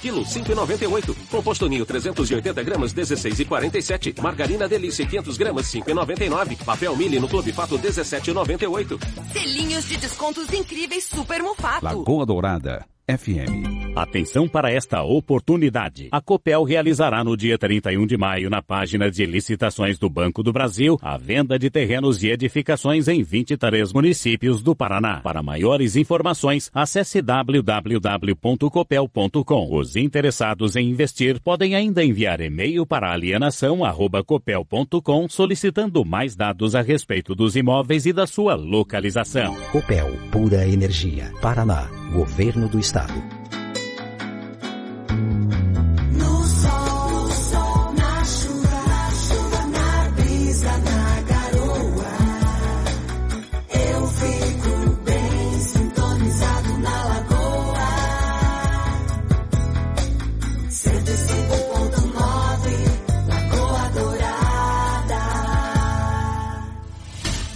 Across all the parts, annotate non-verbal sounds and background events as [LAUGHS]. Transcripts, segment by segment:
quilo 5,98. Composto ninho 380 gramas 16,47. Margarina Delícia 500 gramas 5,99. Papel Mili no Clube Fato 17,98. Selinhos de descontos incríveis Super Mufato. Lagoa Dourada. FM. Atenção para esta oportunidade. A Copel realizará no dia 31 de maio, na página de licitações do Banco do Brasil, a venda de terrenos e edificações em 23 municípios do Paraná. Para maiores informações, acesse www.copel.com. Os interessados em investir podem ainda enviar e-mail para alienação@copel.com solicitando mais dados a respeito dos imóveis e da sua localização. Copel, pura energia. Paraná, Governo do Estado. No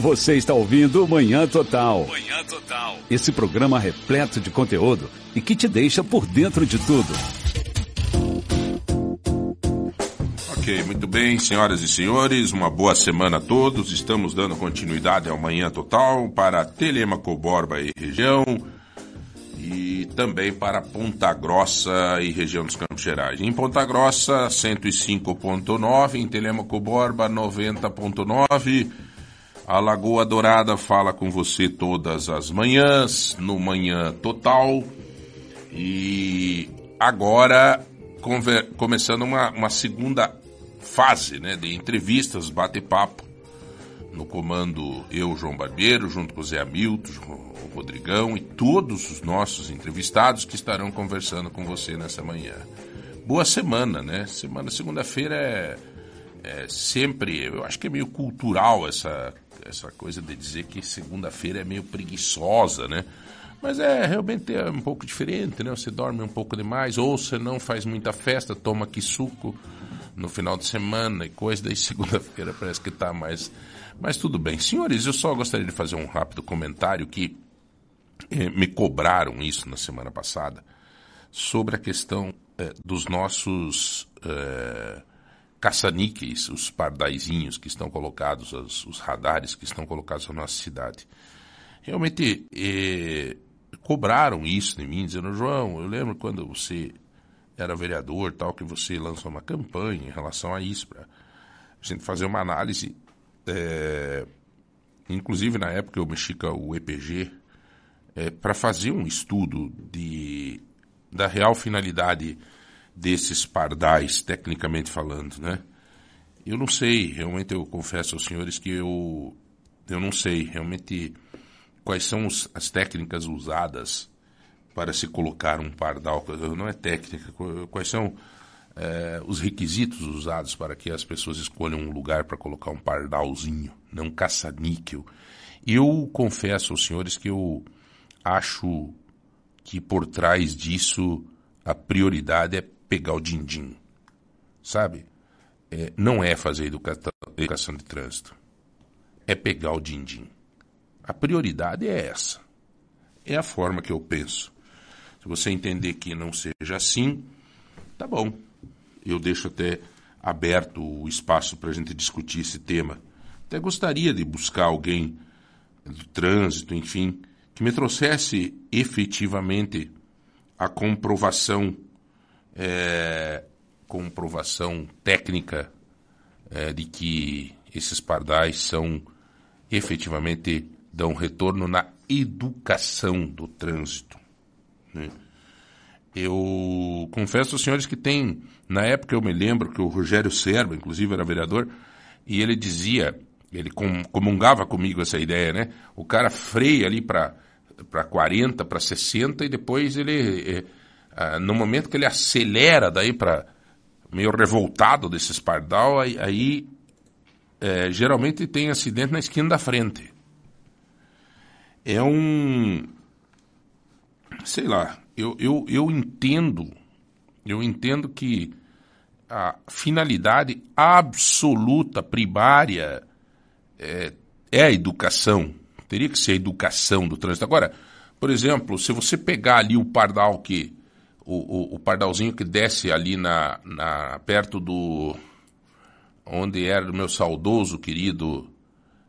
Você está ouvindo Manhã Total. Manhã Total. Esse programa repleto de conteúdo e que te deixa por dentro de tudo. Ok, muito bem, senhoras e senhores, uma boa semana a todos. Estamos dando continuidade ao Manhã Total para Telemaco Borba e região e também para Ponta Grossa e região dos Campos Gerais. Em Ponta Grossa, 105.9, em Telemaco Borba, 90.9. A Lagoa Dourada fala com você todas as manhãs, no Manhã Total. E agora conver- começando uma, uma segunda fase né, de entrevistas, bate-papo. No comando eu, João Barbeiro, junto com o Zé Hamilton, o Rodrigão e todos os nossos entrevistados que estarão conversando com você nessa manhã. Boa semana, né? Semana, segunda-feira é, é sempre, eu acho que é meio cultural essa, essa coisa de dizer que segunda-feira é meio preguiçosa, né? Mas é realmente é um pouco diferente, né? Você dorme um pouco demais, ou você não faz muita festa, toma aqui suco no final de semana e coisa, daí segunda-feira [LAUGHS] parece que tá mais. Mas tudo bem. Senhores, eu só gostaria de fazer um rápido comentário que eh, me cobraram isso na semana passada sobre a questão eh, dos nossos eh, caça-níqueis, os pardaizinhos que estão colocados, os, os radares que estão colocados na nossa cidade. Realmente eh, cobraram isso de mim, dizendo, João, eu lembro quando você era vereador, tal, que você lançou uma campanha em relação a isso, para a gente fazer uma análise. eh, inclusive, na época, eu mexi com o EPG para fazer um estudo de, da real finalidade desses pardais, tecnicamente falando, né? Eu não sei, realmente eu confesso aos senhores que eu, eu não sei realmente quais são os- as técnicas usadas para se colocar um pardal. Não é técnica, qu- quais são eh, os requisitos usados para que as pessoas escolham um lugar para colocar um pardalzinho, não caça-níquel. Eu confesso aos senhores que eu acho que por trás disso a prioridade é pegar o din-din, sabe? É, não é fazer educa- educação de trânsito, é pegar o din-din. A prioridade é essa. É a forma que eu penso. Se você entender que não seja assim, tá bom. Eu deixo até aberto o espaço para a gente discutir esse tema. Até gostaria de buscar alguém do trânsito, enfim, que me trouxesse efetivamente a comprovação, é, comprovação técnica é, de que esses pardais são efetivamente dão retorno na educação do trânsito. né? Eu confesso aos senhores que tem, na época eu me lembro que o Rogério Serba, inclusive era vereador, e ele dizia, ele com- comungava comigo essa ideia, né? O cara freia ali para para 40, para 60 e depois ele, eh, ah, no momento que ele acelera daí para meio revoltado desses pardal, aí, aí eh, geralmente tem acidente na esquina da frente. É um, sei lá, eu, eu, eu entendo, eu entendo que a finalidade absoluta, primária, é, é a educação. Teria que ser a educação do trânsito. Agora, por exemplo, se você pegar ali o pardal que o, o, o pardalzinho que desce ali na, na perto do onde era o meu saudoso querido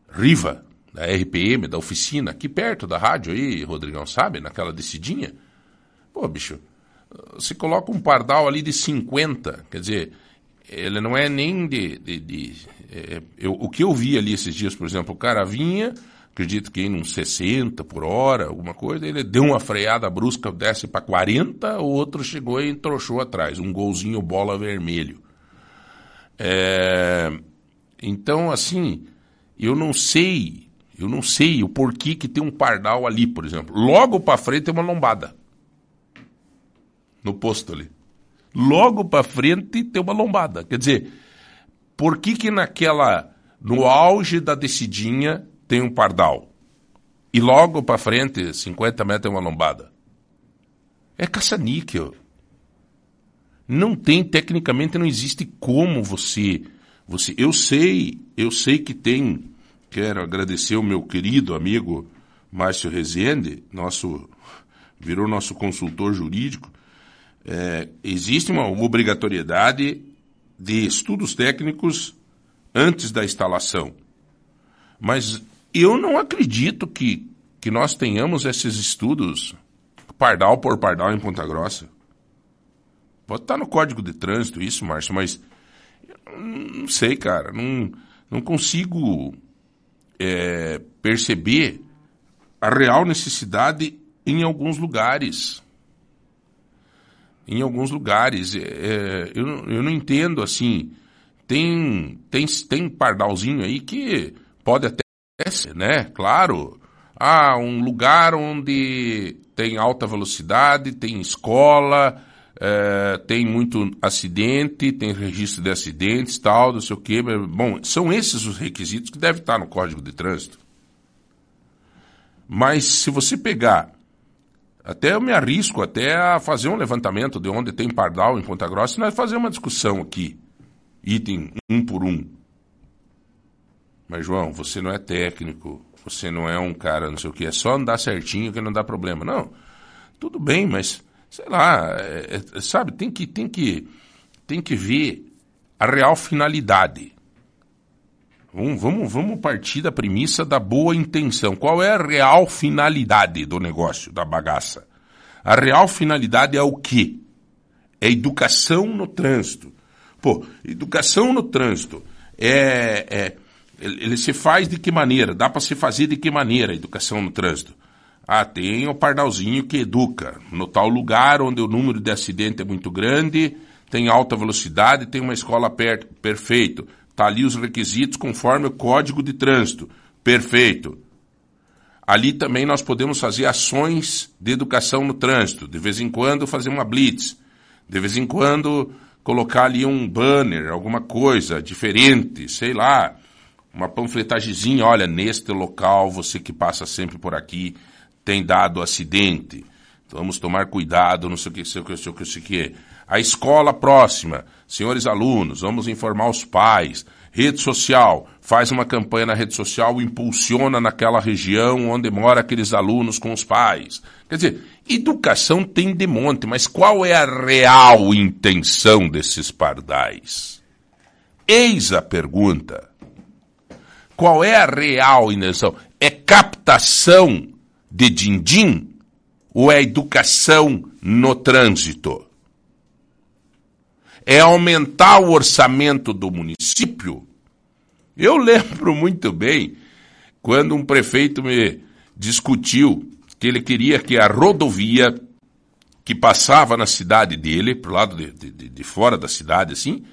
Riva, da RPM, da oficina, aqui perto da rádio aí, Rodrigão, sabe? Naquela descidinha. Pô, bicho, você coloca um pardal ali de 50, quer dizer, ele não é nem de. de, de é, eu, o que eu vi ali esses dias, por exemplo, o cara vinha, acredito que em uns 60 por hora, alguma coisa, ele deu uma freada brusca, desce para 40, o outro chegou e entrochou atrás, um golzinho bola vermelho. É, então, assim, eu não sei, eu não sei o porquê que tem um pardal ali, por exemplo. Logo para frente tem uma lombada. No posto ali. Logo para frente tem uma lombada. Quer dizer, por que que naquela no auge da descidinha tem um pardal? E logo para frente, 50 metros tem uma lombada. É caça-níquel. Não tem, tecnicamente não existe como você, você. Eu sei, eu sei que tem. Quero agradecer o meu querido amigo Márcio Rezende, nosso, virou nosso consultor jurídico. É, existe uma obrigatoriedade de estudos técnicos antes da instalação. Mas eu não acredito que, que nós tenhamos esses estudos pardal por pardal em Ponta Grossa. Pode estar no código de trânsito isso, Márcio, mas não sei, cara. Não, não consigo é, perceber a real necessidade em alguns lugares. Em alguns lugares. É, eu, eu não entendo assim. Tem, tem, tem pardalzinho aí que pode até ser, né? Claro. Ah, um lugar onde tem alta velocidade, tem escola, é, tem muito acidente, tem registro de acidentes, tal, não sei o quê. Bom, são esses os requisitos que devem estar no Código de Trânsito. Mas se você pegar, até eu me arrisco até a fazer um levantamento de onde tem pardal em Ponta Grossa e nós fazer uma discussão aqui, item um por um. Mas, João, você não é técnico, você não é um cara, não sei o que, é só andar certinho que não dá problema. Não, tudo bem, mas sei lá, é, é, sabe, tem que, tem, que, tem que ver a real finalidade. Vamos, vamos, vamos partir da premissa da boa intenção. Qual é a real finalidade do negócio, da bagaça? A real finalidade é o quê? É educação no trânsito. Pô, educação no trânsito é, é ele se faz de que maneira? Dá para se fazer de que maneira a educação no trânsito? Ah, tem o pardalzinho que educa. No tal lugar onde o número de acidente é muito grande, tem alta velocidade, tem uma escola perto. Perfeito. Está ali os requisitos conforme o código de trânsito. Perfeito. Ali também nós podemos fazer ações de educação no trânsito. De vez em quando fazer uma blitz. De vez em quando colocar ali um banner, alguma coisa diferente, sei lá. Uma panfletagemzinha, olha, neste local, você que passa sempre por aqui, tem dado acidente. Vamos tomar cuidado, não sei o que, sei o que, sei o que, sei o que. A escola próxima, senhores alunos, vamos informar os pais. Rede social, faz uma campanha na rede social, impulsiona naquela região onde mora aqueles alunos com os pais. Quer dizer, educação tem de monte, mas qual é a real intenção desses pardais? Eis a pergunta. Qual é a real intenção? É captação de din-din ou é educação no trânsito? É aumentar o orçamento do município? Eu lembro muito bem quando um prefeito me discutiu que ele queria que a rodovia que passava na cidade dele, pro lado de, de, de fora da cidade, assim,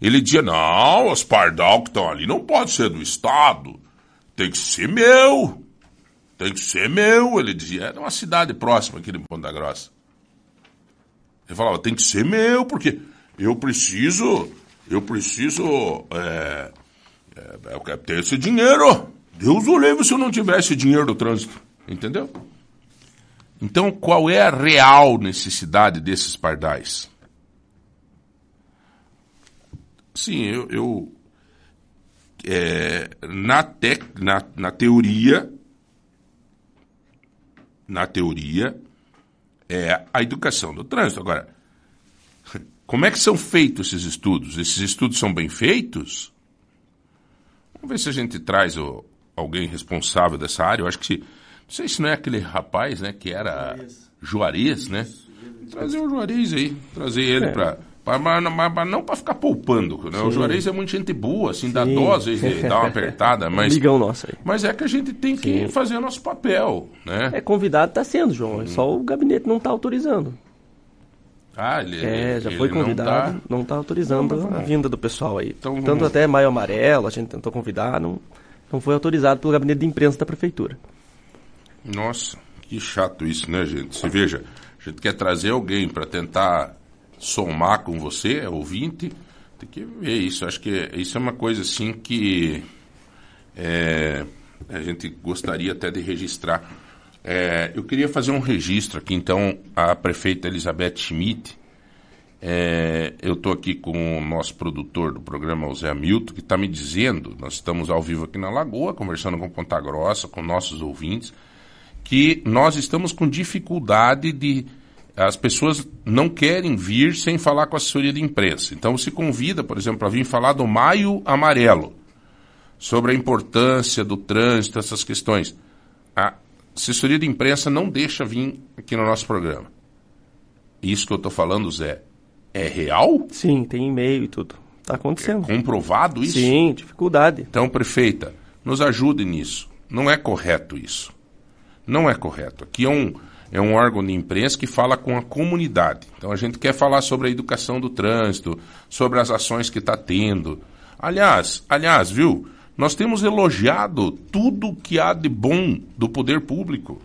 ele dizia, não, os pardal que estão ali não pode ser do Estado, tem que ser meu. Tem que ser meu, ele dizia. Era uma cidade próxima aqui de Ponta Grossa. Ele falava, tem que ser meu, porque eu preciso, eu preciso é, é, eu quero ter esse dinheiro. Deus o livre se eu não tivesse dinheiro do trânsito. Entendeu? Então, qual é a real necessidade desses pardais? Sim, eu, eu é, na, te, na, na teoria, na teoria, é a educação do trânsito. Agora, como é que são feitos esses estudos? Esses estudos são bem feitos? Vamos ver se a gente traz o, alguém responsável dessa área. Eu acho que se, não sei se não é aquele rapaz, né, que era Juarez, né? Trazer o Juarez aí, trazer ele É. para mas, mas- mas não para ficar poupando, né? O. Juarez é muito gente boa, assim, dá Sim. dó, às vezes, dá uma [LAUGHS] apertada, mas... Amigão nosso aí. Mas é que a gente tem que fazer o nosso papel, né? É, convidado tá sendo, João. É só o gabinete não tá autorizando. Ah, ele, É, já ele foi não convidado, tá- não tá autorizando Então, a vamos- vinda do pessoal aí. Então, vamos- Tanto até Maio Amarelo, a gente tentou convidar, não, não foi autorizado pelo gabinete de imprensa da prefeitura. Nossa, que chato isso, né, gente? Você veja, a gente quer trazer alguém para tentar somar com você, é ouvinte, tem que ver isso. Acho que isso é uma coisa assim que é, a gente gostaria até de registrar. É, eu queria fazer um registro aqui, então, a prefeita Elizabeth Schmidt. É, eu estou aqui com o nosso produtor do programa, o Zé Hamilton, que está me dizendo, nós estamos ao vivo aqui na Lagoa, conversando com Ponta Grossa, com nossos ouvintes, que nós estamos com dificuldade de. As pessoas não querem vir sem falar com a assessoria de imprensa. Então se convida, por exemplo, para vir falar do Maio Amarelo, sobre a importância do trânsito, essas questões. A assessoria de imprensa não deixa vir aqui no nosso programa. Isso que eu estou falando, Zé, é real? Sim, tem e-mail e tudo. Tá acontecendo. Comprovado isso? Sim, dificuldade. Então, prefeita, nos ajude nisso. Não é correto isso. Não é correto. Aqui é um, é um órgão de imprensa que fala com a comunidade. Então, a gente quer falar sobre a educação do trânsito, sobre as ações que está tendo. Aliás, aliás, viu? Nós temos elogiado tudo que há de bom do poder público.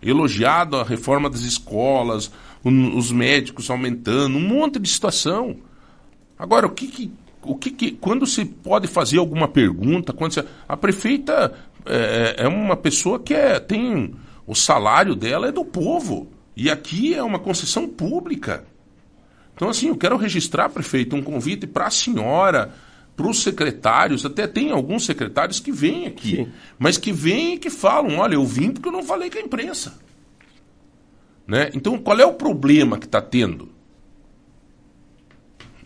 Elogiado a reforma das escolas, os médicos aumentando, um monte de situação. Agora, o que que, o que que, quando se pode fazer alguma pergunta, quando se, a prefeita é, é uma pessoa que é, tem o salário dela é do povo e aqui é uma concessão pública. Então, assim, eu quero registrar, prefeito, um convite para a senhora, para os secretários, até tem alguns secretários que vêm aqui, Sim. mas que vêm e que falam, olha, eu vim porque eu não falei com a imprensa. Né? Então, qual é o problema que está tendo?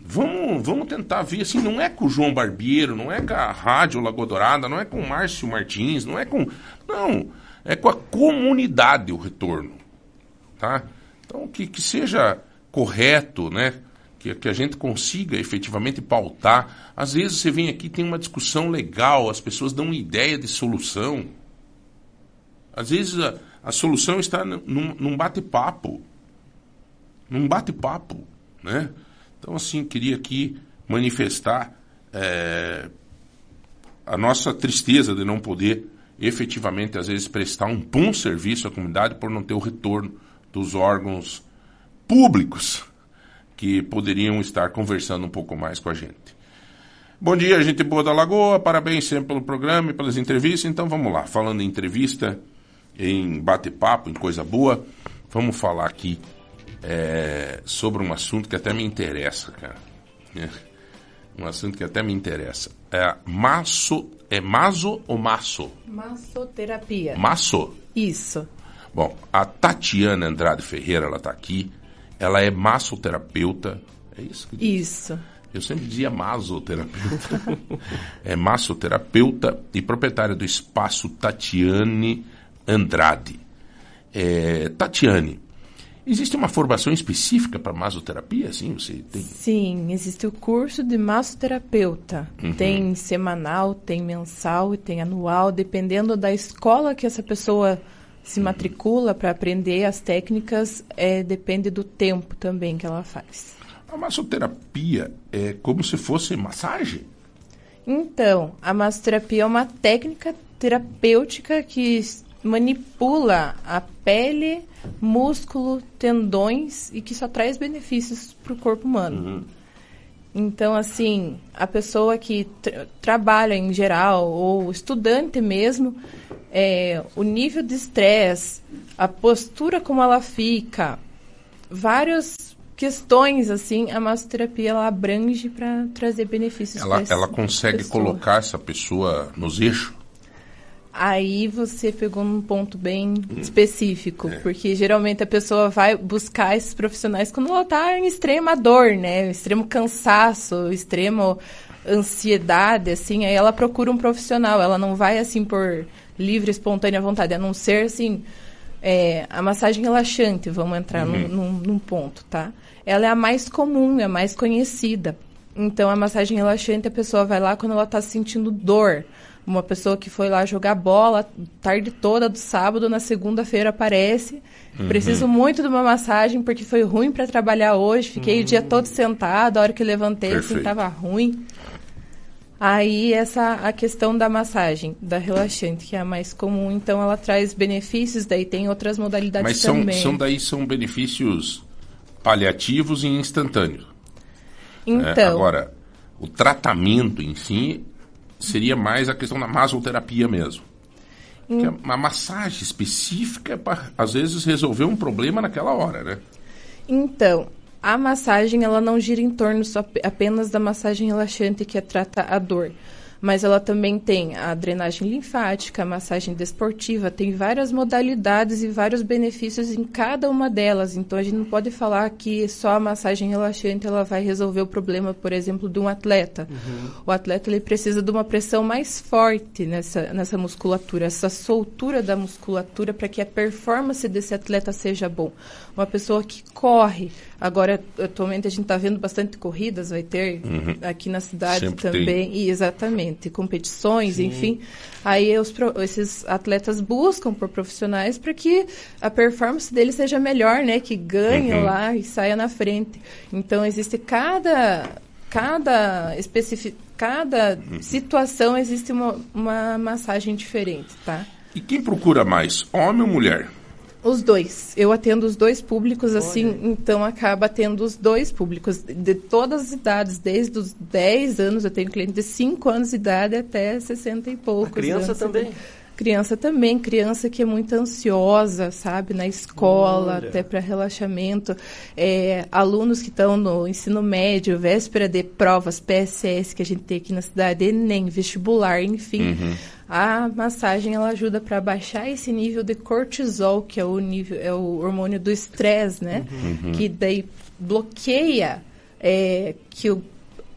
Vamos, vamos tentar ver assim, não é com o João Barbeiro, não é com a Rádio Lagoa Dourada, não é com o Márcio Martins, não é com. Não, é com a comunidade o retorno. Tá? Então que, que seja correto, né? Que, que a gente consiga efetivamente pautar. Às vezes você vem aqui tem uma discussão legal, as pessoas dão uma ideia de solução. Às vezes a, a solução está num, num bate-papo. Num bate-papo, né? Então, assim, queria aqui manifestar eh, a nossa tristeza de não poder efetivamente, às vezes, prestar um bom serviço à comunidade por não ter o retorno dos órgãos públicos que poderiam estar conversando um pouco mais com a gente. Bom dia, gente boa da Lagoa. Parabéns sempre pelo programa e pelas entrevistas. Então vamos lá, falando em entrevista, em bate-papo, em coisa boa, vamos falar aqui é, sobre um assunto que até me interessa, cara. É, [LAUGHS] um assunto que até me interessa. É maço, é maso ou maço? Massoterapia. Maço. Isso. Bom, a Tatiana Andrade Ferreira, ela está aqui. Ela é massoterapeuta. É isso? que? Isso. Eu sempre dizia masoterapeuta. [LAUGHS] é massoterapeuta e proprietária do espaço Tatiane Andrade. É, Tatiane, existe uma formação específica para masoterapia? Assim, você tem? Sim, existe o curso de massoterapeuta. Tem semanal, tem mensal e tem anual, dependendo da escola que essa pessoa se matricula para aprender as técnicas, é, depende do tempo também que ela faz. A massoterapia é como se fosse massagem? Então, a massoterapia é uma técnica terapêutica que manipula a pele, músculo, tendões e que só traz benefícios para o corpo humano. Então, assim, a pessoa que tra- trabalha em geral, ou estudante mesmo, é, o nível de estresse, a postura como ela fica, várias questões, assim, a massoterapia ela abrange para trazer benefícios Ela, ela consegue pessoa. colocar essa pessoa nos eixos? Aí você pegou num ponto bem específico, porque geralmente a pessoa vai buscar esses profissionais quando ela está em extrema dor, né? Extremo cansaço, extremo ansiedade, assim, aí ela procura um profissional, ela não vai assim por livre, espontânea vontade, a não ser assim, é, a massagem relaxante, vamos entrar num, num, num ponto, tá? Ela é a mais comum, é a mais conhecida. Então, a massagem relaxante, a pessoa vai lá quando ela está sentindo dor. Uma pessoa que foi lá jogar bola tarde toda do sábado, na segunda-feira aparece. Preciso muito de uma massagem porque foi ruim para trabalhar hoje. Fiquei o dia todo sentado, a hora que levantei, assim, estava ruim. Aí essa a questão da massagem, da relaxante, que é a mais comum, então ela traz benefícios, daí tem outras modalidades Mas são, também. são daí são benefícios paliativos e instantâneos. Então, Agora, o tratamento em si seria mais a questão da masoterapia mesmo. Que é uma massagem específica para, às vezes, resolver um problema naquela hora, né? Então, a massagem ela não gira em torno só ap- apenas da massagem relaxante que trata a dor, mas ela também tem a drenagem linfática, a massagem desportiva, tem várias modalidades e vários benefícios em cada uma delas. Então a gente não pode falar que só a massagem relaxante ela vai resolver o problema, por exemplo, de um atleta. O atleta ele precisa de uma pressão mais forte nessa, nessa musculatura, essa soltura da musculatura para que a performance desse atleta seja bom. Uma pessoa que corre, agora atualmente a gente está vendo bastante corridas, vai ter aqui na cidade Sempre tem. também, e exatamente, competições, enfim. Aí os esses atletas buscam por profissionais para que a performance deles seja melhor, né? Que ganhe lá e saia na frente. Então existe cada cada especifi cada situação existe uma, uma massagem diferente, tá? E quem procura mais, homem ou mulher? Os dois. Eu atendo os dois públicos, assim, então acaba tendo os dois públicos de todas as idades, desde os 10 anos, eu tenho cliente de 5 anos de idade até 60 e poucos. criança anos. também? Criança também, criança que é muito ansiosa, sabe, na escola, Olha. até para relaxamento. É, alunos que estão no ensino médio, véspera de provas PSS que a gente tem aqui na cidade, Enem, vestibular, enfim. A massagem ela ajuda para baixar esse nível de cortisol, que é o nível, é o hormônio do estresse, né? Que daí bloqueia é, que o,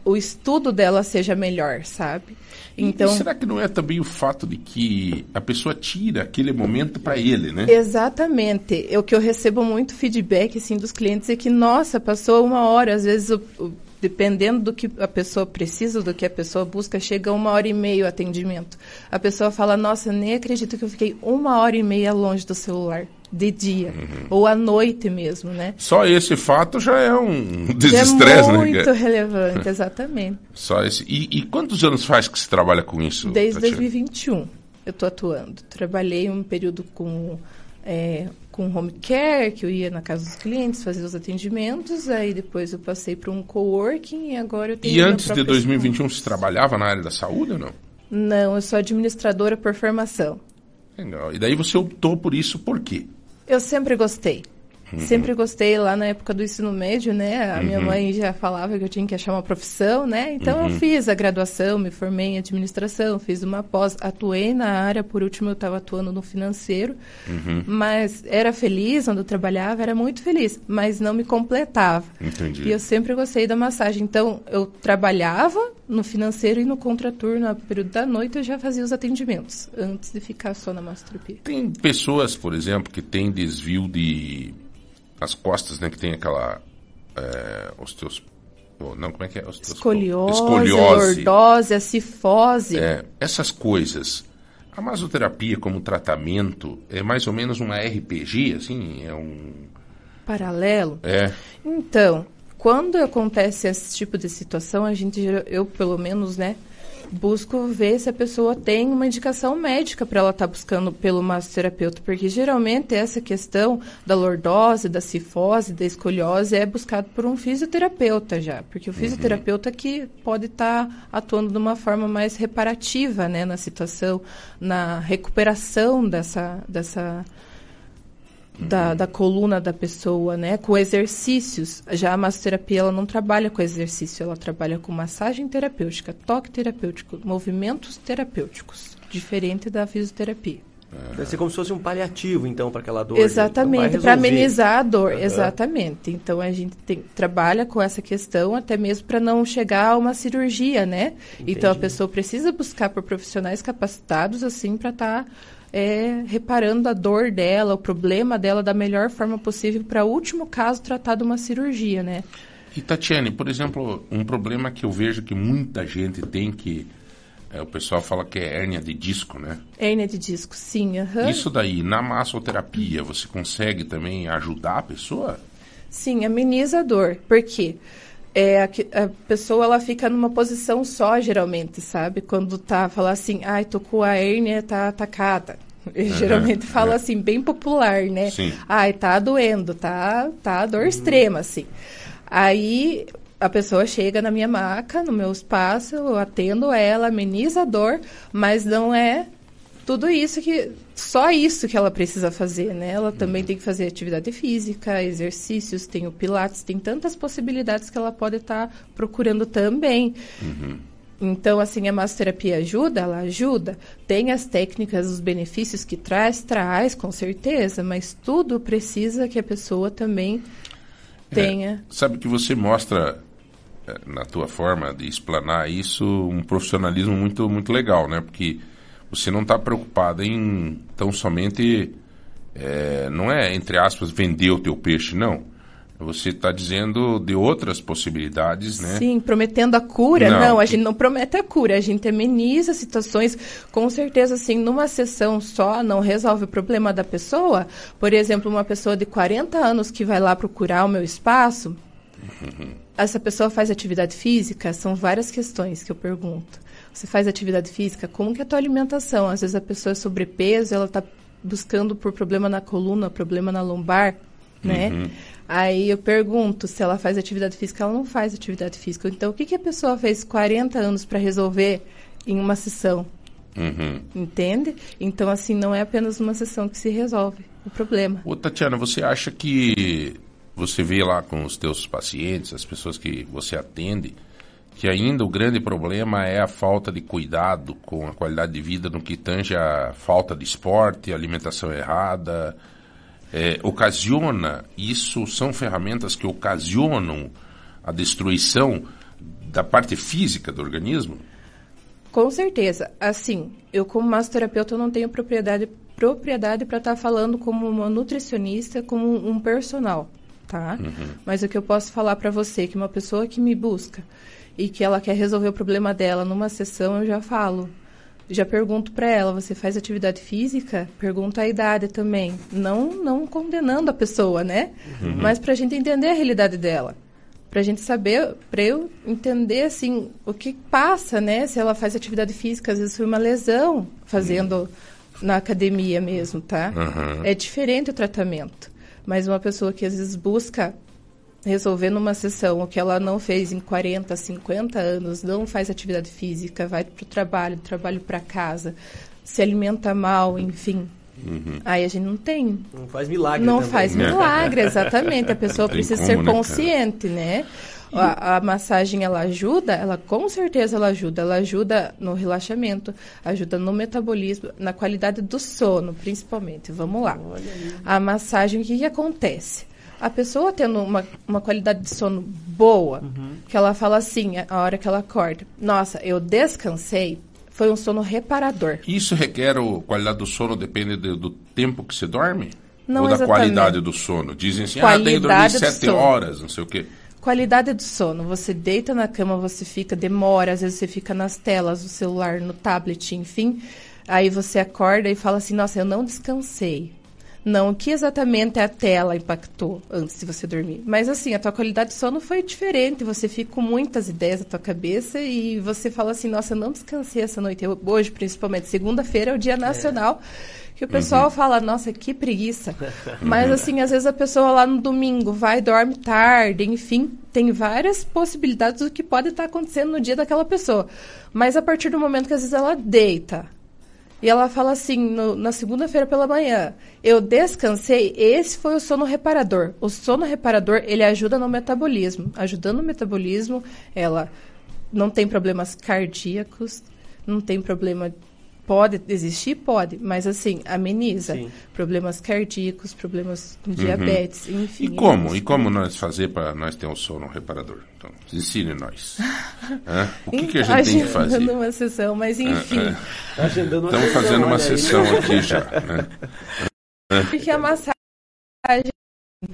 o estudo dela seja melhor, sabe? Então, e será que não é também o fato de que a pessoa tira aquele momento para ele, né? Exatamente. O que eu recebo muito feedback assim dos clientes é que nossa, passou uma hora, às vezes o, o, dependendo do que a pessoa precisa, do que a pessoa busca, chega uma hora e meia o atendimento. A pessoa fala, nossa, nem acredito que eu fiquei uma hora e meia longe do celular de dia Uhum. ou à noite mesmo, né? Só esse fato já é um Já desestresse, é né? muito relevante, exatamente. [LAUGHS] Só esse. E, e quantos anos faz que você trabalha com isso? Desde Tatiana? 2021 eu estou atuando. Trabalhei um período com é, com home care, que eu ia na casa dos clientes fazer os atendimentos, aí depois eu passei para um coworking e agora eu tenho E antes de próprio 2021 você trabalhava na área da saúde ou não? Não, eu sou administradora por formação. Legal. E daí você optou por isso por quê? Eu sempre gostei. Uhum. Sempre gostei lá na época do ensino médio, né? A minha mãe já falava que eu tinha que achar uma profissão, né? Então Uhum. eu fiz a graduação, me formei em administração, fiz uma pós, atuei na área, por último eu estava atuando no financeiro, Uhum. mas era feliz onde eu trabalhava, era muito feliz, mas não me completava. Entendi. E eu sempre gostei da massagem. Então, eu trabalhava no financeiro e no contraturno, no período da noite, eu já fazia os atendimentos, antes de ficar só na massoterapia. Tem pessoas, por exemplo, que têm desvio de as costas, né? Que tem aquela é, osteos... Não, como é que é? Osteos... Escoliose, Escoliose. lordose, a cifose. É, essas coisas. A masoterapia como tratamento é mais ou menos uma RPG, assim? É um... Paralelo. É... Então, quando acontece esse tipo de situação, a gente, eu pelo menos, né, busco ver se a pessoa tem uma indicação médica para ela estar buscando pelo massoterapeuta, porque geralmente essa questão da lordose, da cifose, da escoliose é buscado por um fisioterapeuta já, porque o fisioterapeuta que pode estar atuando de uma forma mais reparativa, né, na situação, na recuperação dessa dessa da, da coluna da pessoa, né? Com exercícios. Já a massoterapia, ela não trabalha com exercício, ela trabalha com massagem terapêutica, toque terapêutico, movimentos terapêuticos. diferente da fisioterapia. Deve ser como se fosse um paliativo, então, para aquela dor. Exatamente, vai para amenizar a dor, Aham. exatamente. Então a gente tem- trabalha com essa questão até mesmo para não chegar a uma cirurgia, né? Então a Entendi. pessoa precisa buscar por profissionais capacitados assim para estar reparando a dor dela, o problema dela da melhor forma possível para o último caso tratar de uma cirurgia, né? E Tatiane, por exemplo, um problema que eu vejo que muita gente tem que é, o pessoal fala que é hérnia de disco, né? Hérnia de disco, sim. aham. Isso daí, na massoterapia, você consegue também ajudar a pessoa? Sim, ameniza a dor. Por quê? É, a, a pessoa ela fica numa posição só, geralmente, sabe? Quando tá, fala assim, ai, tô com a hérnia, tá atacada. [LAUGHS] geralmente fala assim, bem popular, né? Sim. Ai, tá doendo, tá, tá dor extrema, assim. Aí a pessoa chega na minha maca, no meu espaço, eu atendo ela, ameniza a dor, mas não é tudo isso que só isso que ela precisa fazer, né? Ela também tem que fazer atividade física, exercícios, tem o pilates, tem tantas possibilidades que ela pode estar procurando também. Então, assim, a massoterapia ajuda? Ela ajuda. Tem as técnicas, os benefícios que traz, traz, com certeza, mas tudo precisa que a pessoa também tenha. Sabe que você mostra eh, na tua forma de explanar isso um profissionalismo muito muito legal, né? Porque você não está preocupado em tão somente eh, não é entre aspas vender o teu peixe, não. Você está dizendo de outras possibilidades, né? Sim, prometendo a cura. Não. Não, a gente não promete a cura, a gente ameniza situações. Com certeza, assim, numa sessão só não resolve o problema da pessoa. Por exemplo, uma pessoa de 40 anos que vai lá procurar o meu espaço, essa pessoa faz atividade física? São várias questões que eu pergunto. Você faz atividade física? Como que é a tua alimentação? Às vezes a pessoa é sobrepeso, ela está buscando por problema na coluna, problema na lombar, né? Aí eu pergunto se ela faz atividade física, ela não faz atividade física. Então, o que, que a pessoa fez 40 anos para resolver em uma sessão? Uhum. Entende? Então, assim, não é apenas uma sessão que se resolve o problema. Ô, Tatiana, você acha que você vê lá com os teus pacientes, as pessoas que você atende, que ainda o grande problema é a falta de cuidado com a qualidade de vida no que tange a falta de esporte, alimentação errada, é, ocasiona, isso são ferramentas que ocasionam a destruição da parte física do organismo? Com certeza. Assim, eu como massoterapeuta eu não tenho propriedade propriedade para estar falando como uma nutricionista, como um personal, tá? Mas o que eu posso falar para você é que uma pessoa que me busca e que ela quer resolver o problema dela numa sessão, eu já falo. Já pergunto para ela, você faz atividade física? Pergunto a idade também. Não, não condenando a pessoa, né? Mas para a gente entender a realidade dela. Para a gente saber, para eu entender, assim, o que passa, né? Se ela faz atividade física, às vezes foi uma lesão fazendo na academia mesmo, tá? Uhum. É diferente o tratamento. Mas uma pessoa que às vezes busca resolver numa sessão o que ela não fez em 40, 50 anos, não faz atividade física, vai para o trabalho, trabalho para casa, se alimenta mal, enfim. Aí a gente não tem. Não faz milagre Não também. faz milagre, exatamente. A [LAUGHS] pessoa Tem precisa como, ser né, cara? consciente, né? A, a massagem ela ajuda, ela com certeza ela ajuda. Ela ajuda no relaxamento, ajuda no metabolismo, na qualidade do sono, principalmente. Vamos lá. A massagem, o que, que acontece? A pessoa tendo uma, uma qualidade de sono boa, que ela fala assim, a hora que ela acorda, nossa, eu descansei, foi um sono reparador. Isso requer a qualidade do sono, depende do, do tempo que você dorme? Não Ou da exatamente. qualidade do sono? Dizem assim, ah, tem que dormir Qualidade do sete sono. horas, não sei o quê. Qualidade do sono. Você deita na cama, você fica, demora, às vezes você fica nas telas, no celular, no tablet, enfim. Aí você acorda e fala assim, nossa, eu não descansei. Não, o que exatamente a tela impactou antes de você dormir? Mas assim, a tua qualidade de sono foi diferente. Você fica com muitas ideias na tua cabeça e você fala assim, nossa, eu não descansei essa noite. Eu- hoje, principalmente, segunda-feira é o dia nacional. Que o pessoal fala, nossa, que preguiça. Mas [LAUGHS] assim, às vezes a pessoa lá no domingo vai, dorme tarde, enfim, tem várias possibilidades do que pode estar acontecendo no dia daquela pessoa. Mas a partir do momento que às vezes ela deita, e ela fala assim, no- na segunda-feira pela manhã, eu descansei, esse foi o sono reparador. O sono reparador, ele ajuda no metabolismo. Ajudando no metabolismo, ela não tem problemas cardíacos, não tem problema Pode existir? Pode, mas assim, ameniza. Sim. Problemas cardíacos, problemas com diabetes, enfim. Uhum. E como? E como nós fazer para nós ter um sono reparador? Então, ensine nós. [LAUGHS] Hã? O que, que a gente tem que fazer? Agendando uma sessão, mas enfim. Agendando uma Estamos sessão, fazendo uma sessão aqui já. Né? [LAUGHS] Porque a massagem,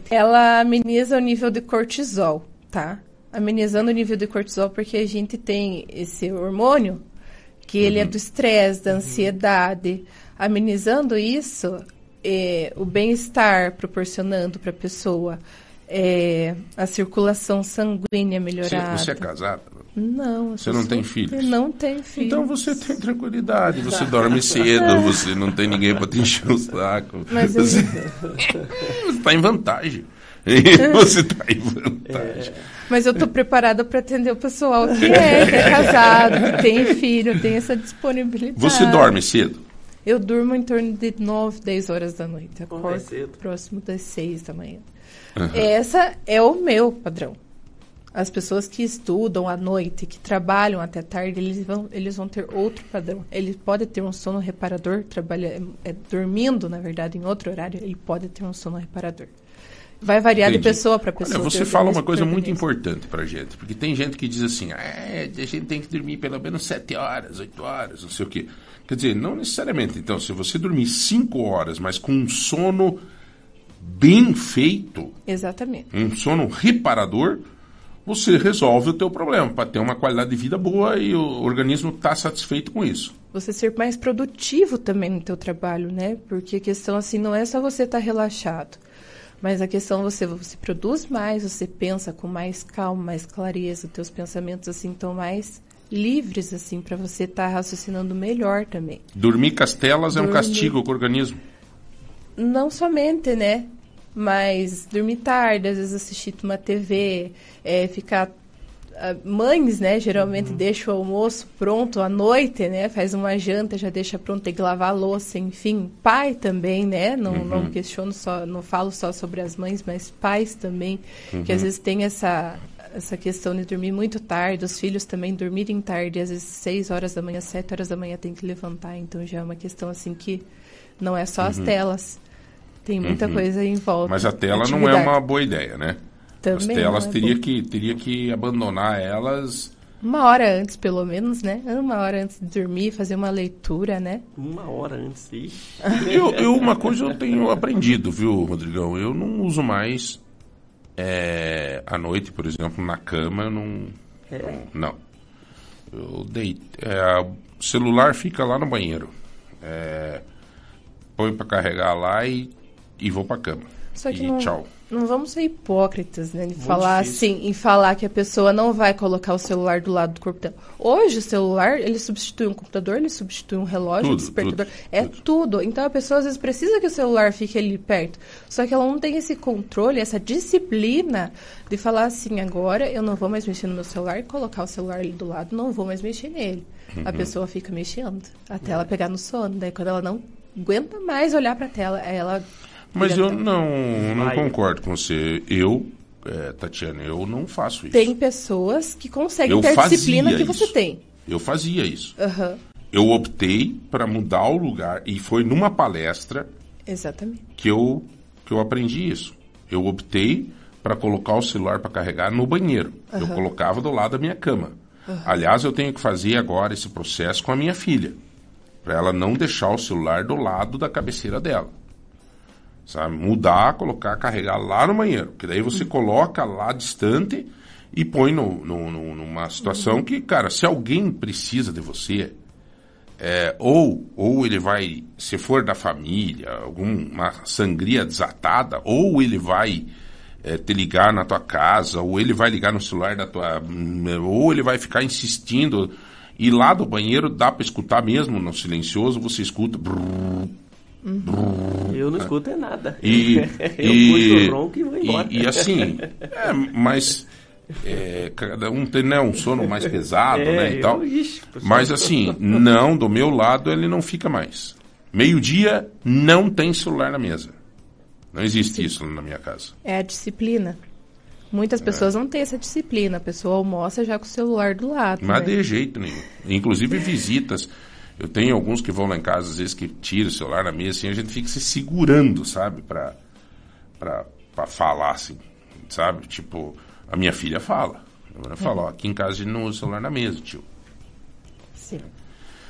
ela ameniza o nível de cortisol, tá? Amenizando o nível de cortisol porque a gente tem esse hormônio que ele é do estresse, da ansiedade. Amenizando isso, é, o bem-estar proporcionando para a pessoa, é, a circulação sanguínea Você, melhorada. você é casado? Não, Você sou não tem filhos? Eu não tenho filhos. Então você tem tranquilidade, você dorme cedo, [LAUGHS] você não tem ninguém para te encher o saco. Mas você está [LAUGHS] [LAUGHS] em vantagem. Você está em vantagem. Mas eu tô preparada para atender o pessoal que [LAUGHS] é, que é casado, que tem filho, tem essa disponibilidade. Você dorme cedo? Eu durmo em torno de 9, 10 horas da noite. Acordo é cedo. próximo das 6 da manhã. Essa é o meu padrão. As pessoas que estudam à noite, que trabalham até tarde, eles vão, eles vão ter outro padrão. Ele pode ter um sono reparador, trabalha, é, dormindo, na verdade, em outro horário, ele pode ter um sono reparador. Vai variar Entendi. de pessoa para pessoa. Olha, você de fala uma coisa muito importante pra gente, porque tem gente que diz assim, é, a gente tem que dormir pelo menos 7 horas, 8 horas, não sei o quê. Quer dizer, não necessariamente. Então, se você dormir 5 horas, mas com um sono bem feito, Exatamente. um sono reparador, você resolve o teu problema, para ter uma qualidade de vida boa e o organismo está satisfeito com isso. você ser mais produtivo também no teu trabalho, né? Porque a questão assim não é só você estar relaxado, mas a questão você você produz mais, você pensa com mais calma, mais clareza, os teus pensamentos assim estão mais livres assim para você estar raciocinando melhor também. Dormir castelas é um Dormir. castigo com o organismo. Não somente, né? Mas dormir tarde, às vezes assistir uma TV, é, ficar. Ah, Mães, né, geralmente deixam o almoço pronto à noite, né? Faz uma janta, já deixa pronto, tem que lavar a louça, enfim. Pai também, né? Não, não questiono só, não falo só sobre as mães, mas pais também, que às vezes tem essa, essa questão de dormir muito tarde, os filhos também dormirem tarde, às vezes 6 horas da manhã, 7 horas da manhã tem que levantar, então já é uma questão assim que não é só as telas. Tem muita coisa em volta. Mas a tela não é uma boa ideia, né? Também As telas não é teria que, teria que abandonar elas. Uma hora antes, pelo menos, né? Uma hora antes de dormir, fazer uma leitura, né? Uma hora antes. Ixi. Eu, eu- uma coisa eu tenho aprendido, viu, Rodrigão? Eu não uso mais é, à noite, por exemplo, na cama, eu não. É. Não. Eu deito. É, o celular fica lá no banheiro. É, põe pra carregar lá e, e vou pra cama. Só que e não, tchau. Não vamos ser hipócritas, né? De falar difícil. assim, em falar que a pessoa não vai colocar o celular do lado do corpo dela. Hoje, o celular, ele substitui um computador, ele substitui um relógio, um Tudo, despertador. tudo, é tudo. tudo. Então, a pessoa, às vezes, precisa que o celular fique ali perto. Só que ela não tem esse controle, essa disciplina de falar assim, agora eu não vou mais mexer no meu celular e colocar o celular ali do lado, não vou mais mexer nele. Uhum. A pessoa fica mexendo até ela pegar no sono. Daí, quando ela não aguenta mais olhar pra tela, aí ela... Mas eu não, não Vai. concordo com você. Eu, é, Tatiana, eu não faço isso. Tem pessoas que conseguem Eu ter a fazia disciplina que isso. você tem. Eu fazia isso. Aham, Eu optei para mudar o lugar e foi numa palestra exatamente. que eu, que eu aprendi isso. Eu optei para colocar o celular para carregar no banheiro. Eu colocava do lado da minha cama. Aliás, eu tenho que fazer agora esse processo com a minha filha, para ela não deixar o celular do lado da cabeceira dela. Sabe? Mudar, colocar, carregar lá no banheiro. Que daí você coloca lá distante e põe no, no- no- numa situação que, cara, se alguém precisa de você, é, ou, ou ele vai, se for da família, alguma sangria desatada, ou ele vai é, te ligar na tua casa, ou ele vai ligar no celular da tua. ou ele vai ficar insistindo. E lá do banheiro dá para escutar mesmo no silencioso, você escuta. brrr, Eu não escuto é nada. e, [LAUGHS] eu e, puxo o ronco e vou embora. e, e assim, é, mas é, cada um tem né, um sono mais pesado, É, né, e eu- tal. ixi, mas assim, não, do meu lado ele não fica mais. Meio-dia não tem celular na mesa. Não existe isso na minha casa. É a disciplina. Muitas pessoas não têm essa disciplina. A pessoa almoça já com o celular do lado. Mas né? de jeito nenhum. Inclusive [LAUGHS] visitas. Eu tenho alguns que vão lá em casa, às vezes, que tiram o celular na mesa, assim, a gente fica se segurando, sabe? Pra, pra, pra falar, assim, sabe? Tipo, a minha filha fala. Ela fala, ó, aqui em casa a gente não usa o celular na mesa, tio. Sim.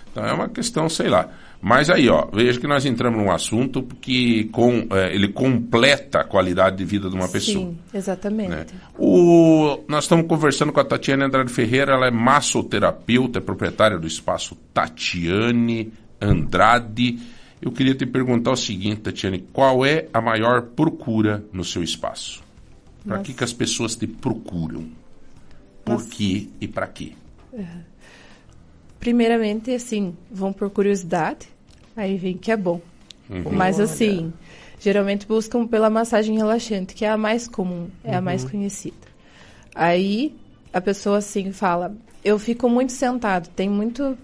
Então é uma questão, sei lá. Mas aí, ó, veja que nós entramos num assunto que com, eh, ele completa a qualidade de vida de uma pessoa. Sim, exatamente. né? O, nós estamos conversando com a Tatiane Andrade Ferreira, ela é massoterapeuta, é proprietária do espaço Tatiane Andrade. Eu queria te perguntar o seguinte, Tatiane, qual é a maior procura no seu espaço? Para que, que as pessoas te procuram? Por Nossa. quê e para quê? Primeiramente, assim, vão por curiosidade, aí vem que é bom. Uhum. Mas assim, geralmente buscam pela massagem relaxante, que é a mais comum, é a mais conhecida. Aí a pessoa assim fala, eu fico muito sentado, tem muito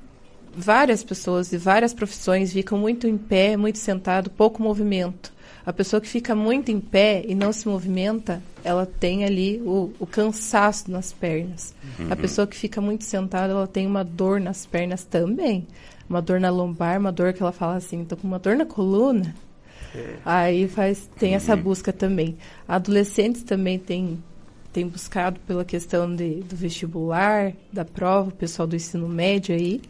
várias pessoas de várias profissões ficam muito em pé, muito sentado, pouco movimento. A pessoa que fica muito em pé e não se movimenta, ela tem ali o, o cansaço nas pernas. A pessoa que fica muito sentada, ela tem uma dor nas pernas também. Uma dor na lombar, uma dor que ela fala assim, tô com uma dor na coluna. Aí faz, tem essa busca também. Adolescentes também tem, tem buscado pela questão de, do vestibular, da prova, o pessoal do ensino médio aí.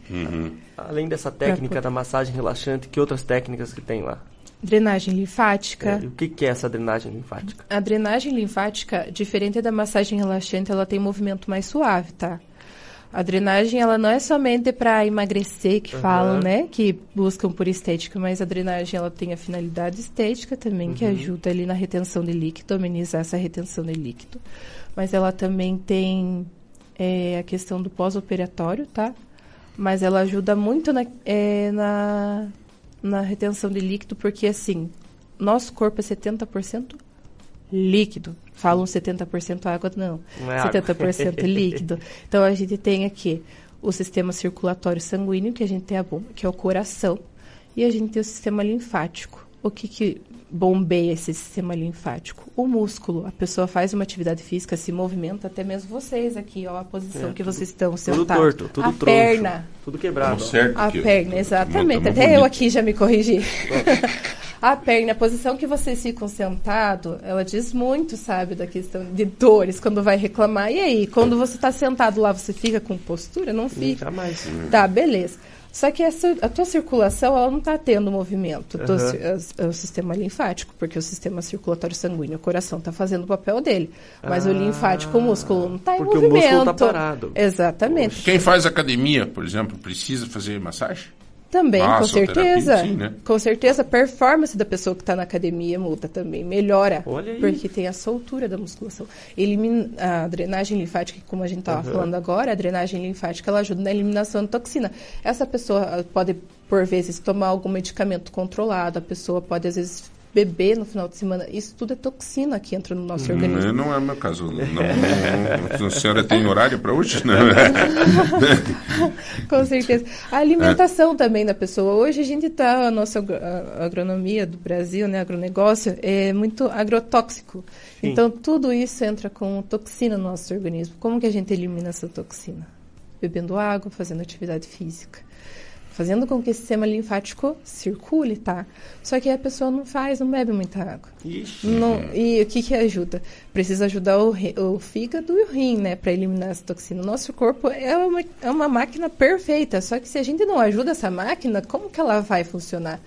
Além dessa técnica da massagem relaxante, que outras técnicas que tem lá? Drenagem linfática. É, e o que, que é essa drenagem linfática? A drenagem linfática, diferente da massagem relaxante, ela tem movimento mais suave, tá? A drenagem, ela não é somente para emagrecer, que falam, né? Que buscam por estética, mas a drenagem, ela tem a finalidade estética também, que ajuda ali na retenção de líquido, amenizar essa retenção de líquido. Mas ela também tem é, a questão do pós-operatório, tá? Mas ela ajuda muito na, é, na, na retenção de líquido, porque assim, nosso corpo é 70% líquido. Falam 70% água, não. Não é água. 70% líquido. [LAUGHS] Então a gente tem aqui o sistema circulatório sanguíneo, que a gente tem a bomba, que é o coração, e a gente tem o sistema linfático. O que, que bombeia esse sistema linfático? O músculo. A pessoa faz uma atividade física, se movimenta, até mesmo vocês aqui, ó, a posição É, que tudo- vocês estão Tudo sentados. torto, tudo a troncho. perna, Tudo quebrado. A aqui, ó. perna, exatamente. Tamo Até eu aqui já me corrigi. a perna, a posição que vocês ficam sentado, ela diz muito, sabe, da questão de dores quando vai reclamar. E aí, quando você está sentado lá, você fica com postura? Não fica. Jamais. Tá, beleza. Só que essa, a tua circulação, ela não está tendo movimento. O as- o sistema linfático, porque o sistema circulatório sanguíneo, o coração, está fazendo o papel dele. Mas o Ah, linfático, o músculo, não está em porque o movimento. músculo tá parado. Exatamente. Quem faz academia, por exemplo, precisa fazer massagem? Também, com Massoterapia, certeza. sim, né? Com certeza, a performance da pessoa que está na academia muda também, melhora. Olha aí. Porque tem a soltura da musculação. Elimina a drenagem linfática, como a gente estava falando agora, a drenagem linfática ela ajuda na eliminação de toxina. Essa pessoa ah, pode, por vezes, tomar algum medicamento controlado, a pessoa pode, às vezes, beber no final de semana. Isso tudo é toxina que entra no nosso organismo. Não, não é o meu caso. Não, [LAUGHS] não, a senhora tem horário para hoje? Não. [LAUGHS] Com certeza. A alimentação também da pessoa. Hoje a gente está, a nossa agronomia do Brasil, né, agronegócio, é muito agrotóxico. Então tudo isso entra com toxina no nosso organismo. Como que a gente elimina essa toxina? Bebendo água, fazendo atividade física. Fazendo com que o sistema linfático circule, tá? Só que a pessoa não faz, não bebe muita água. Ixi. Não, e o que que ajuda? Precisa ajudar o, o fígado e o rim, né, para eliminar essa toxina. O nosso corpo é uma, é uma máquina perfeita, só que se a gente não ajuda essa máquina, como que ela vai funcionar?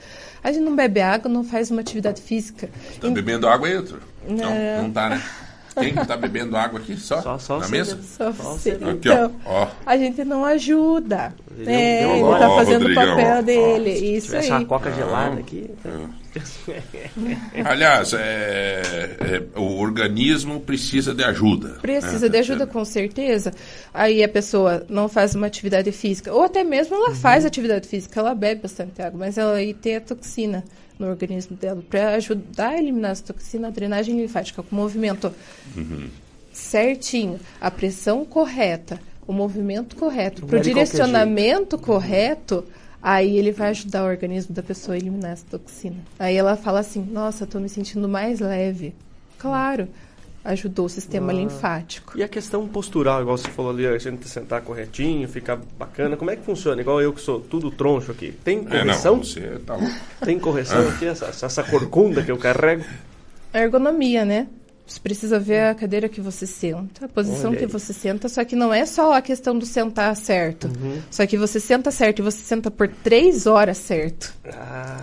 A gente não bebe água, não faz uma atividade física. Tá bebendo água, entra? Não, Não. não tá, né? Quem que tá bebendo água aqui? Só? Só- só Na você mesa? Só Só. Aqui, Então, ó. ó. a gente não ajuda. Ele É, ele tá Ó, fazendo o papel ó. dele. Isso aí. uma coca gelada aqui. Aliás, é, é, o organismo precisa de ajuda. Precisa né? de ajuda, com certeza. Aí a pessoa não faz uma atividade física, ou até mesmo ela faz atividade física, ela bebe bastante água, mas ela aí tem a toxina no organismo dela. Para ajudar a eliminar essa toxina, a drenagem linfática com movimento certinho, a pressão correta, o movimento correto, para o é direcionamento correto, aí ele vai ajudar o organismo da pessoa a eliminar essa toxina. Aí ela fala assim: Nossa, estou me sentindo mais leve. Claro. Ajudou o sistema Ah. linfático. E a questão postural, igual você falou ali, a gente sentar corretinho, ficar bacana, como é que funciona? Igual eu que sou tudo troncho aqui. Tem É, correção? não, você tá louco. Tem correção aqui, essa, essa corcunda que eu carrego? Ergonomia, né? Você precisa ver a cadeira que você senta, a posição que você senta, só que não é só a questão do sentar certo. Uhum. Só que você senta certo e você senta por três horas certo. Ah,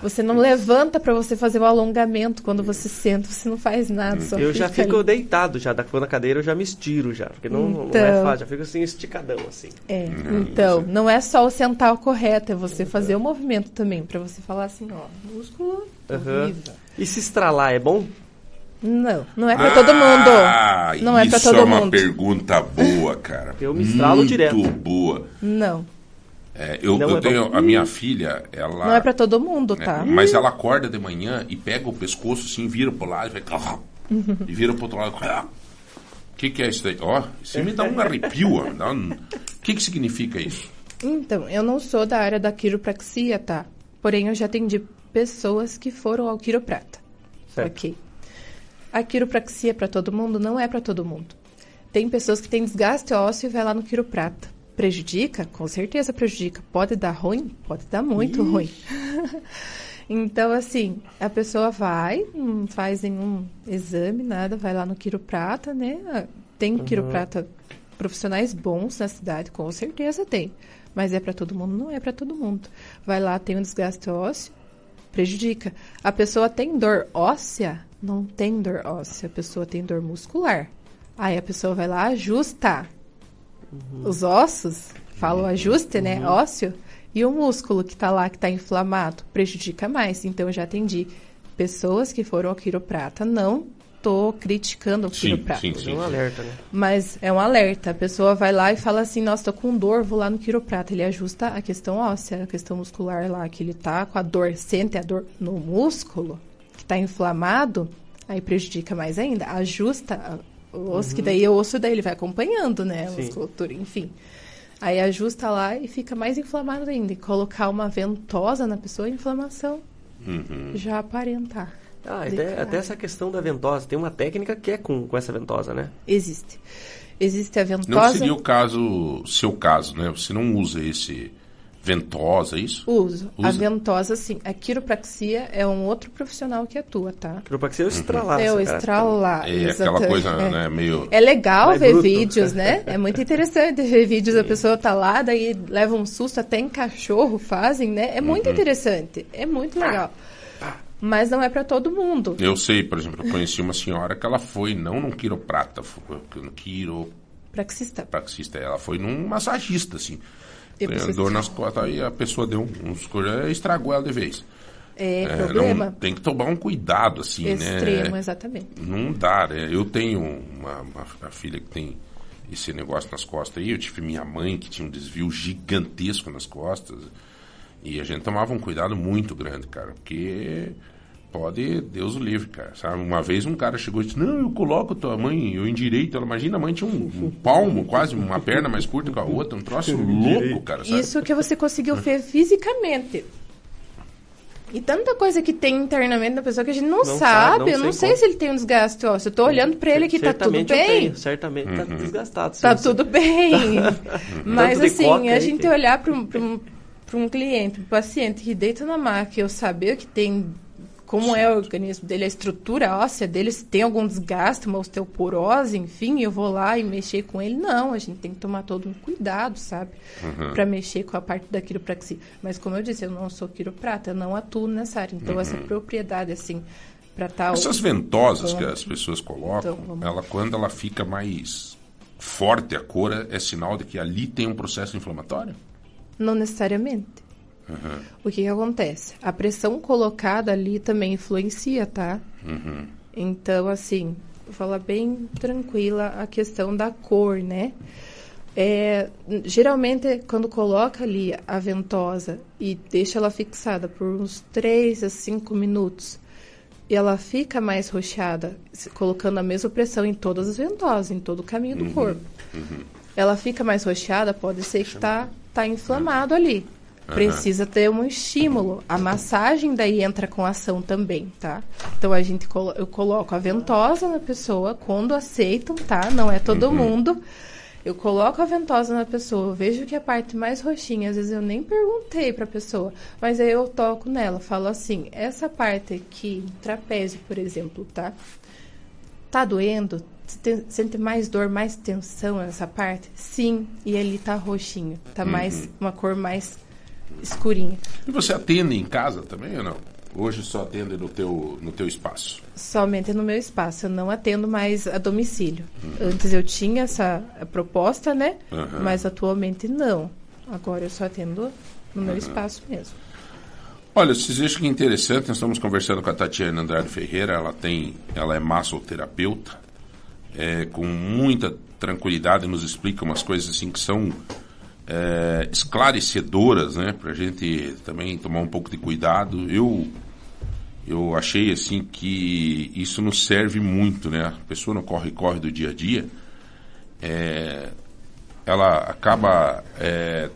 Você não levanta para você fazer o alongamento quando você senta, você não faz nada. Só eu já fico ali. deitado já, da na cadeira eu já me estiro já, porque não, não é Então. fácil, já fico assim esticadão assim. É, então, não é só o sentar o correto, é você fazer o movimento também, para você falar assim, ó, músculo, viva. E se estralar é bom? Não, não é para todo mundo. Ah, Não é isso para todo é uma mundo. pergunta boa, cara. Eu me estralo Muito direto. boa. Não, É, eu Não eu é tenho bom. a minha filha, ela. não é para todo mundo, É, tá? Mas ela acorda de manhã e pega o pescoço assim, vira pro lado e vai. E vira pro outro lado. O que, que é isso daí? Ó, isso me dá um arrepio. ó, dá um- O que, que significa isso? Então, eu não sou da área da quiropraxia, tá? Porém, eu já atendi pessoas que foram ao quiroprata. Certo. Ok. A quiropraxia para todo mundo não é para todo mundo. Tem pessoas que têm desgaste ósseo e vai lá no quiroprata. Prejudica? Com certeza prejudica. Pode dar ruim? Pode dar muito ruim. [LAUGHS] então, assim, a pessoa vai, não faz nenhum exame, nada, vai lá no quiroprata, né? Tem quiroprata profissionais bons na cidade, com certeza tem. Mas é para todo mundo? Não é para todo mundo. Vai lá, tem um desgaste ósseo, prejudica. A pessoa tem dor óssea? Não tem dor óssea, a pessoa tem dor muscular. Aí a pessoa vai lá, ajusta os ossos, fala o ajuste, né, ósseo, e o músculo que tá lá, que tá inflamado, prejudica mais. Então eu já atendi pessoas que foram ao quiroprata, não tô criticando o Sim, quiroprata. sim, É sim. um alerta, né? Mas é um alerta. A pessoa vai lá e fala assim: Nossa, tô com dor, vou lá no quiroprata. Ele ajusta a questão óssea, a questão muscular lá, que ele tá com a dor, sente a dor no músculo, que tá inflamado, aí prejudica mais ainda. Ajusta o osso, que daí o osso daí ele vai acompanhando, né? A musculatura, enfim. Aí ajusta lá e fica mais inflamado ainda. E colocar uma ventosa na pessoa, inflamação Uhum. já aparentar. Ah, De até, até essa questão da ventosa, tem uma técnica que é com, com essa ventosa, né? Existe. Existe a ventosa. Não seria o caso, seu caso, né? Você não usa esse ventosa, é isso? Uso. A Usa. ventosa, sim. A quiropraxia é um outro profissional que atua, tá? Quiropraxia é o estralar. é o estralar. É aquela coisa, É. né? Meio. É legal Mais ver bruto. vídeos, né? [LAUGHS] É muito interessante ver vídeos, a pessoa tá lá, daí leva um susto, até em cachorro fazem, né? É muito Uhum. interessante, é muito legal. Mas não é pra todo mundo. Eu sei, por exemplo, eu conheci uma senhora que ela foi não num quiroprata, foi no quiropraxista, Praxista. ela foi num massagista, assim. Tem você- dor nas costas, aí a pessoa deu uns coisas, estragou ela de vez. É, É, problema não- tem que tomar um cuidado, assim, extremo, né? exatamente. Não dá, né? Eu tenho uma, uma- uma filha que tem esse negócio nas costas aí. Eu tive minha mãe que tinha um desvio gigantesco nas costas. E a gente tomava um cuidado muito grande, cara. Porque pode, Deus o livre, cara. Sabe? Uma vez um cara chegou e disse: Não, eu coloco tua mãe, eu endireito ela. Imagina, a mãe tinha um, um palmo, quase uma perna mais curta que a outra. Um troço [LAUGHS] louco, cara. Sabe? Isso que você conseguiu ver fisicamente. E tanta coisa que tem internamente da pessoa que a gente não, Não sabe. sabe, não eu não sei se ele tem um desgaste ósseo. Eu tô olhando pra ele aqui, tá tudo bem. tenho, certamente tá Uhum. desgastado. sim, Tá sim. tudo bem. [LAUGHS] [LAUGHS] Mas assim, coca a gente que- olhar para um, um, um cliente, um paciente que deita na maca e eu saber que tem como é o organismo dele, a estrutura óssea dele, se tem algum desgaste, uma osteoporose, enfim, eu vou lá e mexer com ele. Não, a gente tem que tomar todo um cuidado, sabe? Uhum. Pra mexer com a parte da quiropraxia. Mas como eu disse, eu não sou quiroprata, eu não atuo nessa área. Então essa propriedade, assim, pra tal... Essas ventosas que as pessoas colocam, Então, ela quando ela fica mais forte a cor, é sinal de que ali tem um processo inflamatório? Não necessariamente. O que, que acontece? A pressão colocada ali também influencia, tá? Então, assim, vou falar bem tranquila a questão da cor, né? É, geralmente, quando coloca ali a ventosa e deixa ela fixada por uns 3 a 5 minutos, e ela fica mais roxada, colocando a mesma pressão em todas as ventosas, em todo o caminho do corpo. Ela fica mais roxada, pode ser que tá, tá inflamado ali. Precisa ter um estímulo. A massagem daí entra com ação também, tá? Então a gente colo- eu coloco a ventosa na pessoa quando aceitam, tá? Não é todo Uhum. mundo. Eu coloco a ventosa na pessoa, vejo que a parte mais roxinha, às vezes eu nem perguntei pra pessoa, mas aí eu toco nela, falo assim, essa parte aqui, trapézio, por exemplo, tá? Tá doendo? Sente mais dor, mais tensão nessa parte? Sim, e ele tá roxinho, tá mais uma cor mais escurinha. E você atende em casa também ou não? Hoje só atende no teu, no teu espaço. Somente no meu espaço, eu não atendo mais a domicílio. Antes eu tinha essa proposta, né? Uhum. Mas atualmente não. Agora eu só atendo no meu espaço mesmo. Olha, vocês acham que é interessante, nós estamos conversando com a Tatiana Andrade Ferreira, ela tem, ela é massoterapeuta, é, com muita tranquilidade nos explica umas coisas assim que são é, esclarecedoras, né, pra gente também tomar um pouco de cuidado. Eu eu achei assim que isso nos serve muito, né? A pessoa no corre-corre do dia a dia, é, ela acaba é,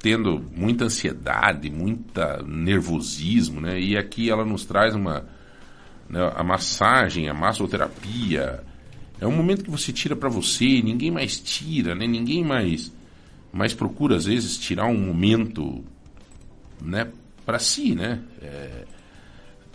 tendo muita ansiedade, muita nervosismo, né? E aqui ela nos traz uma né, a massagem, a massoterapia. É um momento que você tira para você, ninguém mais tira, né? Ninguém mais mais procura às vezes tirar um momento, né, para si, né? É,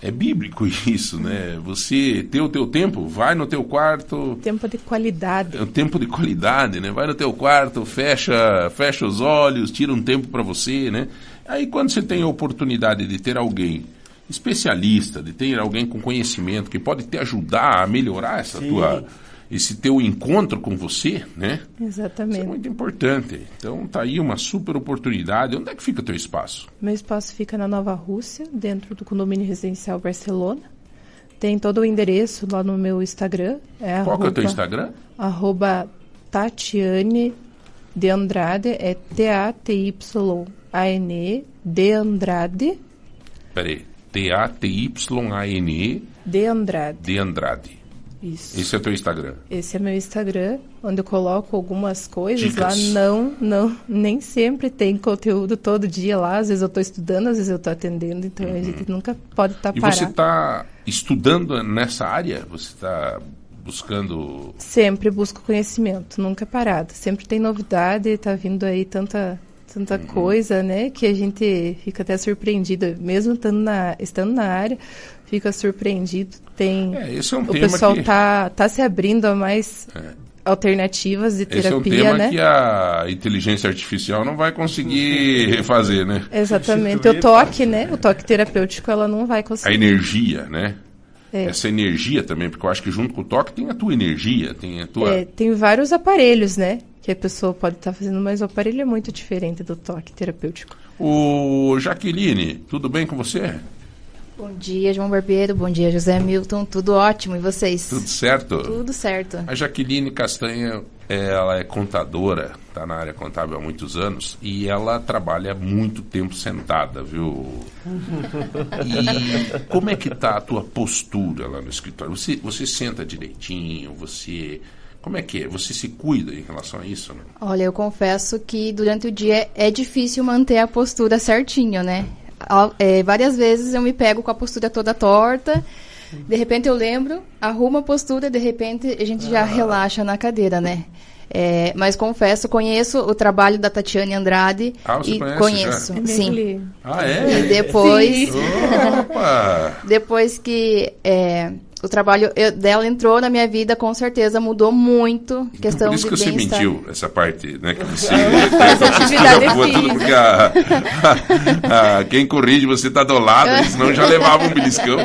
é bíblico [LAUGHS] isso, né? Você ter o teu tempo, vai no teu quarto, Tempo de qualidade. é um tempo de qualidade, né? Vai no teu quarto, fecha, fecha os olhos, tira um tempo para você, né? Aí quando você tem a oportunidade de ter alguém especialista, de ter alguém com conhecimento que pode te ajudar a melhorar essa tua esse teu encontro com você, né? Isso é Exatamente. muito importante. Então tá aí uma super oportunidade. Onde é que fica o teu espaço? Meu espaço fica na Nova Rússia, dentro do condomínio residencial Barcelona. Tem todo o endereço lá no meu Instagram. É Qual que é o teu arroba- Instagram? Arroba Tatiane de Andrade, é T-A-T-Y-A-N-E de Andrade, Peraí. T-A-T-Y-A-N-E de Andrade. de Andrade. Isso. Esse é o teu Instagram. Esse é meu Instagram, onde eu coloco algumas coisas Dicas. lá. Não, não, nem sempre tem conteúdo todo dia lá. Às vezes eu estou estudando, às vezes eu estou atendendo, então a gente nunca pode estar Uhum. E parado. você está estudando nessa área? Você está buscando. Sempre busco conhecimento, nunca parado. Sempre tem novidade, tá vindo aí tanta tanta Uhum. coisa, né, que a gente fica até surpreendido, mesmo estando na, estando na área, fica surpreendido. Tem É, é um o pessoal que- tá tá se abrindo a mais alternativas de Esse é um terapia, tema né? que a inteligência artificial não vai conseguir refazer, né? Exatamente. O toque, né? O toque terapêutico ela não vai A conseguir. energia, né? É. Essa energia também, porque eu acho que junto com o toque tem a tua energia, tem a tua. É, tem vários aparelhos, né? Que a pessoa pode estar fazendo, mas o aparelho é muito diferente do toque terapêutico. O Jaqueline, tudo bem com você? Bom dia, João Barbeiro. Bom dia, José Milton. Tudo ótimo. E vocês? Tudo certo? Tudo certo. A Jaqueline Castanha, ela é contadora, está na área contábil há muitos anos e ela trabalha muito tempo sentada, viu? E como é que tá a tua postura lá no escritório? Você, você senta direitinho? Você como é que é? Você se cuida em relação a isso? Né? Olha, eu confesso que durante o dia é difícil manter a postura certinho, né? É, várias vezes eu me pego com a postura toda torta. De repente eu lembro, arrumo a postura, de repente a gente já relaxa na cadeira, né? É, mas confesso, conheço o trabalho da Tatiane Andrade Ah, você e conhece conheço, É sim. Ah, E é? depois, Opa! [LAUGHS] depois que é, o trabalho eu- dela entrou na minha vida, com certeza mudou muito. Questão Por isso que você mentiu, essa parte, né? Que você [LAUGHS] [LAUGHS] atividade tudo porque [LAUGHS] a- a- quem corrige você tá do lado, senão já levava um beliscão.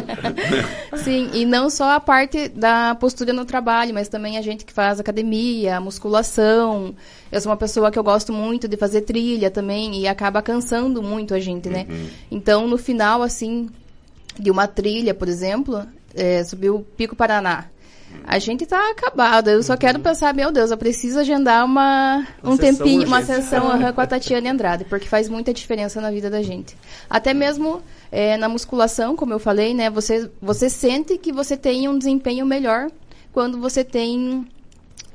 Sim, e não só a parte da postura no trabalho, mas também a gente que faz academia, musculação. Eu sou uma pessoa que eu gosto muito de fazer trilha também e acaba cansando muito a gente, né? Então, no final, assim, de uma trilha, por exemplo, é, subir o Pico Paraná. A gente tá acabado. Eu só quero pensar, meu Deus, eu preciso agendar uma, um Uma sessão tempinho, uma urgente. sessão aham, com a Tatiane Andrade, porque faz muita diferença na vida da gente. Até mesmo é, na musculação, como eu falei, né? Você, você sente que você tem um desempenho melhor quando você tem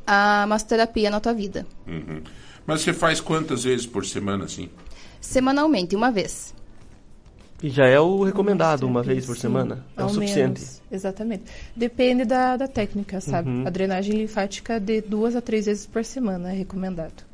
a massoterapia na tua vida. Uhum. Mas você faz quantas vezes por semana, assim? Semanalmente, uma vez. E já é o recomendado, uma vez por sim, semana. É o suficiente. menos, exatamente. Depende da, da técnica, sabe? Uhum. A drenagem linfática de duas a três vezes por semana é recomendado.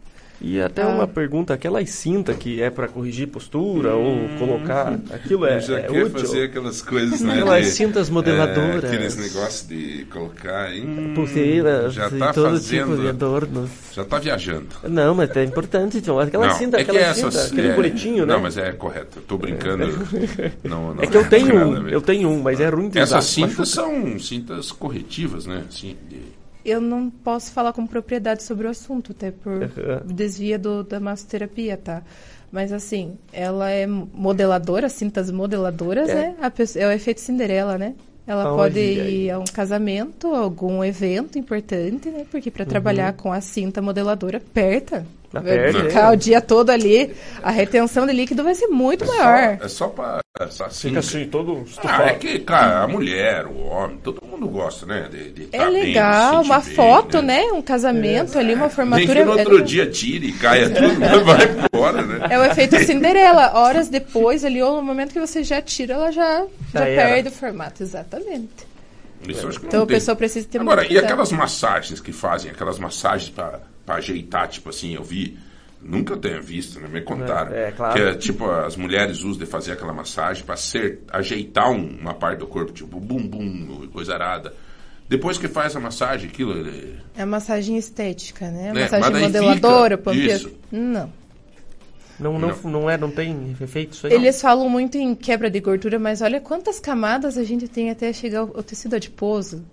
E até Ah. uma pergunta, aquelas cinta que é para corrigir postura ou colocar, aquilo é, já é quer útil? fazer aquelas coisas, né? Aquelas de- cintas modeladoras. É, aqueles negócios de colocar em... Pulseiras já e tá todo fazendo, tipo de adornos. Já tá viajando. Não, mas é importante, John. Aquela não, cinta, é que aquela essas, cinta, aquele é, bonitinho, né? Não, mas é correto. Eu tô brincando. [LAUGHS] não, não É que eu tenho um, eu tenho um, mas é ruim de usar. Essas cintas machuca. são cintas corretivas, né? Assim, de- Eu não posso falar com propriedade sobre o assunto, até por Aham. desvia do, da massoterapia, tá? Mas assim, ela é modeladora, cintas modeladoras, É. né? Pessoa, é o efeito Cinderela, né? Ela pode aí. ir a um casamento, algum evento importante, né? Porque para trabalhar com a cinta modeladora, aperta. Vai Aperta, ficar é. o dia todo ali, a retenção de líquido vai ser muito é, só, maior. é só pra. É só assim, Fica assim, todo Ah, estufado. é que, cara, a mulher, o homem, todo mundo gosta, né? De, de É tá bem, legal, sentir uma bem, foto, né? Um casamento ali, uma Nem formatura. que no é outro dia tire e caia tudo, mas [LAUGHS] [LAUGHS] vai embora, né? É o efeito Cinderela. Horas depois, ali, ou no momento que você já tira, ela já, Já já era. perde o formato. Exatamente. Isso Então a tem. pessoa precisa ter Agora, muito e aquelas massagens que fazem, aquelas massagens pra, pra ajeitar, tipo assim, eu vi. Nunca tenho visto, né? Me contaram. É, é, claro. Que é tipo, as mulheres usam de fazer aquela massagem pra ser, ajeitar um- uma parte do corpo, tipo, bum bum, coisa arada. Depois que faz a massagem, aquilo. ele- É a massagem estética, né? Né, massagem modeladora, isso. Não. Não, não, não, é, não tem efeito isso aí. Eles falam muito em quebra de gordura, mas olha quantas camadas a gente tem até chegar ao, ao tecido adiposo.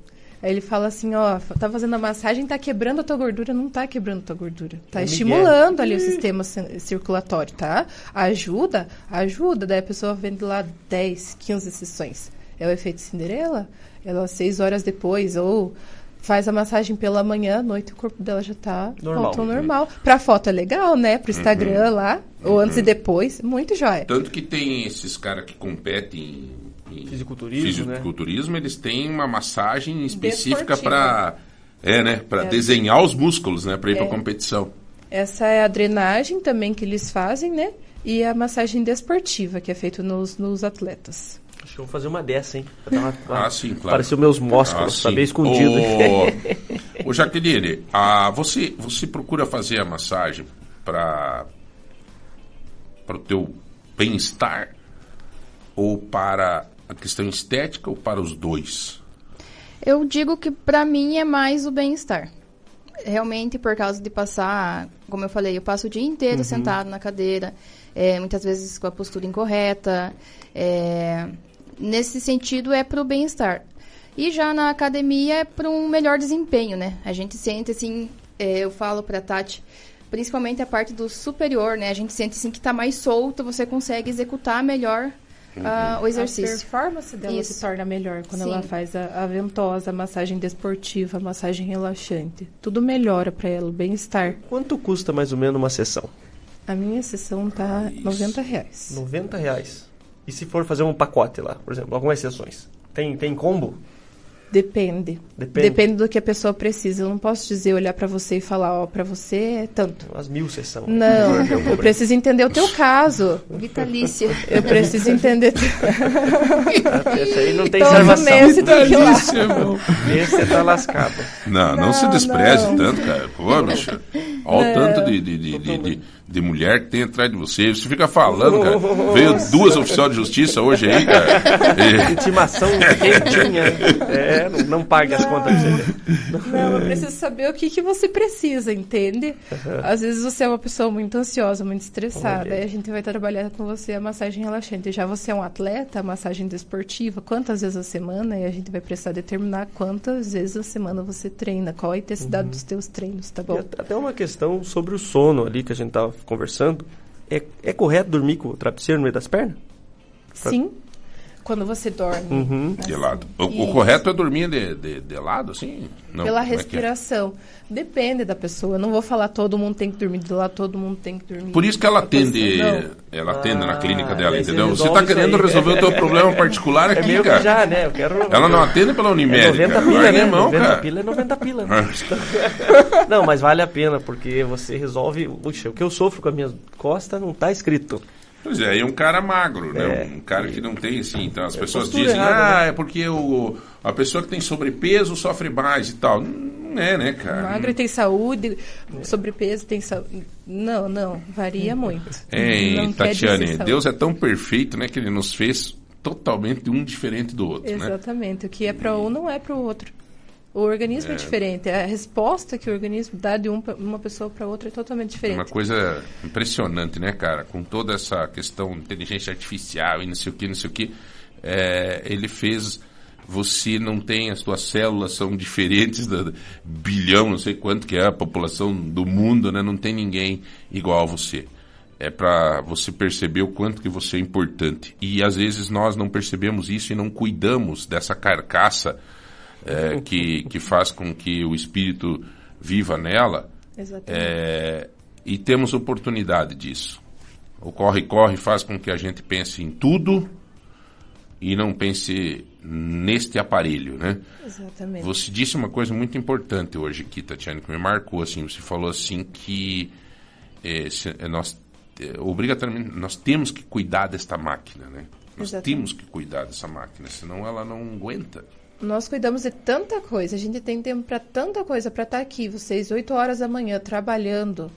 Aí ele fala assim, ó, tá fazendo a massagem, tá quebrando a tua gordura, não tá quebrando a tua gordura. Tá É Miguel. estimulando ali o sistema cir- circulatório, tá? Ajuda, ajuda. Daí a pessoa vende lá 10, 15 sessões. É o efeito Cinderela? Ela, seis horas depois, ou faz a massagem pela manhã, à noite o corpo dela já tá Normal. volta ao normal. Pra foto é legal, né? Pro Instagram Uhum. lá, ou antes e depois, muito jóia. Tanto que tem esses caras que competem em, Fisiculturismo, né? fisiculturismo, eles têm uma massagem específica para é, né, para É. desenhar os músculos, né, para ir É. para competição. Essa é a drenagem também que eles fazem, né? E a massagem desportiva, que é feita nos, nos atletas. Acho que eu vou fazer uma dessa, hein? Uma, Ah, sim, claro. Aparecer os meus músculos, Ah, saber escondido. Ô, [LAUGHS] ô Jaqueline, ah, você, você procura fazer a massagem para para o teu bem-estar ou para a questão estética ou para os dois? Eu digo que pra mim é mais o bem-estar. Realmente, por causa de passar, como eu falei, eu passo o dia inteiro sentado na cadeira, é, muitas vezes com a postura incorreta. é, nesse sentido, é pro bem-estar. E já na academia é para um melhor desempenho, né? A gente sente assim, é, eu falo pra Tati, principalmente a parte do superior, né? A gente sente assim que tá mais solto, você consegue executar melhor ah, o A exercício. performance dela Isso. se torna melhor quando Sim. ela faz a, a ventosa, a massagem desportiva, a massagem relaxante. Tudo melhora para ela, o bem-estar. Quanto custa mais ou menos uma sessão? A minha sessão tá 90 reais. 90 reais. E se for fazer um pacote lá, por exemplo, algumas sessões? Tem, tem combo? Depende. Depende. Depende do que a pessoa precisa. Eu não posso dizer, olhar para você e falar, ó, para você é tanto. Umas mil sessões. Não, [LAUGHS] Eu preciso entender o teu caso. Vitalícia. Eu preciso entender. Esse aí não tem Todo salvação. mês você tem que ir lá. Esse tá lascado. Não, não, Não, se despreze não. tanto, cara. Pô, bicho. Olha o tanto de, de, de, de, de- mulher que tem atrás de você. Você fica falando, cara. Veio duas oficiais de justiça hoje aí, cara. E- [LAUGHS] Intimação quentinha. É, não, não paga as contas. Não, eu preciso saber o que, que você precisa, entende? Às vezes você é uma pessoa muito ansiosa, muito estressada, Olha aí a gente vai trabalhar com você a massagem relaxante. Já você é um atleta, a massagem desportiva, quantas vezes a semana? E a gente vai precisar determinar quantas vezes a semana você treina, qual a intensidade dos teus treinos, tá E bom? at- até uma questão sobre o sono ali que a gente tava conversando. É, é correto dormir com o travesseiro no meio das pernas? Sim. Quando você dorme. Uhum. De lado. O, o correto é dormir de, de, de lado, assim? Não, Pela como é que é? respiração. Depende da pessoa. Eu não vou falar todo mundo tem que dormir de lado, todo mundo tem que dormir. Por isso que ela na atende, ela atende na Ah, clínica dela, entendeu? Você resolve tá isso querendo aí. resolver o teu problema [LAUGHS] particular É aqui, cara. já, né? Eu quero. Ela não atende pela É Unimed, 90 cara. pila, né? a mão, 90 cara. pila é 90 pila. né? [LAUGHS] não, mas vale a pena, porque você resolve. Puxa, o que eu sofro com as minhas costas não tá escrito. Pois é, e um cara magro, né? É. Um cara que não tem assim. Então as pessoas postura dizem, errada, ah, né? é porque o, a pessoa que tem sobrepeso sofre mais e tal. Não é, né, cara? Magro tem saúde, sobrepeso tem saúde. Não, não, varia muito. Ei, Não quer dizer Tatiane. Deus é tão perfeito, né, que ele nos fez totalmente um diferente do outro, né? Exatamente. O que é para um não é para o outro. O organismo é. diferente. A resposta que o organismo dá de um, uma pessoa para outra é totalmente É diferente. uma coisa impressionante, né, cara? Com toda essa questão de inteligência artificial e não sei o que, não sei o que, é, ele fez. Você não tem, as suas células são diferentes, da bilhão, não sei quanto que é a população do mundo, né? Não tem ninguém igual a você. É para você perceber o quanto que você é importante. E às vezes nós não percebemos isso e não cuidamos dessa carcaça é, que, que faz com que o espírito viva nela. É, e temos oportunidade disso. O corre-corre faz com que a gente pense em tudo e não pense neste aparelho, né? Exatamente. Você disse uma coisa muito importante hoje aqui, Tatiana, que me marcou, assim, você falou assim que eh, se- eh, nós, eh, obrigatoriamente, nós temos que cuidar desta máquina, né? Nós Exatamente. temos que cuidar dessa máquina, senão ela não aguenta. Nós cuidamos de tanta coisa, a gente tem tempo para tanta coisa para estar aqui. Vocês, 8 horas da manhã, trabalhando,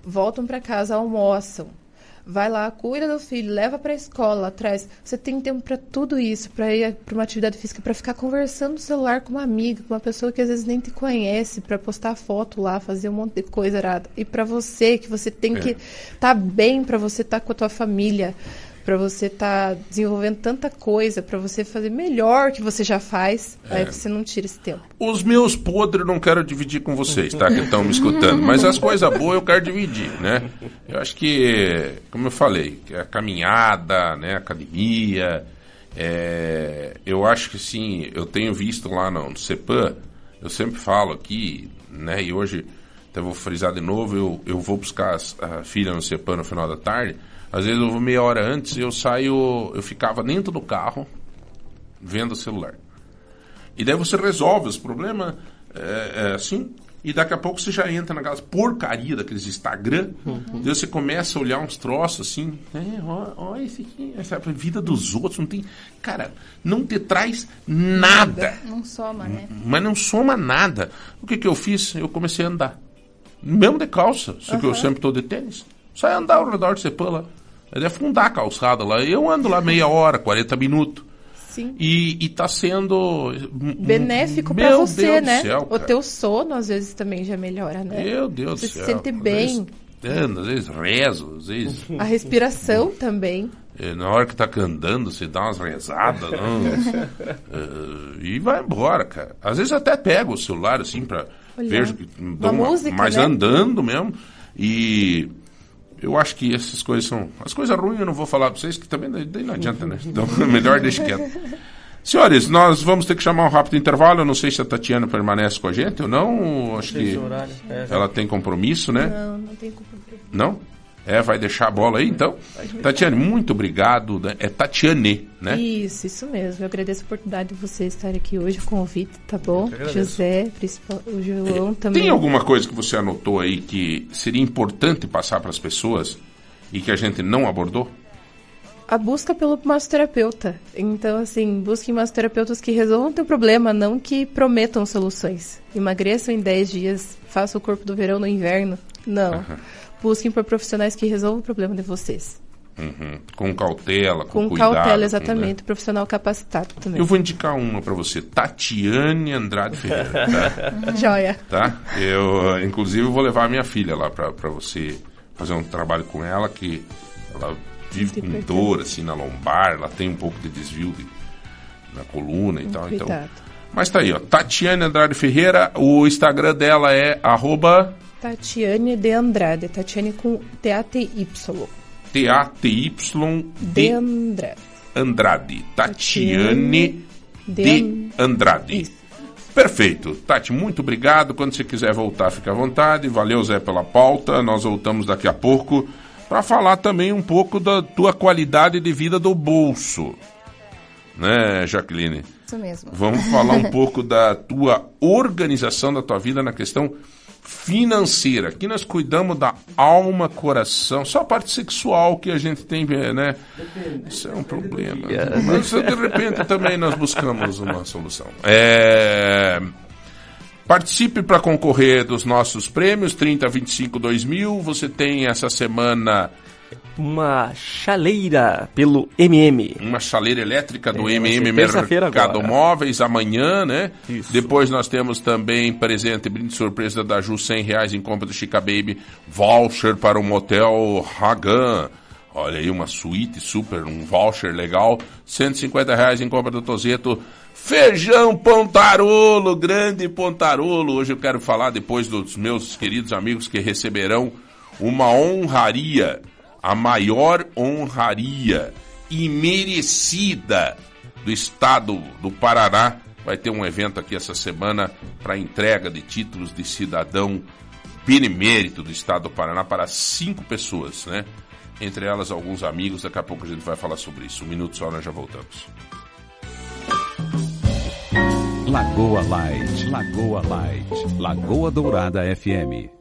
voltam para casa, almoçam, vai lá, cuida do filho, leva para a escola, atrás. Você tem tempo para tudo isso, para ir para uma atividade física, para ficar conversando no celular com uma amiga, com uma pessoa que às vezes nem te conhece, para postar foto lá, fazer um monte de coisa errada. E para você, que você tem É. que estar bem, para você estar com a tua família para você estar desenvolvendo tanta coisa, para você fazer melhor que você já faz, É. aí você não tira esse tempo. Os meus podres eu não quero dividir com vocês, tá? Que estão me escutando. Mas as coisas boas eu quero dividir, né? Eu acho que, como eu falei, que a caminhada, né? A academia. é, eu acho que sim, eu tenho visto lá no, no CEPAM, eu sempre falo aqui, né? E hoje, até vou frisar de novo, eu, eu vou buscar as- a filha no CEPAM no final da tarde. Às vezes eu vou meia hora antes, eu saio, eu ficava dentro do carro vendo o celular. E daí você resolve os problemas é, é, assim. E daqui a pouco você já entra naquelas porcaria daqueles Instagram. Daí você começa a olhar uns troços assim. É, ó, ó esse aqui, essa vida dos outros não tem. Cara, não te traz nada. Não soma, né? Mas não soma nada. O que, que eu fiz? Eu comecei a andar. Mesmo de calça, só que eu sempre estou de tênis. Só andar ao redor de Cepã lá. É de afundar a calçada lá. Eu ando lá meia hora, 40 minutos. Sim. E, e tá sendo Benéfico para você, Deus né? céu, o teu sono às vezes também já melhora, né? Meu Deus Você do se céu. sente Às bem. vezes ando, às vezes rezo, às vezes. A respiração [LAUGHS] também. eh, Na hora que tá cantando, você dá umas rezadas, não, eh, [LAUGHS] e vai embora, cara. Às vezes até pego o celular assim pra Olhar. ver, dou Uma música, mas né? andando mesmo. E eu acho que essas coisas são. As coisas ruins eu não vou falar pra vocês, que também não adianta, né? Então, [LAUGHS] melhor deixa quieto. Senhores, nós vamos ter que chamar um rápido intervalo. Eu não sei se a Tatiana permanece com a gente ou não. Acho que Esse horário. É, ela tem compromisso, né? Não, não tem culpa. Não? É, vai deixar a bola aí então? Tatiane, muito obrigado. né? É Tatiane, né? Isso, isso mesmo. Eu agradeço a oportunidade de você estar aqui hoje, o convite, tá bom? José, o João também. Tem alguma coisa que você anotou aí que seria importante passar para as pessoas e que a gente não abordou? a busca pelo massoterapeuta. Então, assim, busquem massoterapeutas que resolvam teu problema, não que prometam soluções. Emagreçam em 10 dias, faça o corpo do verão no inverno. Não. [LAUGHS] Busquem por profissionais que resolvam o problema de vocês. Uhum. Com cautela, com, Com cuidado. cautela, né? exatamente. Profissional capacitado também. Eu vou indicar uma para você, Tatiane Andrade Ferreira, tá? [LAUGHS] Joia. tá? Eu, inclusive, eu vou levar a minha filha lá para você fazer um trabalho com ela que ela vive com dor assim na lombar, ela tem um pouco de desvio de- na coluna e tal, então. Cuidado. Mas tá aí, ó, Tatiane Andrade Ferreira, o Instagram dela é arroba Tatiane de Andrade. Tatiane com T-A-T-Y. T-A-T-Y De de Andrade. Andrade. Tatiane De de Andrade. Perfeito. Tati, muito obrigado. Quando você quiser voltar, fica à vontade. Valeu, Zé, pela pauta. Nós voltamos daqui a pouco para falar também um pouco da tua qualidade de vida do bolso. Né, Jaqueline? Isso mesmo. Vamos falar um [LAUGHS] pouco da tua organização da tua vida na questão financeira. Aqui nós cuidamos da alma, coração, só a parte sexual que a gente tem, né? Isso é um problema. Mas de repente também nós buscamos uma solução. É... Participe para concorrer dos nossos prêmios 30, 25, 2000. Você tem essa semana Uma chaleira pelo MM. uma chaleira elétrica do É, MM Mercado. Móveis amanhã, né? Isso. Depois nós temos também presente, brinde surpresa da Ju, 100 reais em compra do Chica Baby, voucher para o motel Hagan. Olha aí, uma suíte super, um voucher legal. 150 reais em compra do Tozeto. Feijão Pontarolo, grande Pontarolo. Hoje eu quero falar, depois dos meus queridos amigos que receberão uma honraria, a maior honraria merecida do estado do Paraná. Vai ter um evento aqui essa semana para entrega de títulos de cidadão benemérito do estado do Paraná para cinco pessoas, né? Entre elas alguns amigos, daqui a pouco a gente vai falar sobre isso. Um minuto só, nós já voltamos. Lagoa Light, Lagoa Light, Lagoa Dourada FM.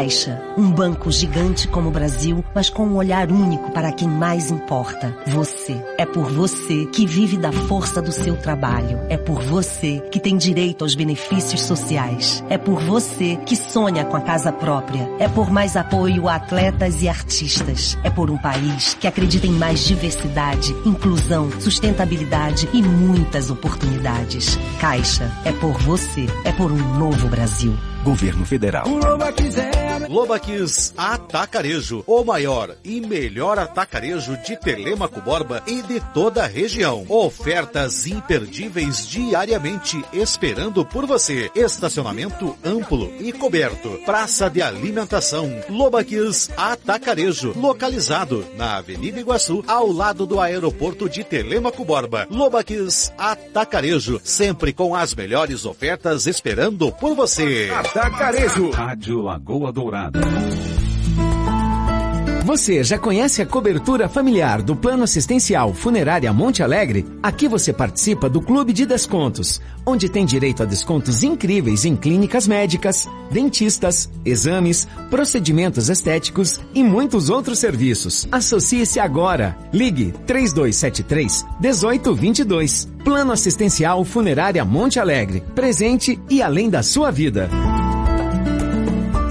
Caixa, um banco gigante como o Brasil, mas com um olhar único para quem mais importa. Você. É por você que vive da força do seu trabalho. É por você que tem direito aos benefícios sociais. É por você que sonha com a casa própria. É por mais apoio a atletas e artistas. É por um país que acredita em mais diversidade, inclusão, sustentabilidade e muitas oportunidades. Caixa, é por você. É por um novo Brasil. Governo Federal. Lobaquis Atacarejo, o maior e melhor atacarejo de Telemaco Borba e de toda a região. Ofertas imperdíveis diariamente esperando por você. Estacionamento amplo e coberto. Praça de alimentação. Lobaquis Atacarejo, localizado na Avenida Iguaçu, ao lado do aeroporto de Telemaco Borba. Lobaquis Atacarejo, sempre com as melhores ofertas esperando por você. Atacarejo. Rádio Lagoa Dourada. Você já conhece a cobertura familiar do Plano Assistencial Funerária Monte Alegre? Aqui você participa do Clube de Descontos, onde tem direito a descontos incríveis em clínicas médicas, dentistas, exames, procedimentos estéticos e muitos outros serviços. Associe-se agora. Ligue 3273 1822. Plano Assistencial Funerária Monte Alegre. Presente e além da sua vida.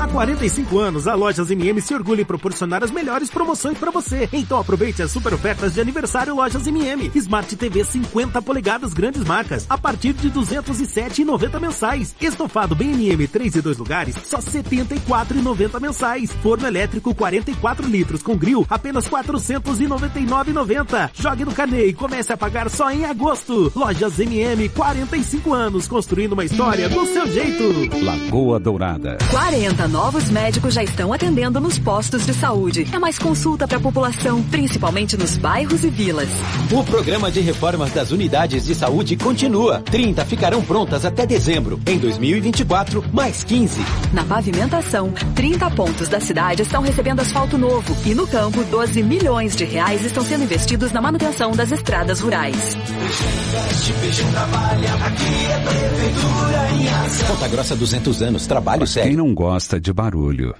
Há 45 anos, a Lojas MM se orgulha em proporcionar as melhores promoções para você. Então aproveite as super ofertas de aniversário Lojas MM. Smart TV 50 polegadas grandes marcas, a partir de R$ 207,90 mensais. Estofado BNM 3 e 2 lugares, só R$ 74,90 mensais. Forno elétrico 44 litros com grill, apenas R$ 499,90. Jogue no carnê e comece a pagar só em agosto. Lojas MM, 45 anos, construindo uma história do seu jeito. Lagoa Dourada. 40 novos médicos já estão atendendo nos postos de saúde. É mais consulta para a população, principalmente nos bairros e vilas. O programa de reformas das unidades de saúde continua. 30 ficarão prontas até dezembro. Em 2024, mais 15. Na pavimentação, 30 pontos da cidade estão recebendo asfalto novo. E no campo, 12 milhões de reais estão sendo investidos na manutenção das estradas rurais. Ponta Grossa 200 anos, trabalho Quem sério. não gosta de barulho?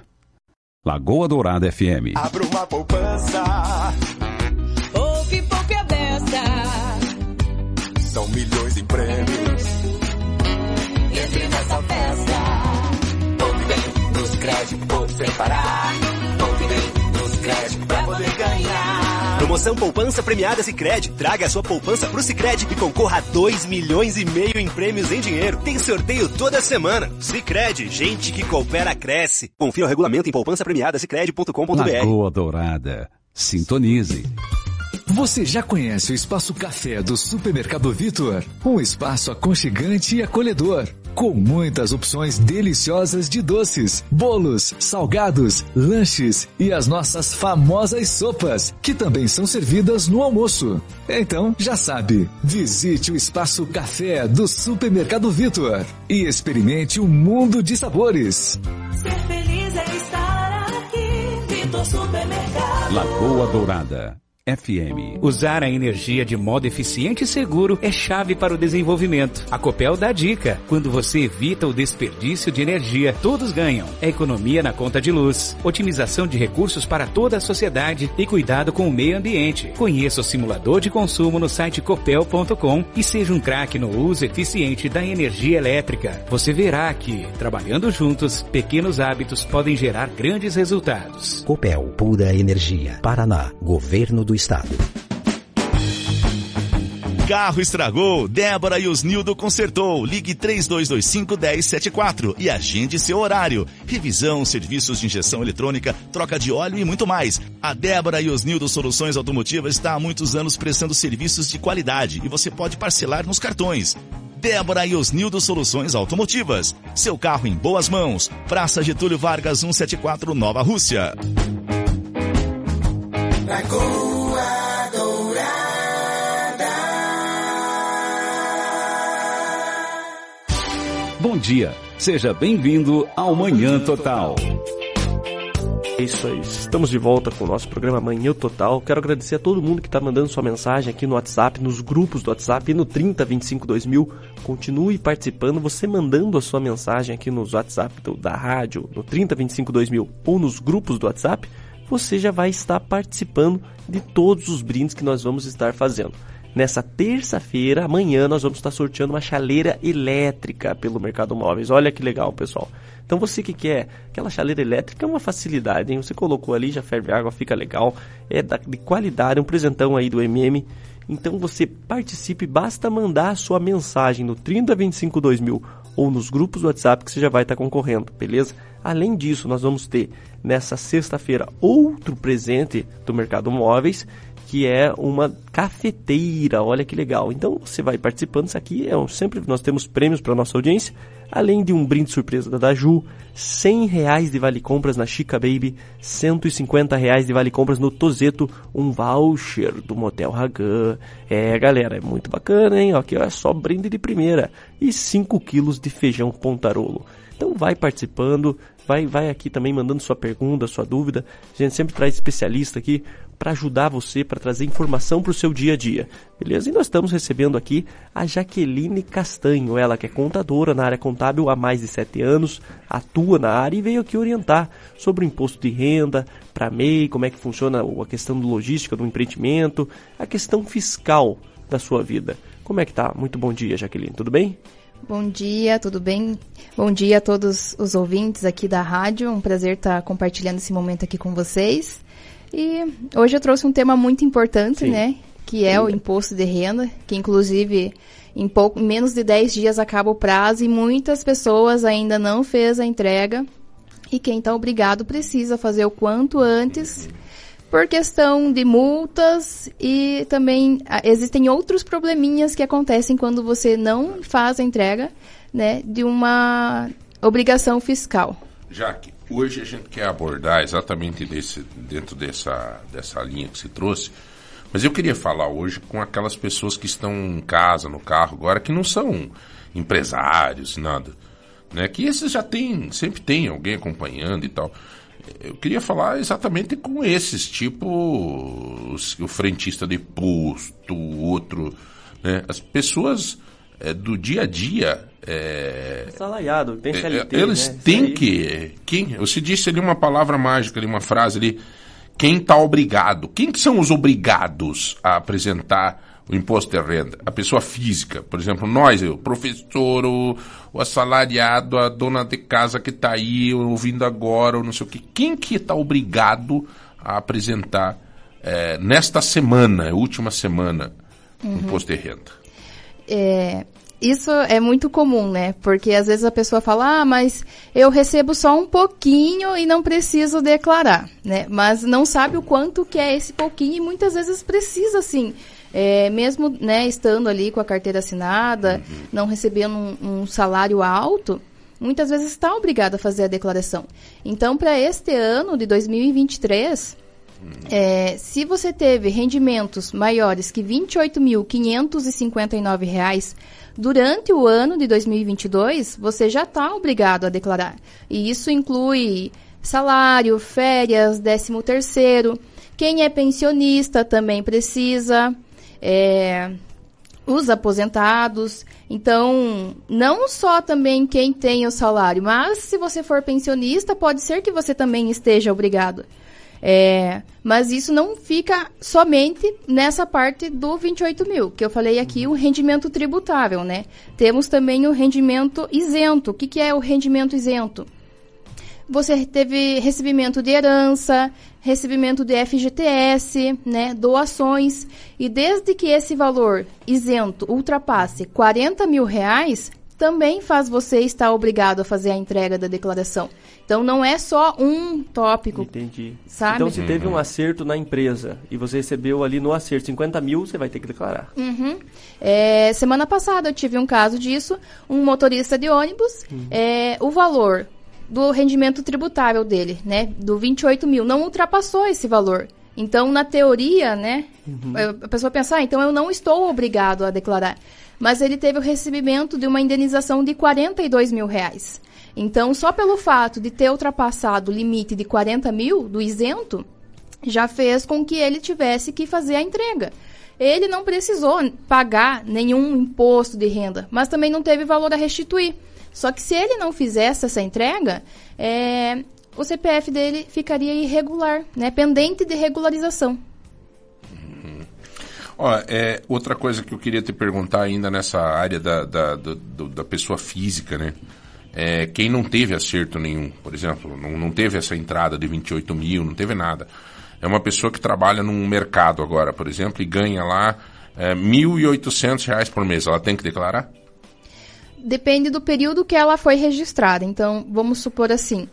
Lagoa Dourada FM. Abra uma poupança. Poupe, poupe a beça. São milhões em prêmios. Entre nessa festa. Poupe bem nos créditos, poupe sem parar. Poupe bem nos créditos pra poder ganhar. Promoção Poupança Premiada Sicredi. Traga a sua poupança pro Sicredi e concorra a 2 milhões e meio em prêmios em dinheiro. Tem sorteio toda semana. Sicredi, gente que coopera cresce. Confira o regulamento em poupançapremiadasicredi.com.br. Lagoa Dourada. Sintonize. Você já conhece o Espaço Café do Supermercado Vitor? Um espaço aconchegante e acolhedor. Com muitas opções deliciosas de doces, bolos, salgados, lanches e as nossas famosas sopas, que também são servidas no almoço. Então, já sabe, visite o espaço café do Supermercado Vitor e experimente um mundo de sabores. Ser feliz é estar aqui. Vitor Supermercado. Lagoa Dourada. FM. Usar a energia de modo eficiente e seguro é chave para o desenvolvimento. A Copel dá dica. Quando você evita o desperdício de energia, todos ganham. É economia na conta de luz, otimização de recursos para toda a sociedade e cuidado com o meio ambiente. Conheça o simulador de consumo no site copel.com e seja um craque no uso eficiente da energia elétrica. Você verá que, trabalhando juntos, pequenos hábitos podem gerar grandes resultados. Copel, pura energia. Paraná, Governo do Estado. Carro estragou, Débora e Osnildo consertou. Ligue 3225-1074 e agende seu horário. Revisão, serviços de injeção eletrônica, troca de óleo e muito mais. A Débora e Osnildo Soluções Automotivas está há muitos anos prestando serviços de qualidade e você pode parcelar nos cartões. Débora e Osnildo Soluções Automotivas. Seu carro em boas mãos. Praça Getúlio Vargas 174, Nova Rússia. Bom dia, seja bem-vindo ao Manhã Total. É isso aí, estamos de volta com o nosso programa Manhã Total. Quero agradecer a todo mundo que está mandando sua mensagem aqui no WhatsApp, nos grupos do WhatsApp e no 3025 2000. Continue participando, você mandando a sua mensagem aqui nos WhatsApp da rádio, no 3025 2000 ou nos grupos do WhatsApp, você já vai estar participando de todos os brindes que nós vamos estar fazendo. Nessa terça-feira, amanhã, nós vamos estar sorteando uma chaleira elétrica pelo Mercado Móveis. Olha que legal, pessoal. Então você que quer aquela chaleira elétrica é uma facilidade, hein? Você colocou ali, já ferve água, fica legal. É de qualidade, um presentão aí do MM. Então você participe, basta mandar a sua mensagem no 3025 2000 ou nos grupos do WhatsApp que você já vai estar concorrendo, beleza? Além disso, nós vamos ter nessa sexta-feira outro presente do Mercado Móveis, que é uma cafeteira. Olha que legal. Então você vai participando. Isso aqui é um, sempre nós temos prêmios para nossa audiência, além de um brinde surpresa da Daju, 100 reais de vale compras na Chica Baby, 150 reais de vale compras no Tozeto, um voucher do Motel Hagan. É, galera, é muito bacana, hein? Aqui é só brinde de primeira e 5 quilos de feijão pontarolo. Então vai participando, vai, vai aqui também mandando sua pergunta, sua dúvida. A gente sempre traz especialista aqui para ajudar você, para trazer informação para o seu dia a dia. Beleza? E nós estamos recebendo aqui a Jaqueline Castanho, ela que é contadora na área contábil há mais de sete anos, atua na área e veio aqui orientar sobre o imposto de renda, para MEI, como é que funciona a questão do logística do empreendimento, a questão fiscal da sua vida. Como é que tá? Muito bom dia, Jaqueline. Tudo bem? Bom dia, tudo bem? Bom dia a todos os ouvintes aqui da rádio. Um prazer estar compartilhando esse momento aqui com vocês. E hoje eu trouxe um tema muito importante, Sim. né? Que é o imposto de renda, que inclusive em pouco menos de 10 dias acaba o prazo e muitas pessoas ainda não fez a entrega. E quem está obrigado precisa fazer o quanto antes por questão de multas e também ah, existem outros probleminhas que acontecem quando você não faz a entrega, né, de uma obrigação fiscal. Jaque, hoje a gente quer abordar exatamente desse, dentro dessa, dessa linha que se trouxe, mas eu queria falar hoje com aquelas pessoas que estão em casa, no carro agora, que não são empresários, nada. Né? Que esses já tem, sempre tem alguém acompanhando e tal. Eu queria falar exatamente com esses, tipo os- o frentista de posto, o outro, né? As pessoas é, do dia a dia. É, Salaiado, tem é, CLT, eles né? Têm que. Quem, você disse ali uma palavra mágica, ali, uma frase ali. Quem está obrigado? Quem que são os obrigados a apresentar o imposto de renda? A pessoa física, por exemplo, nós, o professor, o, o assalariado, a dona de casa que está aí ouvindo agora, ou não sei o que. Quem que está obrigado a apresentar eh, nesta semana, última semana, Uhum. imposto de renda? É, isso é muito comum, né? Porque às vezes a pessoa fala, ah, mas eu recebo só um pouquinho e não preciso declarar, né? Mas não sabe o quanto que é esse pouquinho e muitas vezes precisa, sim, é, mesmo né, estando ali com a carteira assinada, não recebendo um, um salário alto, muitas vezes está obrigado a fazer a declaração. Então, para este ano de 2023, é, se você teve rendimentos maiores que R$ 28.559 durante o ano de 2022, você já está obrigado a declarar. E isso inclui salário, férias, décimo terceiro. Quem é pensionista também precisa. É, os aposentados. Então, não só também quem tem o salário, mas se você for pensionista, pode ser que você também esteja obrigado. É, mas isso não fica somente nessa parte do 28 mil, que eu falei aqui, o rendimento tributável, né? Temos também o rendimento isento. O que, que é o rendimento isento? Você teve recebimento de herança, recebimento de FGTS, né, doações, e desde que esse valor isento ultrapasse 40 mil reais, também faz você estar obrigado a fazer a entrega da declaração. Então não é só um tópico. Entendi. Sabe? Então se teve um acerto na empresa e você recebeu ali no acerto 50 mil, você vai ter que declarar. Uhum. É, semana passada eu tive um caso disso, um motorista de ônibus, é, o valor do rendimento tributável dele, né, do 28 mil, não ultrapassou esse valor. Então, na teoria, né, a pessoa pensa, ah, então eu não estou obrigado a declarar. Mas ele teve o recebimento de uma indenização de 42 mil reais. Então, só pelo fato de ter ultrapassado o limite de 40 mil do isento, já fez com que ele tivesse que fazer a entrega. Ele não precisou pagar nenhum imposto de renda, mas também não teve valor a restituir. Só que se ele não fizesse essa entrega, é, o CPF dele ficaria irregular, né, pendente de regularização. Ó, é, outra coisa que eu queria te perguntar ainda nessa área da, da, do- da pessoa física, né? É, quem não teve acerto nenhum, por exemplo, não, não teve essa entrada de 28 mil, não teve nada. É uma pessoa que trabalha num mercado agora, por exemplo, e ganha lá é, 1.800 reais por mês. Ela tem que declarar? Depende do período que ela foi registrada. Então, vamos supor assim.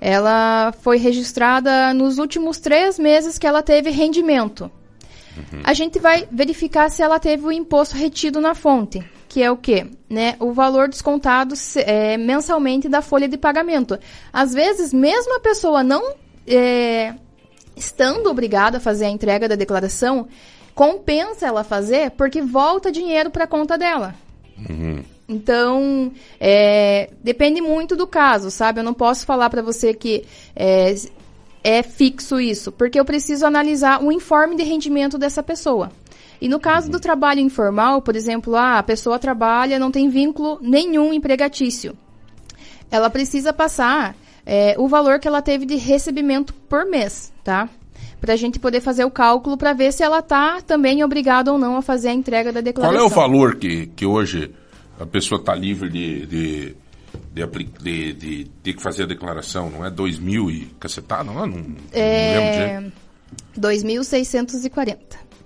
Ela foi registrada nos últimos três meses que ela teve rendimento. A gente vai verificar se ela teve o imposto retido na fonte, que é o quê? Né? O valor descontado é, mensalmente da folha de pagamento. Às vezes, mesmo a pessoa não é, estando obrigada a fazer a entrega da declaração, compensa ela fazer porque volta dinheiro para a conta dela. Então, é, depende muito do caso, sabe? Eu não posso falar para você que é, é fixo isso, porque eu preciso analisar o informe de rendimento dessa pessoa. E no caso do trabalho informal, por exemplo, ah, a pessoa trabalha, não tem vínculo nenhum empregatício. Ela precisa passar é, o valor que ela teve de recebimento por mês, tá? Para a gente poder fazer o cálculo para ver se ela está também obrigada ou não a fazer a entrega da Qual declaração. é o valor que, que hoje a pessoa está livre de, de, de, de, de ter que fazer a declaração? Não é 2 mil e cacetada? Não, é? não, não lembro É, direito. 2.640.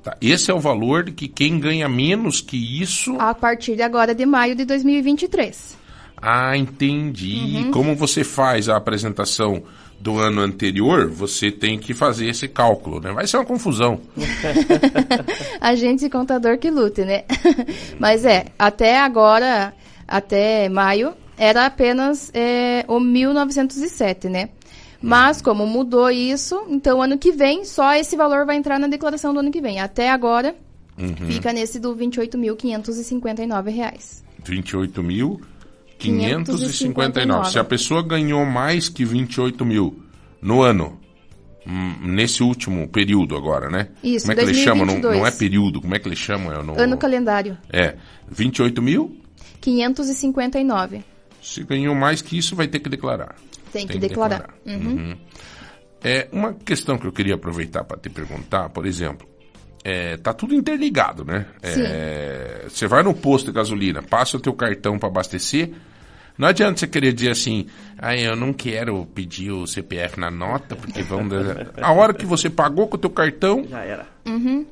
Tá, Esse é o valor de que quem ganha menos que isso. A partir de agora de maio de 2023. Ah, entendi. Uhum. Como você faz a apresentação do ano anterior, você tem que fazer esse cálculo, né? Vai ser uma confusão. [LAUGHS] Agente e contador que lute, né? [LAUGHS] Mas é, até agora, até maio, era apenas é, o 1907, né? Mas como mudou isso, então ano que vem, só esse valor vai entrar na declaração do ano que vem. Até agora, Uhum. fica nesse do 28.559 reais. 28.559. Se a pessoa ganhou mais que 28 mil no ano, hum, nesse último período agora, né? Isso, Como é que eles chamam? Não, 2022. não é período, como é que eles chamam? É, no- Ano calendário, é 28 mil. 559. Se ganhou mais que isso, vai ter que declarar. Tem que declarar. Uhum. Uhum. É uma questão que eu queria aproveitar para te perguntar, por exemplo, é, tá tudo interligado, né? É, você vai no posto de gasolina, passa o teu cartão para abastecer. Não adianta você querer dizer assim, ah, eu não quero pedir o CPF na nota, porque vão... dar-" A hora que você pagou com o teu cartão, Já era. Uhum.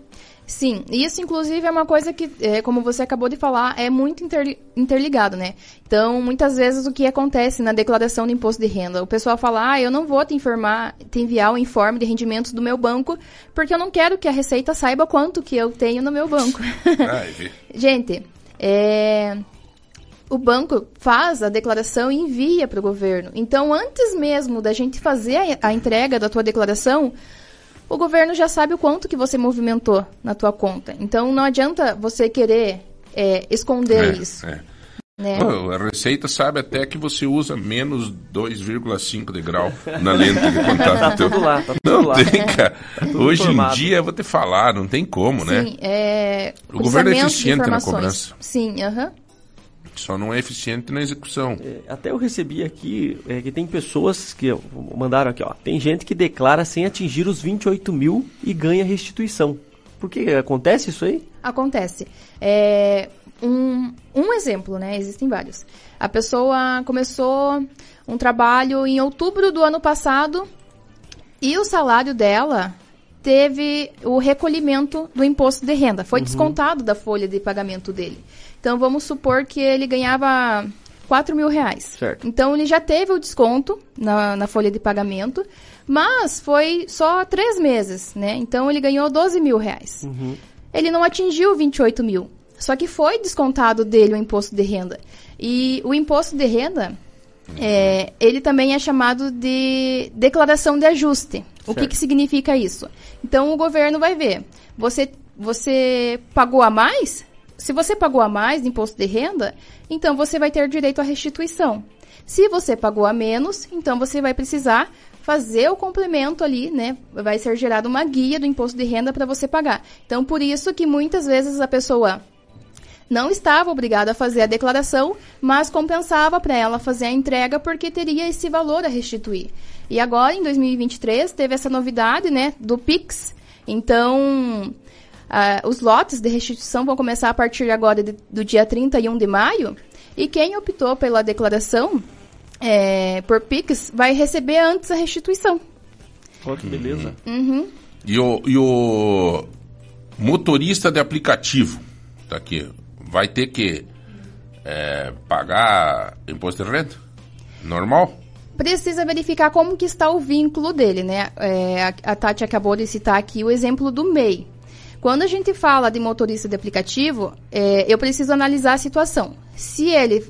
Sim, isso inclusive é uma coisa que, é, como você acabou de falar, é muito inter- interligado, né? Então, muitas vezes o que acontece na declaração do imposto de renda, o pessoal fala, ah, eu não vou te informar, te enviar o informe de rendimentos do meu banco, porque eu não quero que a Receita saiba quanto que eu tenho no meu banco. [LAUGHS] Ai, vê. Gente, é, o banco faz a declaração e envia para o governo. Então, antes mesmo da gente fazer a, a entrega da tua declaração, o governo já sabe o quanto que você movimentou na tua conta. Então, não adianta você querer é, esconder É, isso. é. Né? A Receita sabe até que você usa menos 2,5 de grau na lente de contato. [LAUGHS] Tá tudo lá, tá tudo não lá. tem, [LAUGHS] cara. Tá Hoje informado. em dia, eu vou te falar, não tem como, né? Sim, é, O governo é eficiente na cobrança. Sim, aham. Só não é eficiente na execução. Até eu recebi aqui é, que tem pessoas que mandaram aqui, ó. Tem gente que declara sem atingir os 28 mil e ganha restituição. Por que acontece isso aí? Acontece. É, um, um exemplo, né? Existem vários. A pessoa começou um trabalho em outubro do ano passado e o salário dela teve o recolhimento do imposto de renda. Foi Uhum. descontado da folha de pagamento dele. Então vamos supor que ele ganhava 4 mil reais. Certo. Então ele já teve o desconto na, na folha de pagamento, mas foi só três meses, né? Então ele ganhou 12 mil reais. Ele não atingiu 28 mil. Só que foi descontado dele o imposto de renda. E o imposto de renda, é, ele também é chamado de declaração de ajuste. O que, Certo. que significa isso? Então o governo vai ver. Você, você pagou a mais? Se você pagou a mais de imposto de renda, então você vai ter direito à restituição. Se você pagou a menos, então você vai precisar fazer o complemento ali, né? Vai ser gerada uma guia do imposto de renda para você pagar. Então, por isso que muitas vezes a pessoa não estava obrigada a fazer a declaração, mas compensava para ela fazer a entrega porque teria esse valor a restituir. E agora, em 2023, teve essa novidade, né, do Pix. Então, ah, os lotes de restituição vão começar a partir agora de- do dia 31 de maio. E quem optou pela declaração é, por Pix vai receber antes a restituição. Olha que beleza. Uhum. E o, e o motorista de aplicativo, tá aqui, vai ter que é, pagar imposto de renda? Normal? precisa verificar como que está o vínculo dele, né? É, a, a Tati acabou de citar aqui o exemplo do MEI. Quando a gente fala de motorista de aplicativo, é, eu preciso analisar a situação. Se ele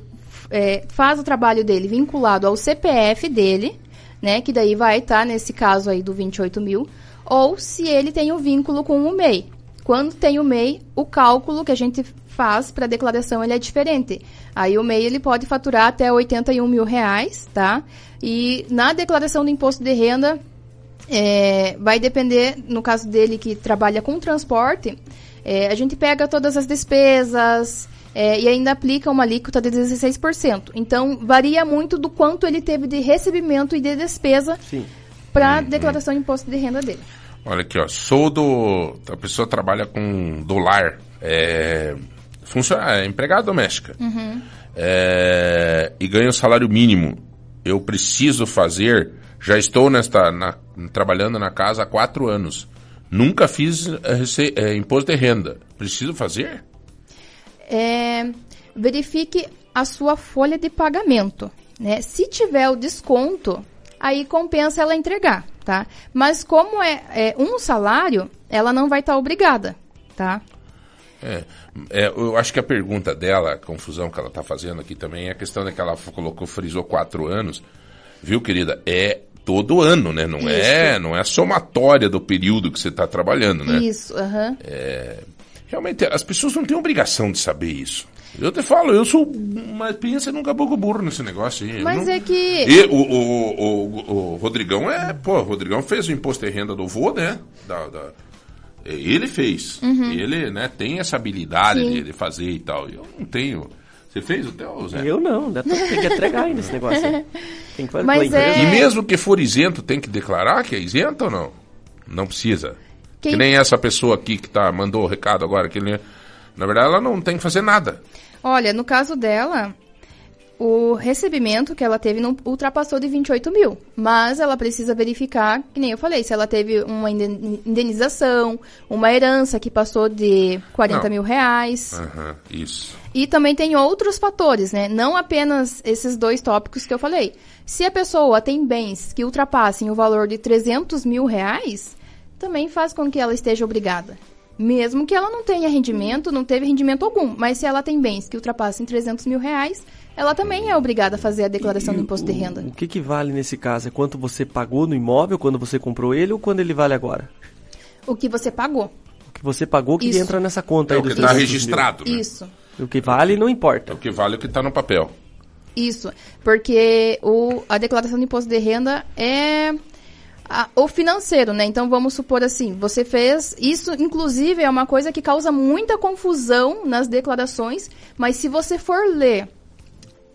é, faz o trabalho dele vinculado ao CPF dele, né? Que daí vai estar nesse caso aí do 28 mil, ou se ele tem o vínculo com o MEI. Quando tem o MEI, o cálculo que a gente faz para a declaração ele é diferente. Aí o MEI ele pode faturar até 81 mil reais, tá? E na declaração do imposto de renda é, vai depender, no caso dele que trabalha com transporte, é, a gente pega todas as despesas é, e ainda aplica uma alíquota de 16%. Então varia muito do quanto ele teve de recebimento e de despesa para a declaração de imposto de renda dele. Olha aqui, ó. Sou do. A pessoa trabalha com dólar. É, funciona, é empregada doméstica. Uhum. É, e ganha o salário mínimo. Eu preciso fazer. Já estou nesta, na- trabalhando na casa há quatro anos. Nunca fiz eh, imposto de renda. Preciso fazer? é, verifique a sua folha de pagamento. Né? Se tiver o desconto, aí compensa ela entregar, tá? Mas como é, é um salário, ela não vai estar obrigada, tá? É, é, eu acho que a pergunta dela, a confusão que ela está fazendo aqui também, é a questão de que ela colocou, frisou quatro anos. Viu, querida? É todo ano, né? Não é, não é a somatória do período que você está trabalhando, né? Isso, aham. É, realmente, as pessoas não têm obrigação de saber isso. Eu te falo, eu sou uma pensa num caboclo burro nesse negócio aí. Mas não- é que... E o, o, o, o Rodrigão é, pô, o Rodrigão fez o imposto de renda do vô, né? Da, da- ele fez. Uhum. Ele, né, tem essa habilidade Sim. de, de fazer e tal. Eu não tenho. Você fez o teu, Zé? Eu não, né? tem que entregar ainda esse negócio. aí. [LAUGHS] Tem que fazer Mas pela empresa. é- E mesmo que for isento, tem que declarar que é isento ou não? Não precisa. Quem- Que nem essa pessoa aqui que tá, mandou o recado agora, que ele, na verdade ela não tem que fazer nada. Olha, no caso dela, o recebimento que ela teve não ultrapassou de 28 mil. Mas ela precisa verificar, que nem eu falei, se ela teve uma inden- indenização, uma herança que passou de 40 Não. mil reais. Aham, isso. E também tem outros fatores, né? Não apenas esses dois tópicos que eu falei. Se a pessoa tem bens que ultrapassem o valor de 300 mil reais, também faz com que ela esteja obrigada. Mesmo que ela não tenha rendimento, não teve rendimento algum. Mas se ela tem bens que ultrapassem 300 mil reais, ela também é obrigada a fazer a declaração do imposto de renda. O que, que vale nesse caso? É quanto você pagou no imóvel quando você comprou ele ou quando ele vale agora? O que você pagou. O que você pagou que Isso. entra nessa conta É aí o que está 300 mil. registrado. né? Isso. O que vale não importa. É o que vale o que está no papel. Isso, porque o, a declaração de imposto de renda é a- o financeiro, né? Então vamos supor assim, você fez. Isso, inclusive, é uma coisa que causa muita confusão nas declarações, mas se você for ler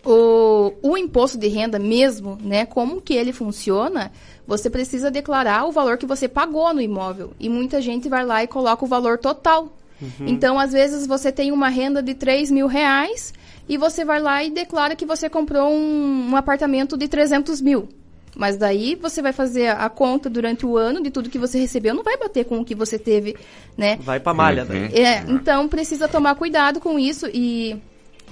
o, o imposto de renda mesmo, né? Como que ele funciona, você precisa declarar o valor que você pagou no imóvel. E muita gente vai lá e coloca o valor total. Então, às vezes, você tem uma renda de 3 mil reais e você vai lá e declara que você comprou um, um apartamento de 300 mil. Mas daí você vai fazer a conta durante o ano de tudo que você recebeu, não vai bater com o que você teve, né? Vai pra malha, né? É, então precisa tomar cuidado com isso e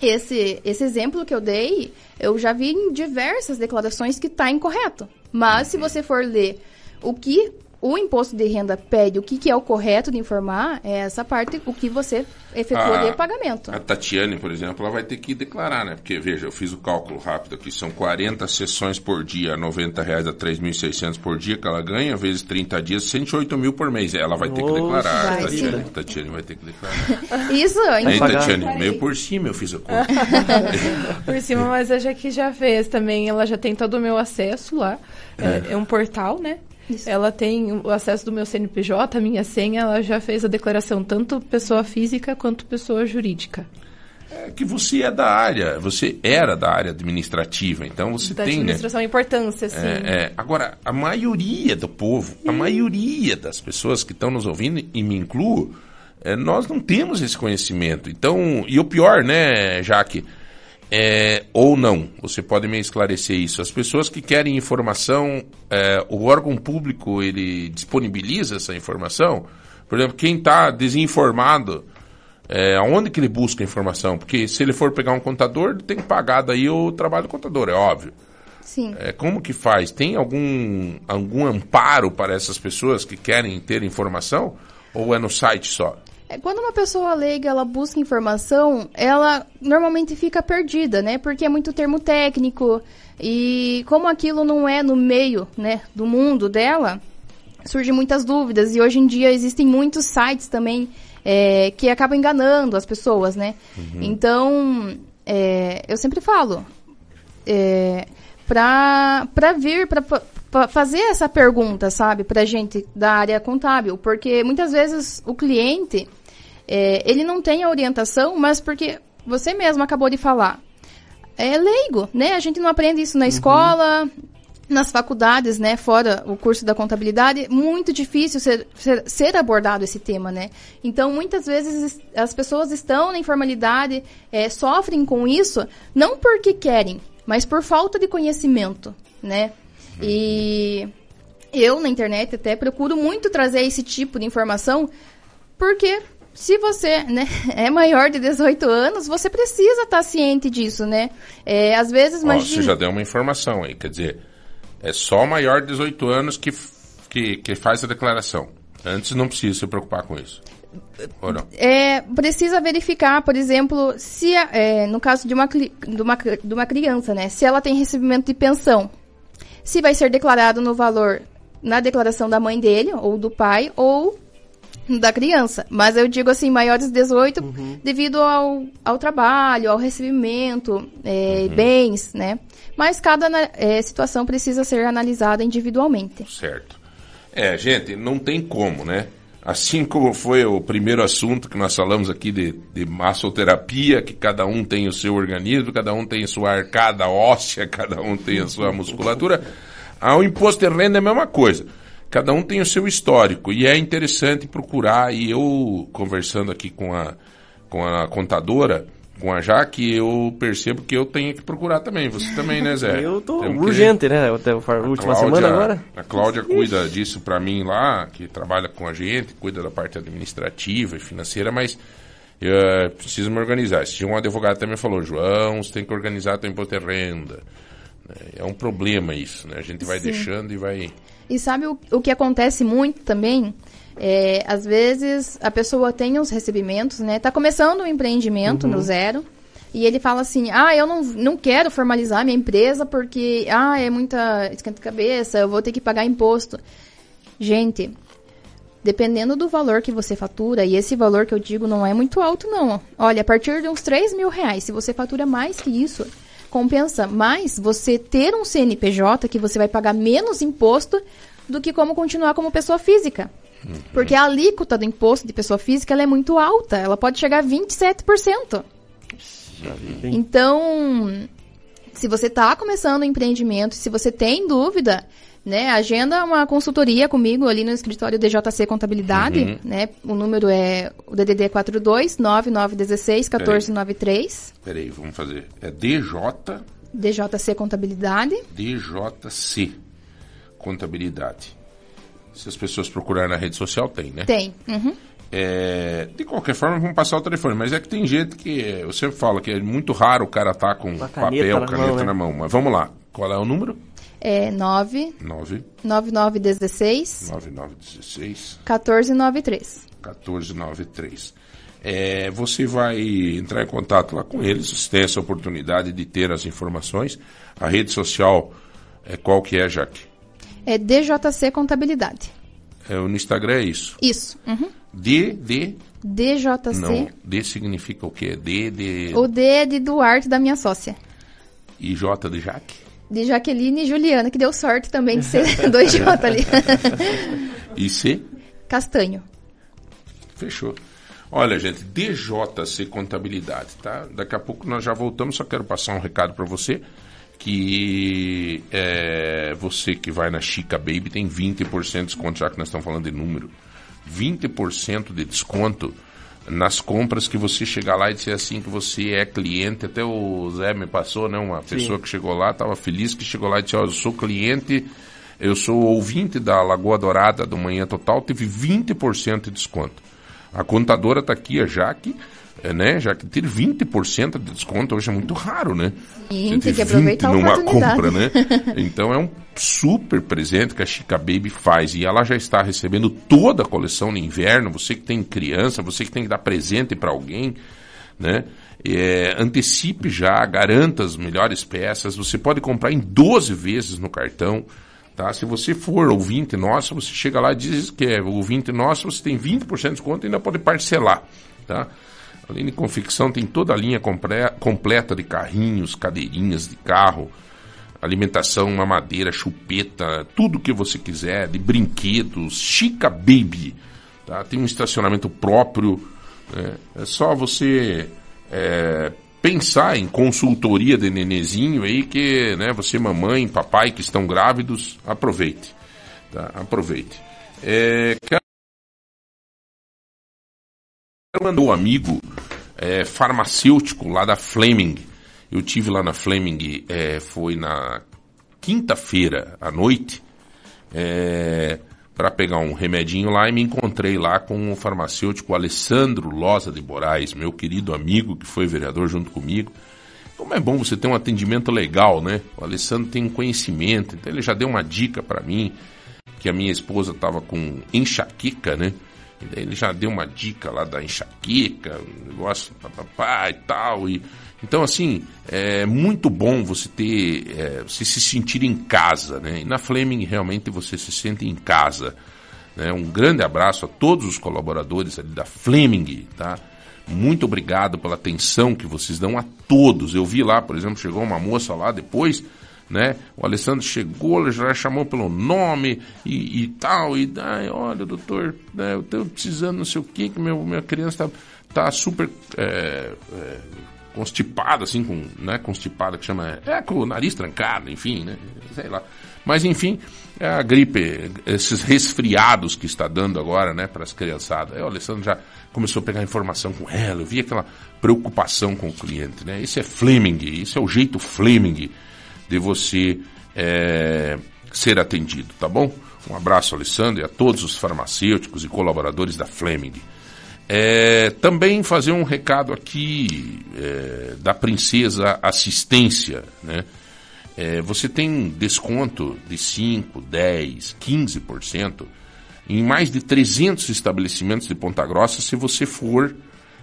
esse, esse exemplo que eu dei, eu já vi em diversas declarações que está incorreto. Mas se você for ler o que o imposto de renda pede, o que, que é o correto de informar, é essa parte, o que você efetuou de pagamento. A Tatiane, por exemplo, ela vai ter que declarar, né? Porque, veja, eu fiz o cálculo rápido aqui, são 40 sessões por dia, 90 reais a 3.600 por dia que ela ganha, vezes 30 dias, 108 mil por mês. Ela vai ter que Nossa, declarar, vai Tatiane. sim. Tatiane vai ter que declarar. [LAUGHS] Isso, Aí, então- Tatiane, meio por cima eu fiz a conta. [LAUGHS] Por cima, mas a Jaque já fez também. Ela já tem todo o meu acesso lá. É, é um portal, né? Ela tem o acesso do meu CNPJ, a minha senha. Ela já fez a declaração, tanto pessoa física quanto pessoa jurídica. É que você é da área, você era da área administrativa, então você da tem, né? administração, a importância, sim. É, é. Agora, a maioria do povo, a maioria das pessoas que estão nos ouvindo, e me incluo, é, nós não temos esse conhecimento. Então, e o pior, né, Jaque, é, ou não, você pode me esclarecer isso. As pessoas que querem informação, é, o órgão público, ele disponibiliza essa informação? Por exemplo, quem está desinformado, é, aonde que ele busca a informação? Porque se ele for pegar um contador, ele tem que pagar daí o trabalho do contador, é óbvio. Sim. É, como que faz? Tem algum, algum amparo para essas pessoas que querem ter informação? Ou é no site só? É, Quando uma pessoa leiga ela busca informação, ela normalmente fica perdida, né? Porque é muito termo técnico e como aquilo não é no meio, né, do mundo dela, surgem muitas dúvidas e hoje em dia existem muitos sites também é, que acabam enganando as pessoas, né? Então, é, eu sempre falo, é, para vir para pra fazer essa pergunta, sabe, para gente da área contábil, porque muitas vezes o cliente é, ele não tem a orientação, mas porque você mesmo acabou de falar, é leigo, né? A gente não aprende isso na escola, nas faculdades, né? Fora o curso da contabilidade, muito difícil ser, ser, ser abordado esse tema, né? Então, muitas vezes as pessoas estão na informalidade, é, sofrem com isso, não porque querem, mas por falta de conhecimento, né? E eu, na internet, até procuro muito trazer esse tipo de informação, porque se você né, [LAUGHS] é maior de 18 anos, você precisa estar ciente disso, né? É, às vezes, imagina... você já deu uma informação aí, quer dizer, é só maior de 18 anos que, que, que faz a declaração. Antes não precisa se preocupar com isso. É, precisa verificar, por exemplo, se é, no caso de uma, de, uma, de uma criança, né, se ela tem recebimento de pensão, se vai ser declarado no valor na declaração da mãe dele ou do pai ou da criança. Mas eu digo assim, maiores de 18, devido ao, ao trabalho, ao recebimento, é, bens, né? Mas cada ana- é, situação precisa ser analisada individualmente. Certo. É, gente, não tem como, né? Assim como foi o primeiro assunto que nós falamos aqui de, de massoterapia, que cada um tem o seu organismo, cada um tem a sua arcada óssea, [LAUGHS] cada um tem a sua musculatura, ao imposto de renda é a mesma coisa. Cada um tem o seu histórico e é interessante procurar, e eu conversando aqui com a, com a contadora, com a Jaque, eu percebo que eu tenho que procurar também. Você também, né, Zé? [LAUGHS] Eu tô Temos que- urgente, né? Até a última semana agora. A Cláudia cuida disso pra mim lá, que trabalha com a gente, cuida da parte administrativa e financeira, mas eu eh, preciso me organizar. Esse dia um advogado também falou, João, você tem que organizar teu imposto de renda. É um problema isso, né? A gente vai Sim. deixando e vai... E sabe o, o que acontece muito também? É, às vezes a pessoa tem os recebimentos, né? Tá começando um empreendimento Uhum. no zero. E ele fala assim: ah, eu não, não quero formalizar minha empresa porque ah, é muita esquenta de cabeça, eu vou ter que pagar imposto. Gente, dependendo do valor que você fatura, e esse valor que eu digo não é muito alto, não. Olha, a partir de uns 3 mil reais, se você fatura mais que isso, compensa mais você ter um CNPJ que você vai pagar menos imposto do que como continuar como pessoa física. Porque a alíquota do imposto de pessoa física ela é muito alta, ela pode chegar a 27%. Então, se você está começando um empreendimento, se você tem dúvida, né, agenda uma consultoria comigo ali no escritório DJC Contabilidade, Uhum. né? O número é o DDD é 42 9916 1493, Peraí, vamos fazer. É DJ, DJC Contabilidade. DJC, Contabilidade. Se as pessoas procurarem na rede social, tem, né? Tem. Uhum. É, de qualquer forma, vamos passar o telefone. Mas é que tem gente que. Eu sempre falo que é muito raro o cara tá com caneta papel, na caneta mão, né? na mão. Mas vamos lá. Qual é o número? É 9 9 9916 9916 1493. 1493. É, você vai entrar em contato lá com eles, você tem essa oportunidade de ter as informações. A rede social é qual que é, Jaque? É DJC Contabilidade. É, no Instagram é isso. Isso. Uhum. D, D. DJC. Não, D significa o quê? D de. O D é de Duarte, da minha sócia. E J de Jaque. De Jaqueline e Juliana, que deu sorte também de ser [LAUGHS] dois J ali. [LAUGHS] E C? Castanho. Fechou. Olha, gente, DJC Contabilidade, tá? Daqui a pouco nós já voltamos, só quero passar um recado para você que é, você que vai na Chica Baby tem 20% de desconto, já que nós estamos falando de número. 20% de desconto nas compras que você chegar lá e dizer assim que você é cliente. Até o Zé me passou, né? Uma Sim. pessoa que chegou lá, estava feliz que chegou lá e disse, ó, eu sou cliente, eu sou ouvinte da Lagoa Dourada do Manhã Total, teve 20% de desconto. A contadora está aqui, a Jaque, né? Já que ter 20% de desconto hoje é muito raro, né? Sim, Você tem que aproveitar a 20 numa compra, né? [LAUGHS] Então é um super presente que a Chica Baby faz e ela já está recebendo toda a coleção no inverno. Você que tem criança, você que tem que dar presente para alguém, né? É, antecipe já, garanta as melhores peças. Você pode comprar em 12 vezes no cartão. Tá? Se você for ouvinte nosso, você chega lá e diz que é ouvinte nosso, você tem 20% de desconto e ainda pode parcelar. Tá? Além de confecção, tem toda a linha completa de carrinhos, cadeirinhas de carro, alimentação, mamadeira, chupeta, tudo que você quiser, de brinquedos, Chica Baby. Tá? Tem um estacionamento próprio. né? É só você é, pensar em consultoria de nenezinho aí que né, você, mamãe, papai que estão grávidos, aproveite. Tá? Aproveite. É, quero mandar um amigo é, farmacêutico lá da Fleming. Eu tive lá na Fleming, é, foi na quinta-feira à noite, para pegar um remedinho lá e me encontrei lá com o farmacêutico Alessandro Loza de Moraes, meu querido amigo que foi vereador junto comigo. Como é bom você ter um atendimento legal, né? O Alessandro tem conhecimento, então ele já deu uma dica para mim que a minha esposa estava com enxaqueca, né? E daí ele já deu uma dica lá da enxaqueca, um negócio papapá e tal. E, então, assim, é muito bom você ter, é, você se sentir em casa, né? E na Fleming realmente você se sente em casa. Né? Um grande abraço a todos os colaboradores ali da Fleming, tá? Muito obrigado pela atenção que vocês dão a todos. Eu vi lá, por exemplo, chegou uma moça lá depois, né? O Alessandro chegou, já chamou pelo nome e, e tal, e ai, olha, doutor, né, eu estou precisando não sei o que, que minha criança tá, tá super é, é, constipada, assim, com, né, constipada, que chama, é, com o nariz trancado, enfim, né, sei lá. Mas, enfim, é a gripe, esses resfriados que está dando agora, né, para as criançadas. O Alessandro já começou a pegar informação com ela, eu vi aquela preocupação com o cliente, né. Esse é Fleming, isso é o jeito Fleming de você é, ser atendido, tá bom? Um abraço, Alessandro, e a todos os farmacêuticos e colaboradores da Fleming. É, também fazer um recado aqui é, da Princesa Assistência, né? É, você tem desconto de 5, 10, 15% em mais de 300 estabelecimentos de Ponta Grossa se você for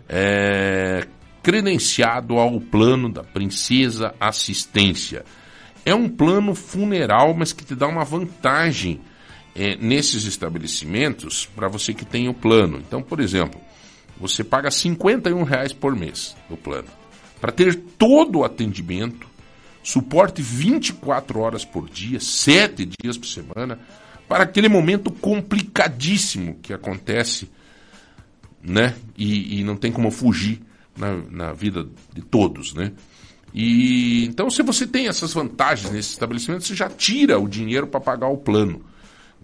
é, credenciado ao plano da Princesa Assistência. É um plano funeral, mas que te dá uma vantagem é, nesses estabelecimentos para você que tem o plano. Então, por exemplo, você paga 51 reais por mês no plano para ter todo o atendimento, suporte 24 horas por dia, 7 dias por semana, para aquele momento complicadíssimo que acontece, né? E, e não tem como fugir na, na vida de todos, né? E então, se você tem essas vantagens nesse estabelecimento, você já tira o dinheiro para pagar o plano.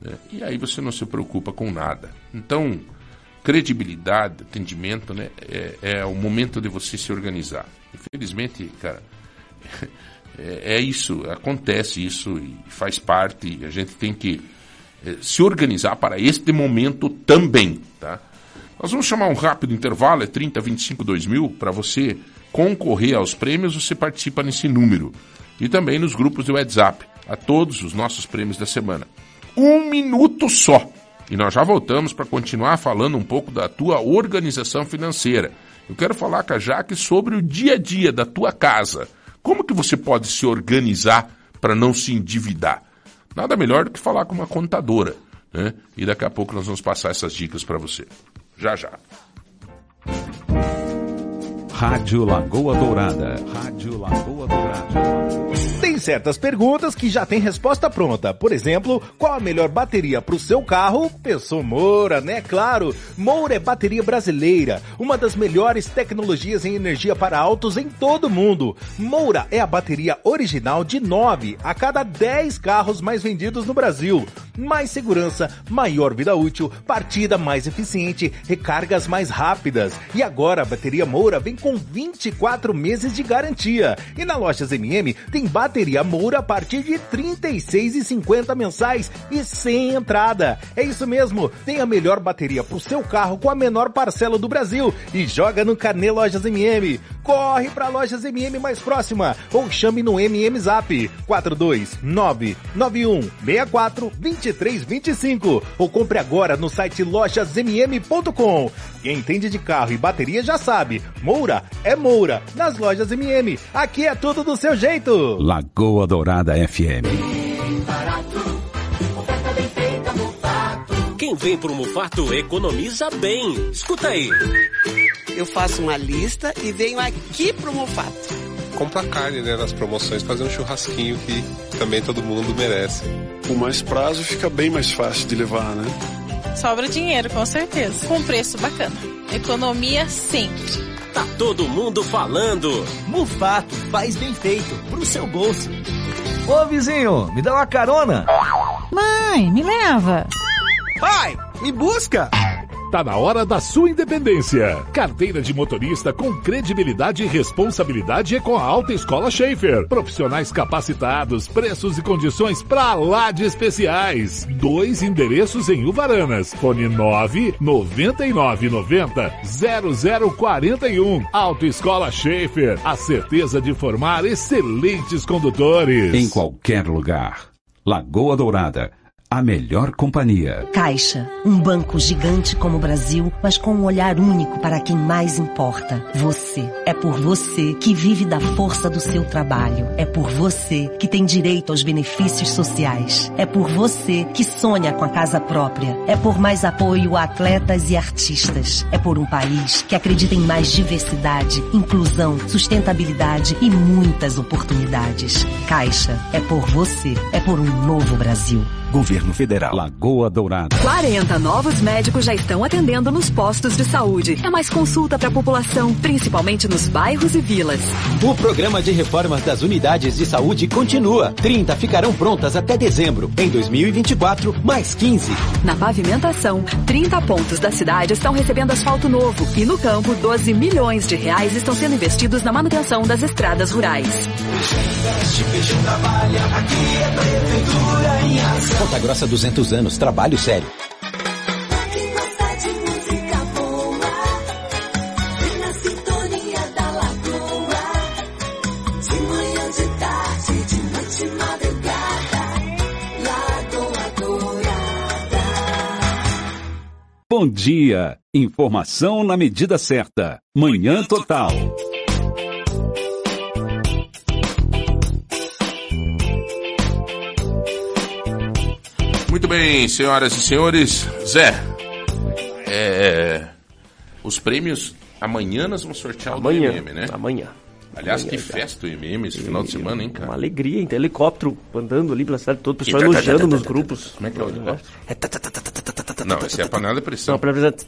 Né? E aí você não se preocupa com nada. Então, credibilidade, atendimento, né? É, é o momento de você se organizar. Infelizmente, cara, [LAUGHS] é, é isso, acontece isso e faz parte. A gente tem que é, se organizar para este momento também, tá? Nós vamos chamar um rápido intervalo, é 30, 25, 2000, para você concorrer aos prêmios, você participa nesse número. E também nos grupos do WhatsApp, a todos os nossos prêmios da semana. Um minuto só. E nós já voltamos para continuar falando um pouco da tua organização financeira. Eu quero falar com a Jaque sobre o dia a dia da tua casa. Como que você pode se organizar para não se endividar? Nada melhor do que falar com uma contadora. Né? E daqui a pouco nós vamos passar essas dicas para você. Já já. Rádio Lagoa Dourada. Rádio Lagoa Dourada. Certas perguntas que já tem resposta pronta. Por exemplo, qual a melhor bateria para o seu carro? Pensou Moura, né? Claro. Moura é bateria brasileira, uma das melhores tecnologias em energia para autos em todo o mundo. Moura é a bateria original de 9 a cada 10 carros mais vendidos no Brasil. Mais segurança, maior vida útil, partida mais eficiente, recargas mais rápidas. E agora a bateria Moura vem com 24 meses de garantia. E na Lojas MM tem bateria Moura a partir de R$ 36,50 mensais e sem entrada. É isso mesmo, tem a melhor bateria pro seu carro com a menor parcela do Brasil e joga no Carnê Lojas MM. Corre pra Lojas MM mais próxima ou chame no MM Zap 42991642325 ou compre agora no site lojasmm.com. Quem entende de carro e bateria já sabe, Moura é Moura nas lojas MM. Aqui é tudo do seu jeito. Lagoa Dourada FM. Quem vem pro Mufato economiza bem. Escuta aí. Eu faço uma lista e venho aqui pro Mufato. Compra carne, né, nas promoções, fazer um churrasquinho que também todo mundo merece. Com mais prazo fica bem mais fácil de levar, né? Sobra dinheiro, com certeza. Com preço bacana. Economia sempre. Tá todo mundo falando. Mufato faz bem feito pro seu bolso. Ô vizinho, me dá uma carona. Mãe, me leva. Pai, me busca. Tá na hora da sua independência. Carteira de motorista com credibilidade e responsabilidade é com a Alta Escola Schaefer. Profissionais capacitados, preços e condições pra lá de especiais. Dois endereços em Uvaranas. Fone 9 9990 0041. Alta Escola Schaefer. A certeza de formar excelentes condutores. Em qualquer lugar. Lagoa Dourada. A melhor companhia. Caixa, um banco gigante como o Brasil, mas com um olhar único para quem mais importa. Você. É por você que vive da força do seu trabalho. É por você que tem direito aos benefícios sociais. É por você que sonha com a casa própria. É por mais apoio a atletas e artistas. É por um país que acredita em mais diversidade, inclusão, sustentabilidade e muitas oportunidades. Caixa, é por você. É por um novo Brasil. Governo Federal. Lagoa Dourada. 40 novos médicos já estão atendendo nos postos de saúde. É mais consulta para a população, principalmente nos bairros e vilas. O programa de reformas das unidades de saúde continua. 30 ficarão prontas até dezembro. Em 2024, mais 15. Na pavimentação, 30 pontos da cidade estão recebendo asfalto novo. E no campo, 12 milhões de reais estão sendo investidos na manutenção das estradas rurais. Ponta Grossa 200 anos, trabalho sério. Quem gosta de música boa, vem na sintonia da lagoa. De manhã, de tarde, de noite, madrugada. Lagoa Dourada. Bom dia. Informação na medida certa. Manhã Total. Muito bem, senhoras e senhores. Zé, é, os prêmios amanhã nós vamos sortear Amanhã, o do MM, né? amanhã. Aliás, Amanhã que já. festa o MM esse final de semana, hein, cara? Uma alegria, hein? Tem helicóptero andando ali pela cidade toda, o pessoal elogiando nos grupos. Como é que é o helicóptero? Não, esse é a panela de pressão. Não, para apresentar.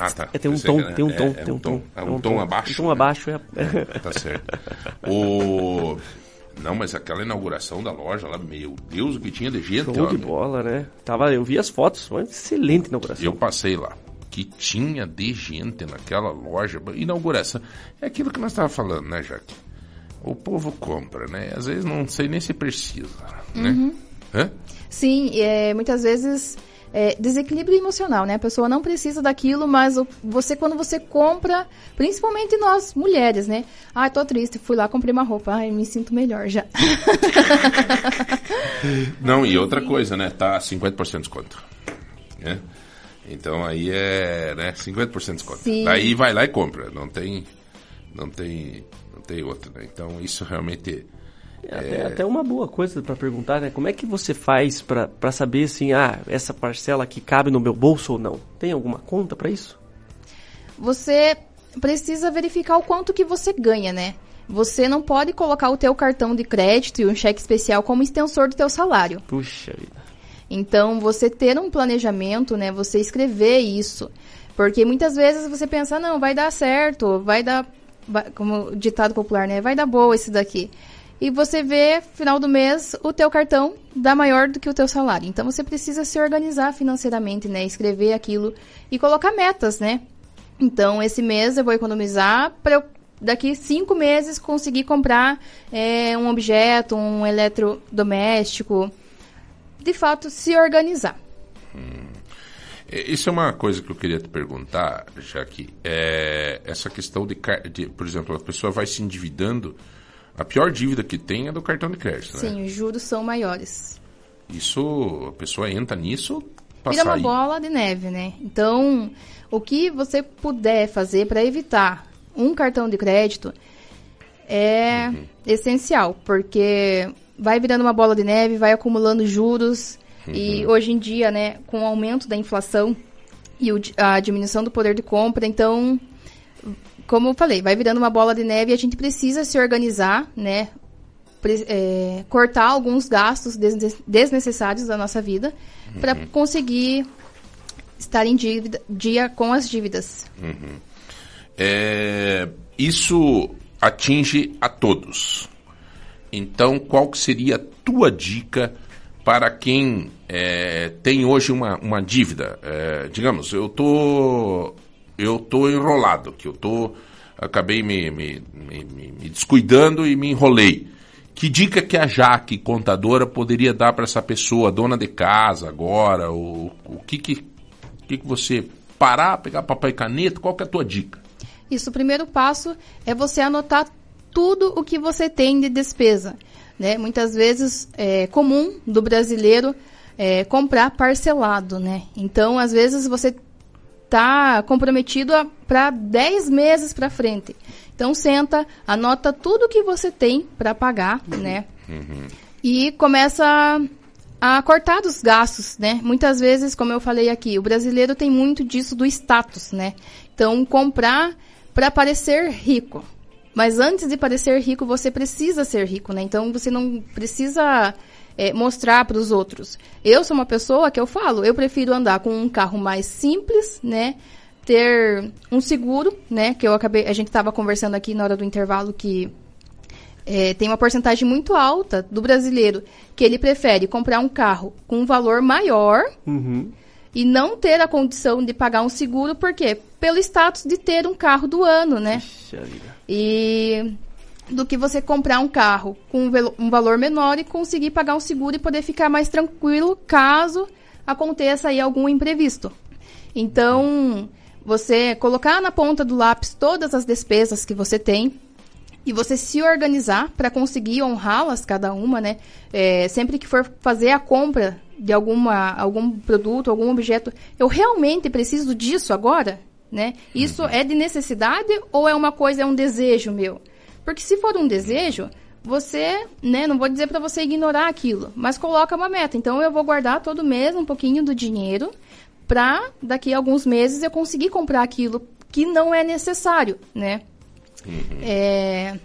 Ah, tá. É, tem um tom, era- tem um é- tom, é tem um tom. É um tom abaixo. Um tom abaixo, é. É, tá certo. O... Não, mas aquela inauguração da loja lá, meu Deus, o que tinha de gente, Show ó. de bola, né? Tava, eu vi as fotos, uma excelente inauguração. Eu passei lá. Que tinha de gente naquela loja. Inauguração. É aquilo que nós estávamos falando, né, Jaque? O povo compra, né? Às vezes não sei nem se precisa, né? Uhum. Hã? Sim, é, muitas vezes é, desequilíbrio emocional, né? A pessoa não precisa daquilo, mas você quando você compra, principalmente nós mulheres, né? Ah, tô triste, fui lá comprei uma roupa, ai, me sinto melhor já. [LAUGHS] Não, e outra coisa, né? Tá 50% de desconto. Né? Então aí é, né, 50% de desconto. Sim. Daí vai lá e compra, não tem não tem não tem outra, né? Então isso realmente É até, até uma boa coisa pra perguntar, né? Como é que você faz pra saber assim, ah, essa parcela aqui cabe no meu bolso ou não? Tem alguma conta pra isso? Você precisa verificar o quanto que você ganha, né? Você não pode colocar o teu cartão de crédito e um cheque especial como extensor do teu salário. Puxa vida. Então, você ter um planejamento, né? Você escrever isso. Porque muitas vezes você pensa, não, vai dar certo, vai dar, vai- como o ditado popular, né? Vai dar boa esse daqui. E você vê, final do mês, o teu cartão dá maior do que o teu salário. Então, você precisa se organizar financeiramente, né? Escrever aquilo e colocar metas, né? Então, esse mês eu vou economizar para eu, daqui cinco meses, conseguir comprar é, um objeto, um eletrodoméstico. De fato, se organizar. É, Isso é uma coisa que eu queria te perguntar, já que é essa questão de, de, por exemplo, a pessoa vai se endividando, a pior dívida que tem é do cartão de crédito, né? Sim, os juros são maiores. Isso, a pessoa entra nisso pra Vira uma bola de neve, né? Então, o que você puder fazer para evitar um cartão de crédito é Uhum. essencial, porque vai virando uma bola de neve, vai acumulando juros e Uhum. hoje em dia, né, com o aumento da inflação e o a diminuição do poder de compra, então, como eu falei, vai virando uma bola de neve e a gente precisa se organizar, né, é, cortar alguns gastos desne- desnecessários da nossa vida para Uhum. conseguir estar em dívida, dia com as dívidas. Uhum. É, isso atinge a todos. Então, qual que seria a tua dica para quem é, tem hoje uma, uma dívida? É, digamos, eu tô eu tô enrolado, que eu tô acabei me, me, me, me- descuidando e me enrolei. Que dica que a Jaque, contadora, poderia dar para essa pessoa, dona de casa agora? O, o que, que, que, que você parar, pegar papel e caneta? Qual que é a tua dica? Isso, o primeiro passo é você anotar tudo o que você tem de despesa. Né? Muitas vezes é comum do brasileiro é, comprar parcelado, né? Então, às vezes você está comprometido para 10 meses para frente. Então, senta, anota tudo que você tem para pagar, né? e começa a, a cortar dos gastos, né? Muitas vezes, como eu falei aqui, o brasileiro tem muito disso do status, né? Então, comprar para parecer rico. Mas antes de parecer rico, você precisa ser rico, né? Então, você não precisa é, mostrar para os outros. Eu sou uma pessoa que eu falo, eu prefiro andar com um carro mais simples, né? Ter um seguro, né? Que eu acabei, a gente estava conversando aqui na hora do intervalo que é, tem uma porcentagem muito alta do brasileiro que ele prefere comprar um carro com um valor maior Uhum. e não ter a condição de pagar um seguro, por quê? Pelo status de ter um carro do ano, né? E do que você comprar um carro com um valor menor e conseguir pagar um seguro e poder ficar mais tranquilo caso aconteça aí algum imprevisto. Então, você colocar na ponta do lápis todas as despesas que você tem e você se organizar para conseguir honrá-las cada uma, né? É, sempre que for fazer a compra de alguma, algum produto, algum objeto, eu realmente preciso disso agora, né? Isso é de necessidade ou é uma coisa, é um desejo meu? Porque se for um desejo, você, né, não vou dizer para você ignorar aquilo, mas coloca uma meta. Então eu vou guardar todo mês um pouquinho do dinheiro para daqui a alguns meses eu conseguir comprar aquilo que não é necessário, né? É,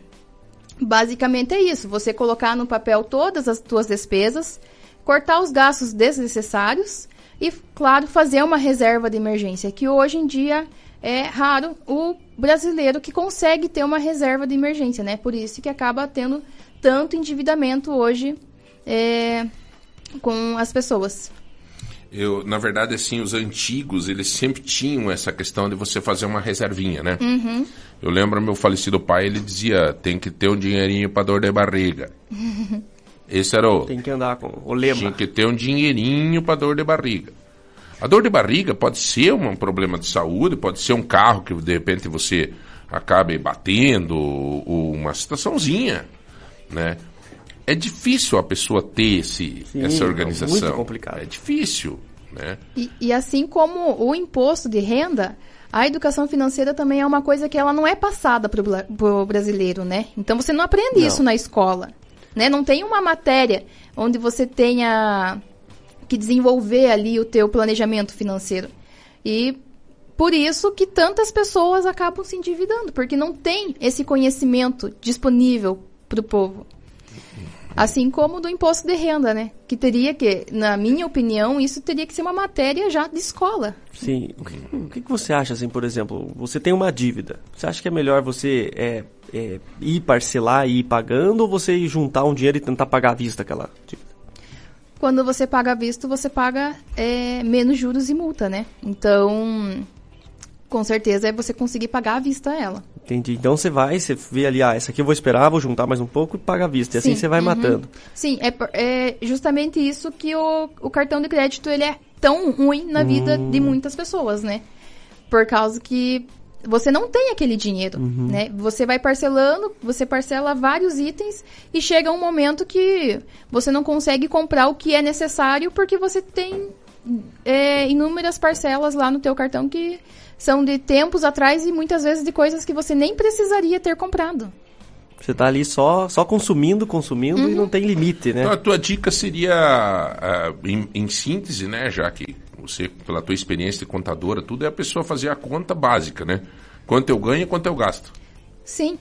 basicamente é isso. Você colocar no papel todas as suas despesas, cortar os gastos desnecessários e, claro, fazer uma reserva de emergência, que hoje em dia é raro o brasileiro que consegue ter uma reserva de emergência, né? Por isso que acaba tendo tanto endividamento hoje é, com as pessoas. Eu, na verdade, assim, os antigos, eles sempre tinham essa questão de você fazer uma reservinha, né? Uhum. Eu lembro meu falecido pai, ele dizia, tem que ter um dinheirinho para dor de barriga. [LAUGHS] Esse era o... Tem que andar com o lema. Tinha que ter um dinheirinho para dor de barriga. A dor de barriga pode ser um problema de saúde, pode ser um carro que de repente você acabe batendo, ou, uma situaçãozinha, né? É difícil a pessoa ter esse, Sim, essa é organização. muito complicado. É difícil, né? E, e assim como o imposto de renda, a educação financeira também é uma coisa que ela não é passada para o brasileiro, né? Então você não aprende Não. isso na escola, né? Não tem uma matéria onde você tenha que desenvolver ali o teu planejamento financeiro. E por isso que tantas pessoas acabam se endividando, porque não tem esse conhecimento disponível para o povo. Assim como do imposto de renda, né? Que teria que, na minha opinião, isso teria que ser uma matéria já de escola. Sim. O que, o que você acha, assim, por exemplo, você tem uma dívida. Você acha que é melhor você é, é, ir parcelar e ir pagando ou você ir juntar um dinheiro e tentar pagar à vista aquela dívida? Quando você paga à vista, você paga é, menos juros e multa, né? Então, com certeza é você conseguir pagar à vista ela. Entendi. Então você vai, você vê ali, ah, essa aqui eu vou esperar, vou juntar mais um pouco e paga à vista. E assim Sim, você vai uhum. matando. Sim, é, é justamente isso que o, o cartão de crédito ele é tão ruim na vida Hum. de muitas pessoas, né? Por causa que você não tem aquele dinheiro, Uhum. né? Você vai parcelando, você parcela vários itens e chega um momento que você não consegue comprar o que é necessário porque você tem é, inúmeras parcelas lá no teu cartão que são de tempos atrás e muitas vezes de coisas que você nem precisaria ter comprado. Você tá ali só, só consumindo, consumindo Uhum. e não tem limite, né? Então, a tua dica seria, ah, em, em síntese, né, já que você, pela tua experiência de contadora, tudo é a pessoa fazer a conta básica, né? Quanto eu ganho e quanto eu gasto. Sim.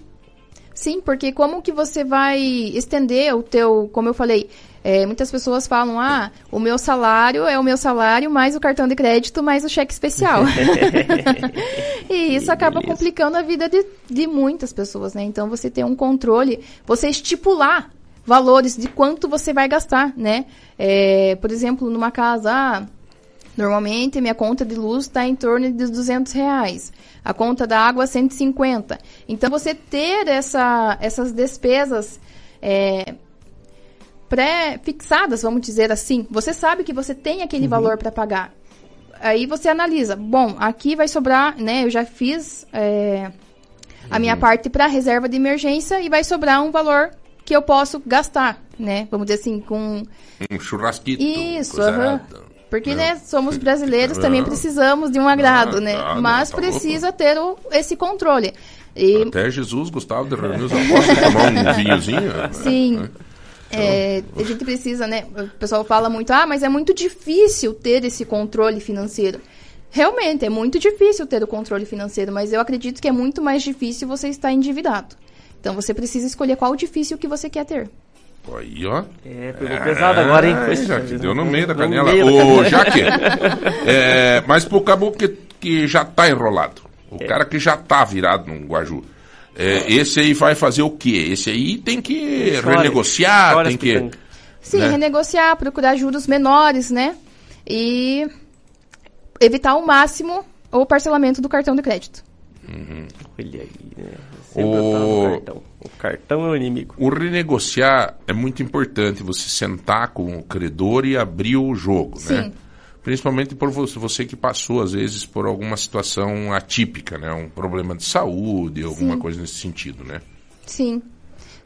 Sim, porque como que você vai estender o teu, como eu falei, é, muitas pessoas falam, ah, o meu salário é o meu salário mais o cartão de crédito mais o cheque especial. [LAUGHS] [LAUGHS] e isso acaba complicando a vida de, de muitas pessoas, né? Então você tem um controle, você estipular valores de quanto você vai gastar, né? É, por exemplo, numa casa, ah, Normalmente, minha conta de luz está em torno de 200 reais. A conta da água, 150. Então, você ter essa, essas despesas é, pré-fixadas, vamos dizer assim, você sabe que você tem aquele Uhum. valor para pagar. Aí você analisa, bom, aqui vai sobrar, né? Eu já fiz é, a minha parte para reserva de emergência e vai sobrar um valor que eu posso gastar, né? Vamos dizer assim, com Um churrasquito. isso, errada. Porque, Não. né, somos [LAUGHS] brasileiros, também precisamos de um agrado, Ah, né? tá, Mas tá louco. precisa ter o- esse controle. E, Até Jesus gostava de reunir os apóstolos tomar um vinhozinho. [LAUGHS] né? sim, é, a gente precisa, né? O pessoal fala muito, ah, mas é muito difícil ter esse controle financeiro. Realmente, é muito difícil ter o controle financeiro, mas eu acredito que é muito mais difícil você estar endividado. Então, você precisa escolher qual o difícil que você quer ter. Aí, ó. É, pegou pesado agora, hein? É, Jaque, deu no meio da canela. meio da Ô, canela. Jaque, é, mas pro caboclo que, que já tá enrolado, o cara que já tá virado num guaju, é, esse aí vai fazer o quê? Esse aí tem que renegociar, tem que... Sim, né? renegociar, procurar juros menores, né? E evitar ao máximo o parcelamento do cartão de crédito. Olha aí, né? O... cartão. O cartão é o inimigo. O renegociar é muito importante você sentar com o credor e abrir o jogo, né? Sim. Principalmente por você, que passou, às vezes, por alguma situação atípica, né? Um problema de saúde, alguma Sim. coisa nesse sentido, né? Sim.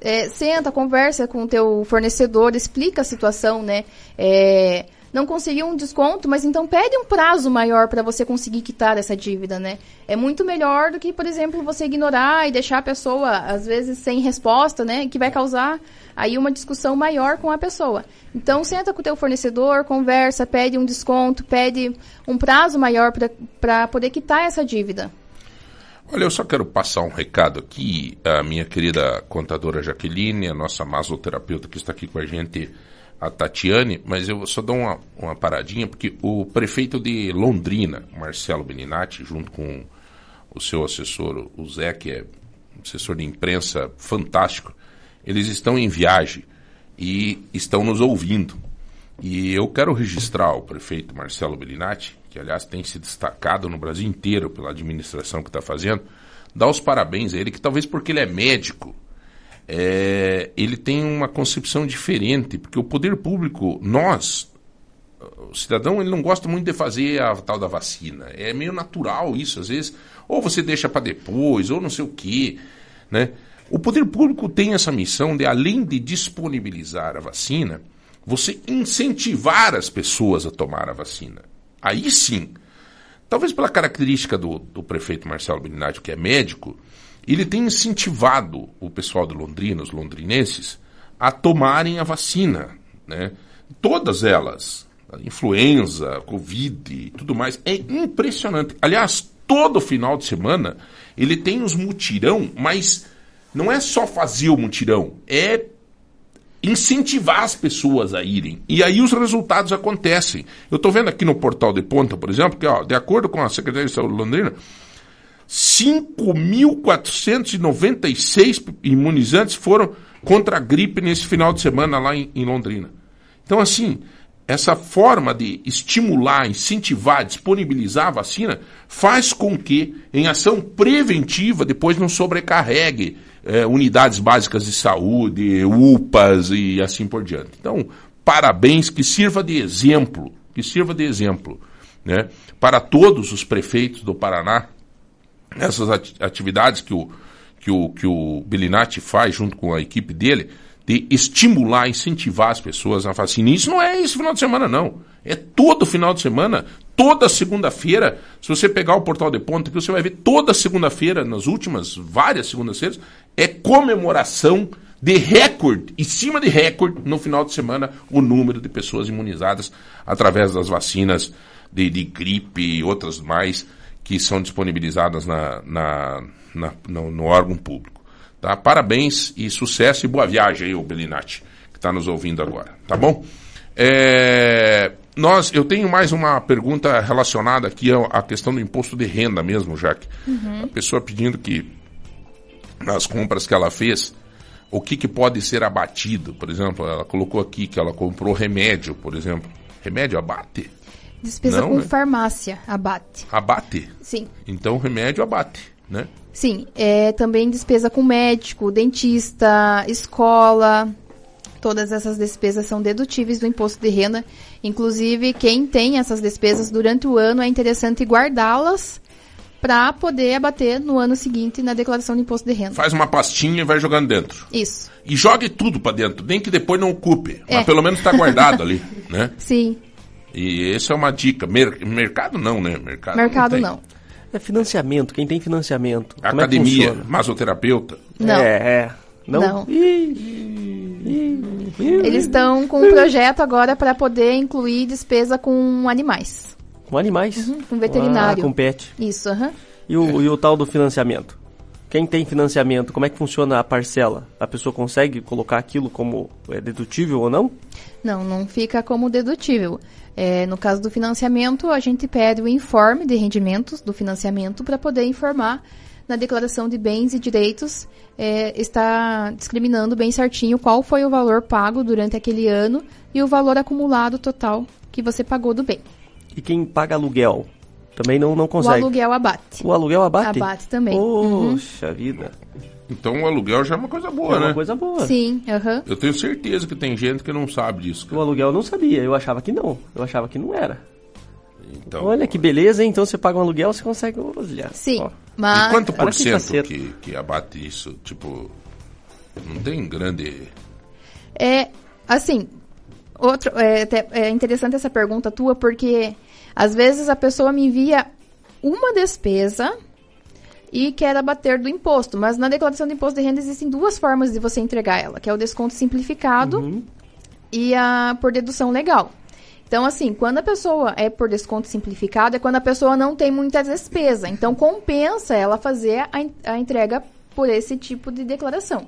É, senta, conversa com o teu fornecedor, explica a situação, né? É, não conseguiu um desconto, mas então pede um prazo maior para você conseguir quitar essa dívida, né? É muito melhor do que, por exemplo, você ignorar e deixar a pessoa, às vezes, sem resposta, né? Que vai causar aí uma discussão maior com a pessoa. Então, senta com o teu fornecedor, conversa, pede um desconto, pede um prazo maior para poder quitar essa dívida. Olha, eu só quero passar um recado aqui. A minha querida contadora Jaqueline, a nossa masoterapeuta que está aqui com a gente, a Tatiane, mas eu só dou uma, uma paradinha, porque o prefeito de Londrina, Marcelo Beninati, junto com o seu assessor, o Zé, que é assessor de imprensa fantástico, eles estão em viagem e estão nos ouvindo. E eu quero registrar o prefeito Marcelo Bellinati, que aliás tem se destacado no Brasil inteiro pela administração que está fazendo, dar os parabéns a ele, que talvez porque ele é médico, é, ele tem uma concepção diferente, porque o poder público, nós, o cidadão, ele não gosta muito de fazer a tal da vacina. É meio natural isso, às vezes. Ou você deixa para depois, ou não sei o quê, né? O poder público tem essa missão de, além de disponibilizar a vacina, você incentivar as pessoas a tomar a vacina. Aí sim, talvez pela característica do, do prefeito Marcelo Beninati, que é médico, ele tem incentivado o pessoal de Londrina, os londrinenses, a tomarem a vacina, né? Todas elas, influenza, Covid e tudo mais, é impressionante. Aliás, todo final de semana ele tem os mutirão, mas não é só fazer o mutirão, é incentivar as pessoas a irem. E aí os resultados acontecem. Eu estou vendo aqui no portal de ponta, por exemplo, que ó, de acordo com a Secretaria de Saúde de Londrina, 5.496 imunizantes foram contra a gripe nesse final de semana lá em, em Londrina. Então, assim, essa forma de estimular, incentivar, disponibilizar a vacina faz com que, em ação preventiva, depois não sobrecarregue eh, unidades básicas de saúde, UPAs e assim por diante. Então, parabéns, que sirva de exemplo, que sirva de exemplo né, para todos os prefeitos do Paraná, essas ati- atividades que o, que o, que o Belinati faz junto com a equipe dele, de estimular, incentivar as pessoas a vacina. E Isso não é esse final de semana, não. É todo final de semana, toda segunda-feira. Se você pegar o portal de ponta, que você vai ver toda segunda-feira, nas últimas várias segundas-feiras, é comemoração de recorde, em cima de recorde, no final de semana, o número de pessoas imunizadas através das vacinas de, de gripe e outras mais que são disponibilizadas na, na, na- no, no órgão público. Tá? Parabéns e sucesso e boa viagem aí, o Belinati, que está nos ouvindo agora. Tá bom? É, nós, eu tenho mais uma pergunta relacionada aqui à questão do imposto de renda mesmo, Jaque. Uhum. A pessoa pedindo que nas compras que ela fez, o que, que pode ser abatido. Por exemplo, ela colocou aqui que ela comprou remédio, por exemplo. Remédio abate? Despesa Não, com né? farmácia, abate. Abate. Sim. Então, remédio abate, né? Sim, é também despesa com médico, dentista, escola. Todas essas despesas são dedutíveis do imposto de renda. Inclusive, quem tem essas despesas durante o ano é interessante guardá-las para poder abater no ano seguinte na declaração de imposto de renda. Faz uma pastinha e vai jogando dentro. Isso. E jogue tudo pra dentro, nem que depois não ocupe. É. Mas pelo menos tá guardado ali, [LAUGHS] né? Sim. E essa é uma dica. Mer- mercado não, né? Mercado, Mercado tem. não. É financiamento, quem tem financiamento. Como é que Academia, funciona? masoterapeuta. Não. É, é. Não? Não. Eles estão com um projeto agora para poder incluir despesa com animais. Com animais? com veterinário. Ah, com pet. Isso, aham. E o, e o tal do financiamento? Quem tem financiamento, como é que funciona a parcela? A pessoa consegue colocar aquilo como é, dedutível ou não? Não, não fica como dedutível. É, no caso do financiamento, a gente pede o informe de rendimentos do financiamento para poder informar na declaração de bens e direitos, é, está discriminando bem certinho qual foi o valor pago durante aquele ano e o valor acumulado total que você pagou do bem. E quem paga aluguel? Também não, não consegue. O aluguel abate. O aluguel abate? Abate também. Uhum. Poxa vida. Então o aluguel já é uma coisa boa, É né? uma coisa boa. Sim, aham. Eu tenho certeza que tem gente que não sabe disso. O aluguel eu não sabia, eu achava que não. Eu achava que não era. Então, Olha que beleza, hein? Então você paga um aluguel, você consegue. Olha, Sim, ó. mas... E quanto por cento que, que abate isso? Tipo, não tem grande... É, assim, outro, é, é interessante essa pergunta tua, porque às vezes a pessoa me envia uma despesa e quer abater do imposto, mas na declaração do imposto de renda existem duas formas de você entregar ela, que é o desconto simplificado e a por dedução legal. Então, assim, quando a pessoa é por desconto simplificado, é quando a pessoa não tem muita despesa. Então, compensa ela fazer a, a entrega por esse tipo de declaração.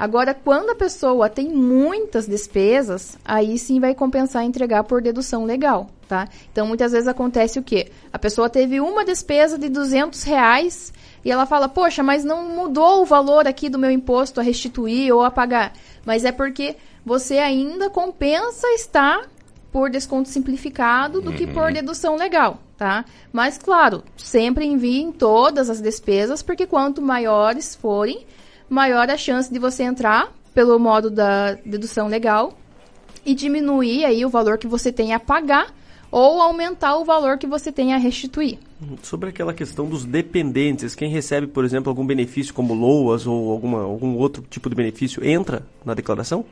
Agora, quando a pessoa tem muitas despesas, aí sim vai compensar entregar por dedução legal, tá? Então, muitas vezes acontece o quê? A pessoa teve uma despesa de 200 reais e ela fala, poxa, mas não mudou o valor aqui do meu imposto a restituir ou a pagar. Mas é porque você ainda compensa estar por desconto simplificado do que por dedução legal, tá? Mas, claro, sempre enviem todas as despesas, porque quanto maiores forem, maior a chance de você entrar pelo modo da dedução legal e diminuir aí o valor que você tem a pagar ou aumentar o valor que você tem a restituir. Sobre aquela questão dos dependentes, quem recebe, por exemplo, algum benefício como LOAS ou alguma, algum outro tipo de benefício, entra na declaração?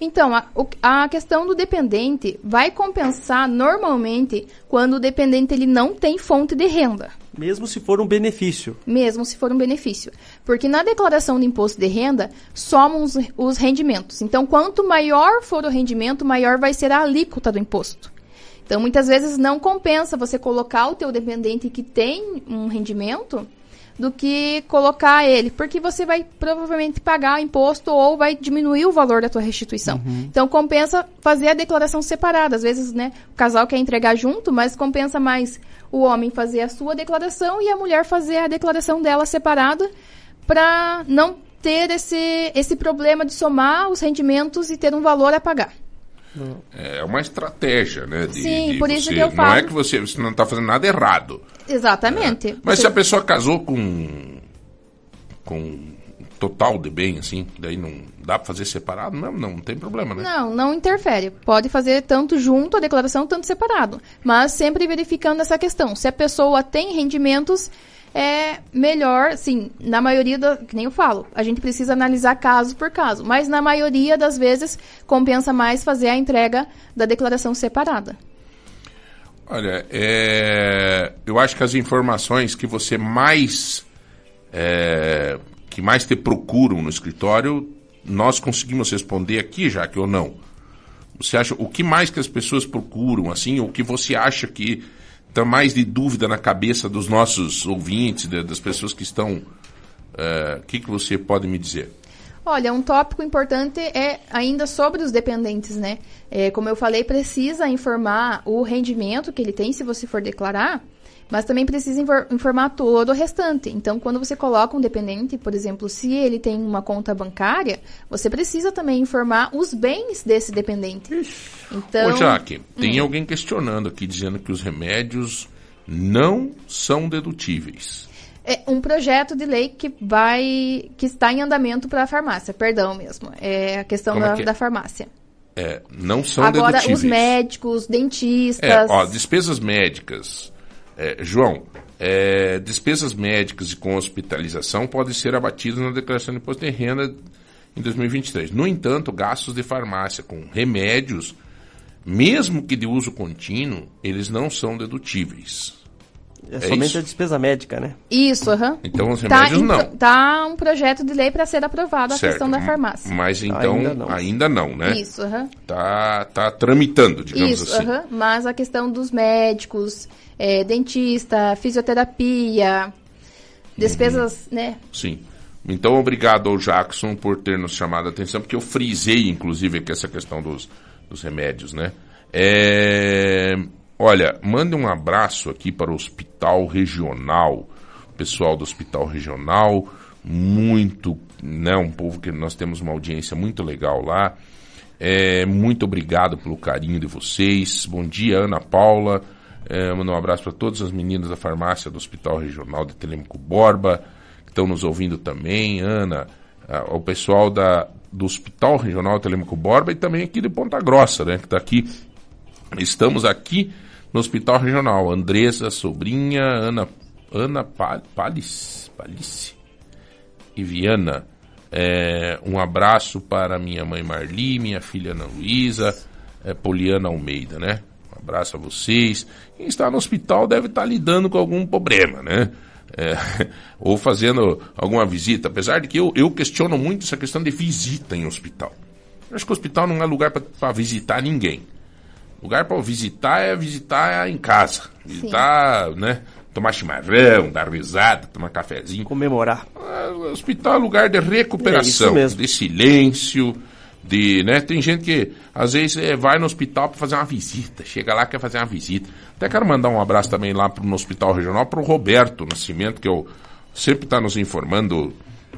Então, a, a questão do dependente vai compensar normalmente quando o dependente ele não tem fonte de renda. Mesmo se for um benefício. mesmo se for um benefício. Porque na declaração de imposto de renda, somam os, os rendimentos. Então, quanto maior for o rendimento, maior vai ser a alíquota do imposto. Então, muitas vezes não compensa você colocar o teu dependente que tem um rendimento do que colocar ele, porque você vai provavelmente pagar imposto ou vai diminuir o valor da tua restituição. Então compensa fazer a declaração separada. Às vezes, né, o casal quer entregar junto, mas compensa mais o homem fazer a sua declaração e a mulher fazer a declaração dela separada para não ter esse, esse problema de somar os rendimentos e ter um valor a pagar. É uma estratégia, né? de- Sim, de por isso você- que eu Não falo. é que você, você não está fazendo nada errado. Exatamente. Mas Você- se a pessoa casou com com total de bem, assim, daí não dá para fazer separado? Não, não, não tem problema, né? Não, não interfere. Pode fazer tanto junto a declaração, tanto separado. Mas sempre verificando essa questão. Se a pessoa tem rendimentos, é melhor, assim, na maioria da. Que nem eu falo, a gente precisa analisar caso por caso. Mas na maioria das vezes, compensa mais fazer a entrega da declaração separada. Olha, é, eu acho que as informações que você mais é, que mais te procuram no escritório, nós conseguimos responder aqui, já que ou não. Você acha o que mais que as pessoas procuram, assim, o que você acha que está mais de dúvida na cabeça dos nossos ouvintes, da- das pessoas que estão, é, o que que você pode me dizer? Olha, um tópico importante é ainda sobre os dependentes, né? É, como eu falei, precisa informar o rendimento que ele tem se você for declarar, mas também precisa infor- informar todo o restante. Então, quando você coloca um dependente, por exemplo, se ele tem uma conta bancária, você precisa também informar os bens desse dependente. Então, Ô, Jaque, tem Hum. alguém questionando aqui, dizendo que os remédios não são dedutíveis. É um projeto de lei que vai que está em andamento para a farmácia, perdão mesmo. É a questão é da, que é? da farmácia. É, não são Agora, dedutíveis. os médicos, dentistas. É, ó, despesas médicas. É, João, é, despesas médicas e com hospitalização podem ser abatidas na declaração de imposto de renda em 2023. No entanto, gastos de farmácia com remédios, mesmo que de uso contínuo, eles não são dedutíveis. É, É somente isso? a despesa médica, né? Isso, aham. Então, os Tá remédios em- não. Tá um projeto de lei para ser aprovado a Certo. questão da farmácia. Mas então, ainda não, não. né? Isso, aham. Tá, tá tramitando, digamos Isso, assim. aham. Mas a questão dos médicos, é, dentista, fisioterapia, Despesas, né? Sim. Então, obrigado ao Jackson por ter nos chamado a atenção, porque eu frisei, inclusive, aqui essa questão dos, dos remédios, né? É, olha, mande um abraço aqui para o Hospital Regional, pessoal do Hospital Regional, muito, né? Um povo que nós temos uma audiência muito legal lá. É, muito obrigado pelo carinho de vocês. Bom dia, Ana Paula. É, mandar um abraço para todas as meninas da farmácia do Hospital Regional de Telemaco Borba, que estão nos ouvindo também. Ana, ao pessoal da, do Hospital Regional Telemaco Borba e também aqui de Ponta Grossa, né, que está aqui. Estamos aqui no Hospital Regional. Andresa, sobrinha, Ana, Ana Palice, Palice e Viana. É, um abraço para minha mãe Marli, minha filha Ana Luísa, é, Poliana Almeida, né? Abraço a vocês. Quem está no hospital deve estar lidando com algum problema, né? É, [LAUGHS] ou fazendo alguma visita, apesar de que eu, eu questiono muito essa questão de visita em hospital. Eu acho que o hospital não é lugar para visitar ninguém. Lugar para visitar é visitar em casa. Visitar, Sim. né? Tomar chimarrão, dar risada, tomar cafezinho. Comemorar. Ah, hospital é lugar de recuperação, é de silêncio, de, né? Tem gente que às vezes é, vai no hospital para fazer uma visita, chega lá quer fazer uma visita. Até quero mandar um abraço também lá pro, no hospital regional para o Roberto Nascimento, que eu sempre está nos informando,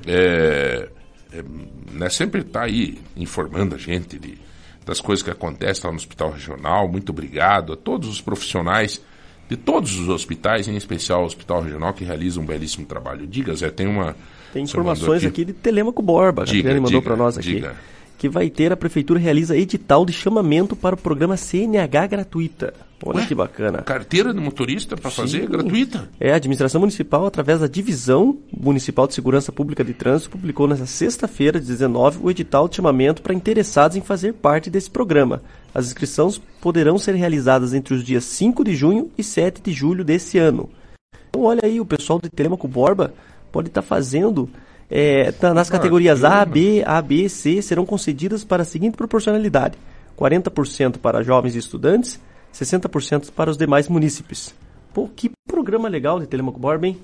é, é, né? Sempre está aí informando a gente de, das coisas que acontecem lá no hospital regional. Muito obrigado a todos os profissionais de todos os hospitais, em especial o Hospital Regional, que realiza um belíssimo trabalho. Diga, Zé, tem uma. Tem informações aqui. aqui. de Telemaco Borba, que ele mandou para nós aqui. Diga. Que vai ter, a Prefeitura realiza edital de chamamento para o programa CNH gratuita. Olha Ué, que bacana. Carteira de motorista para fazer gratuita? É, a administração municipal, através da Divisão Municipal de Segurança Pública de Trânsito, publicou nesta sexta-feira, 19, o edital de chamamento para interessados em fazer parte desse programa. As inscrições poderão ser realizadas entre os dias 5 de junho e 7 de julho desse ano. Então, olha aí, o pessoal de Telemaco Borba pode estar tá fazendo é, tá nas categorias A, B, A, B, C serão concedidas para a seguinte proporcionalidade: 40% para jovens e estudantes, 60% para os demais munícipes. Pô, que programa legal de Telemaco Borba, hein?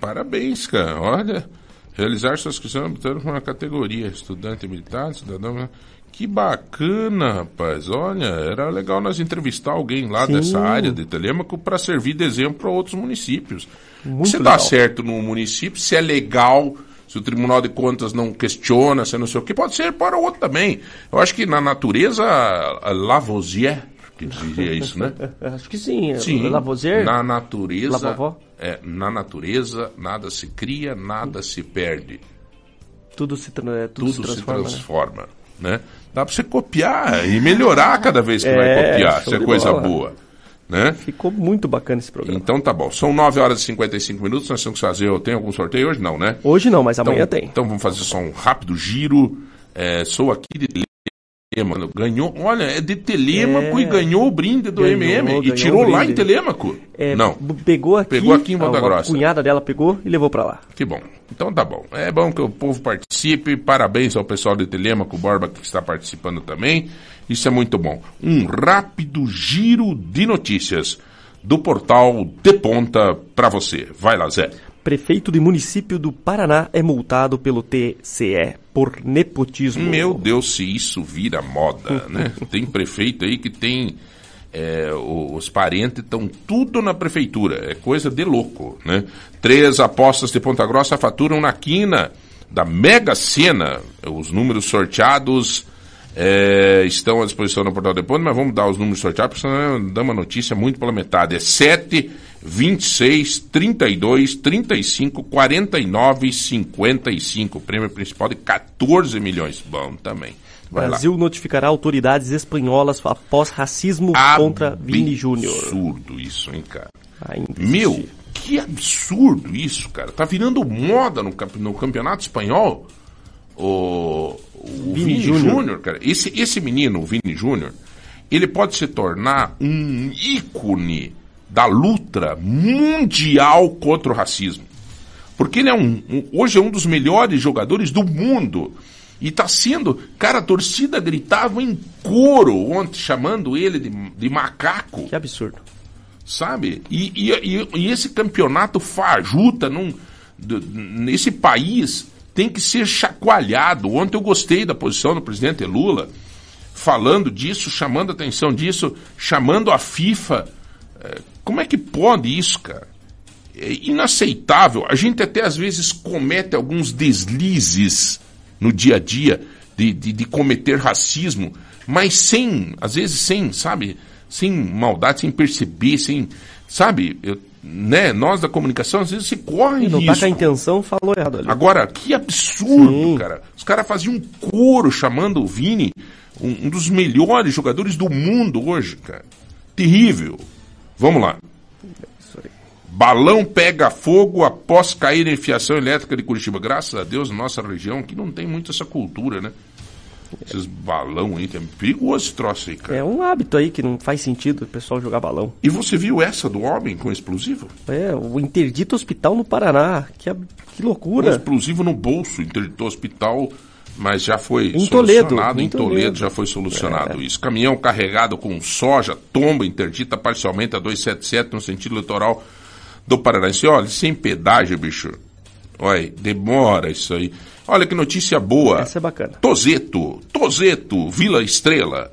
Parabéns, cara. Olha, realizar suas inscrições optando por uma categoria: estudante militar, cidadão. Que bacana, rapaz. Olha, era legal nós entrevistar alguém lá Sim. dessa área de Telemaco para servir de exemplo para outros municípios. Muito se legal. dá certo no município, se é legal, se o Tribunal de Contas não questiona, se não sei o que, pode ser para o outro também. Eu acho que na natureza, Lavoisier que dizia isso, né? [LAUGHS] Acho que sim. sim Lavoisier? Na natureza, é, na natureza, nada se cria, nada se perde. Tudo se, é, tudo, tudo se transforma. Se transforma né? né? Dá para você copiar e melhorar cada vez que é, vai copiar, se é coisa bola. boa. Né? Ficou muito bacana esse programa. Então tá bom. São 9 horas e 55 minutos. Nós temos que fazer. Tem algum sorteio hoje? Não, né? Hoje não, mas amanhã então, tem. Então vamos fazer só um rápido giro. É, sou aqui de Telêmaco. Ganhou, olha, é de Telêmaco é, e ganhou o brinde do ganhou, MM. E tirou lá em Telêmaco? É, não. Pegou aqui. Pegou aqui em Volta Grossa. A cunhada dela pegou e levou para lá. Que bom. Então tá bom. É bom que o povo participe. Parabéns ao pessoal de Telêmaco, Borba, que está participando também. Isso é muito bom. Um rápido giro de notícias do portal De Ponta para você. Vai lá, Zé. Prefeito de município do Paraná é multado pelo TCE por nepotismo. Meu Deus, se isso vira moda, [LAUGHS] né? Tem prefeito aí que tem. É, os parentes estão tudo na prefeitura. É coisa de louco, né? Três apostas de Ponta Grossa faturam na quina da Mega Sena. Os números sorteados é, estão à disposição no portal de Ponta, mas vamos dar os números sorteados, porque senão dá uma notícia muito pela metade. É 7 26, 32, 35, 49 55. Prêmio principal de 14 milhões. Bom também. Vai Brasil lá. notificará autoridades espanholas após racismo contra Vini Júnior. Absurdo isso, hein, cara? Meu, que absurdo isso, cara. Tá virando moda no, no campeonato espanhol. O, o Vini, Vini Júnior, cara. Esse, esse menino, o Vini Júnior, ele pode se tornar um ícone da luta mundial contra o racismo. Porque ele é um, um hoje é um dos melhores jogadores do mundo. E está sendo. Cara, a torcida gritava em coro ontem, chamando ele de, de macaco. Que absurdo. Sabe? E, e, e, e esse campeonato fajuta, do- nesse país tem que ser chacoalhado. Ontem eu gostei da posição do presidente Lula, falando disso, chamando a atenção disso, chamando a FIFA. Como é que pode isso, cara? É inaceitável. A gente até às vezes comete alguns deslizes no dia a dia de, de, de cometer racismo, mas sem, às vezes sem, sabe, sem maldade, sem perceber, sem, sabe, eu- né? Nós da comunicação às vezes se corre E não tá risco. com a intenção, falou errado ali. Agora, que absurdo, cara. Os caras faziam um coro chamando o Vini um, um dos melhores jogadores do mundo hoje, cara. Terrível. Vamos lá. Balão pega fogo após cair em fiação elétrica de Curitiba. Graças a Deus, nossa região aqui não tem muito essa cultura, né? Esses balão aí, que é perigoso esse troço aí, cara. É um hábito aí que não faz sentido o pessoal jogar balão. E você viu essa do homem com explosivo? É, o interdito hospital no Paraná. Que, que loucura. explosivo no bolso, interditou o hospital, mas já foi Em Toledo, solucionado. em Em Toledo, Toledo. já foi solucionado É. isso. Caminhão carregado com soja, tomba interdita parcialmente a 277 no sentido litoral do Paranaense. Olha, sem pedágio, bicho. Olha, demora isso aí. Olha que notícia boa. Essa é bacana. Tozeto, Tozeto, Vila Estrela.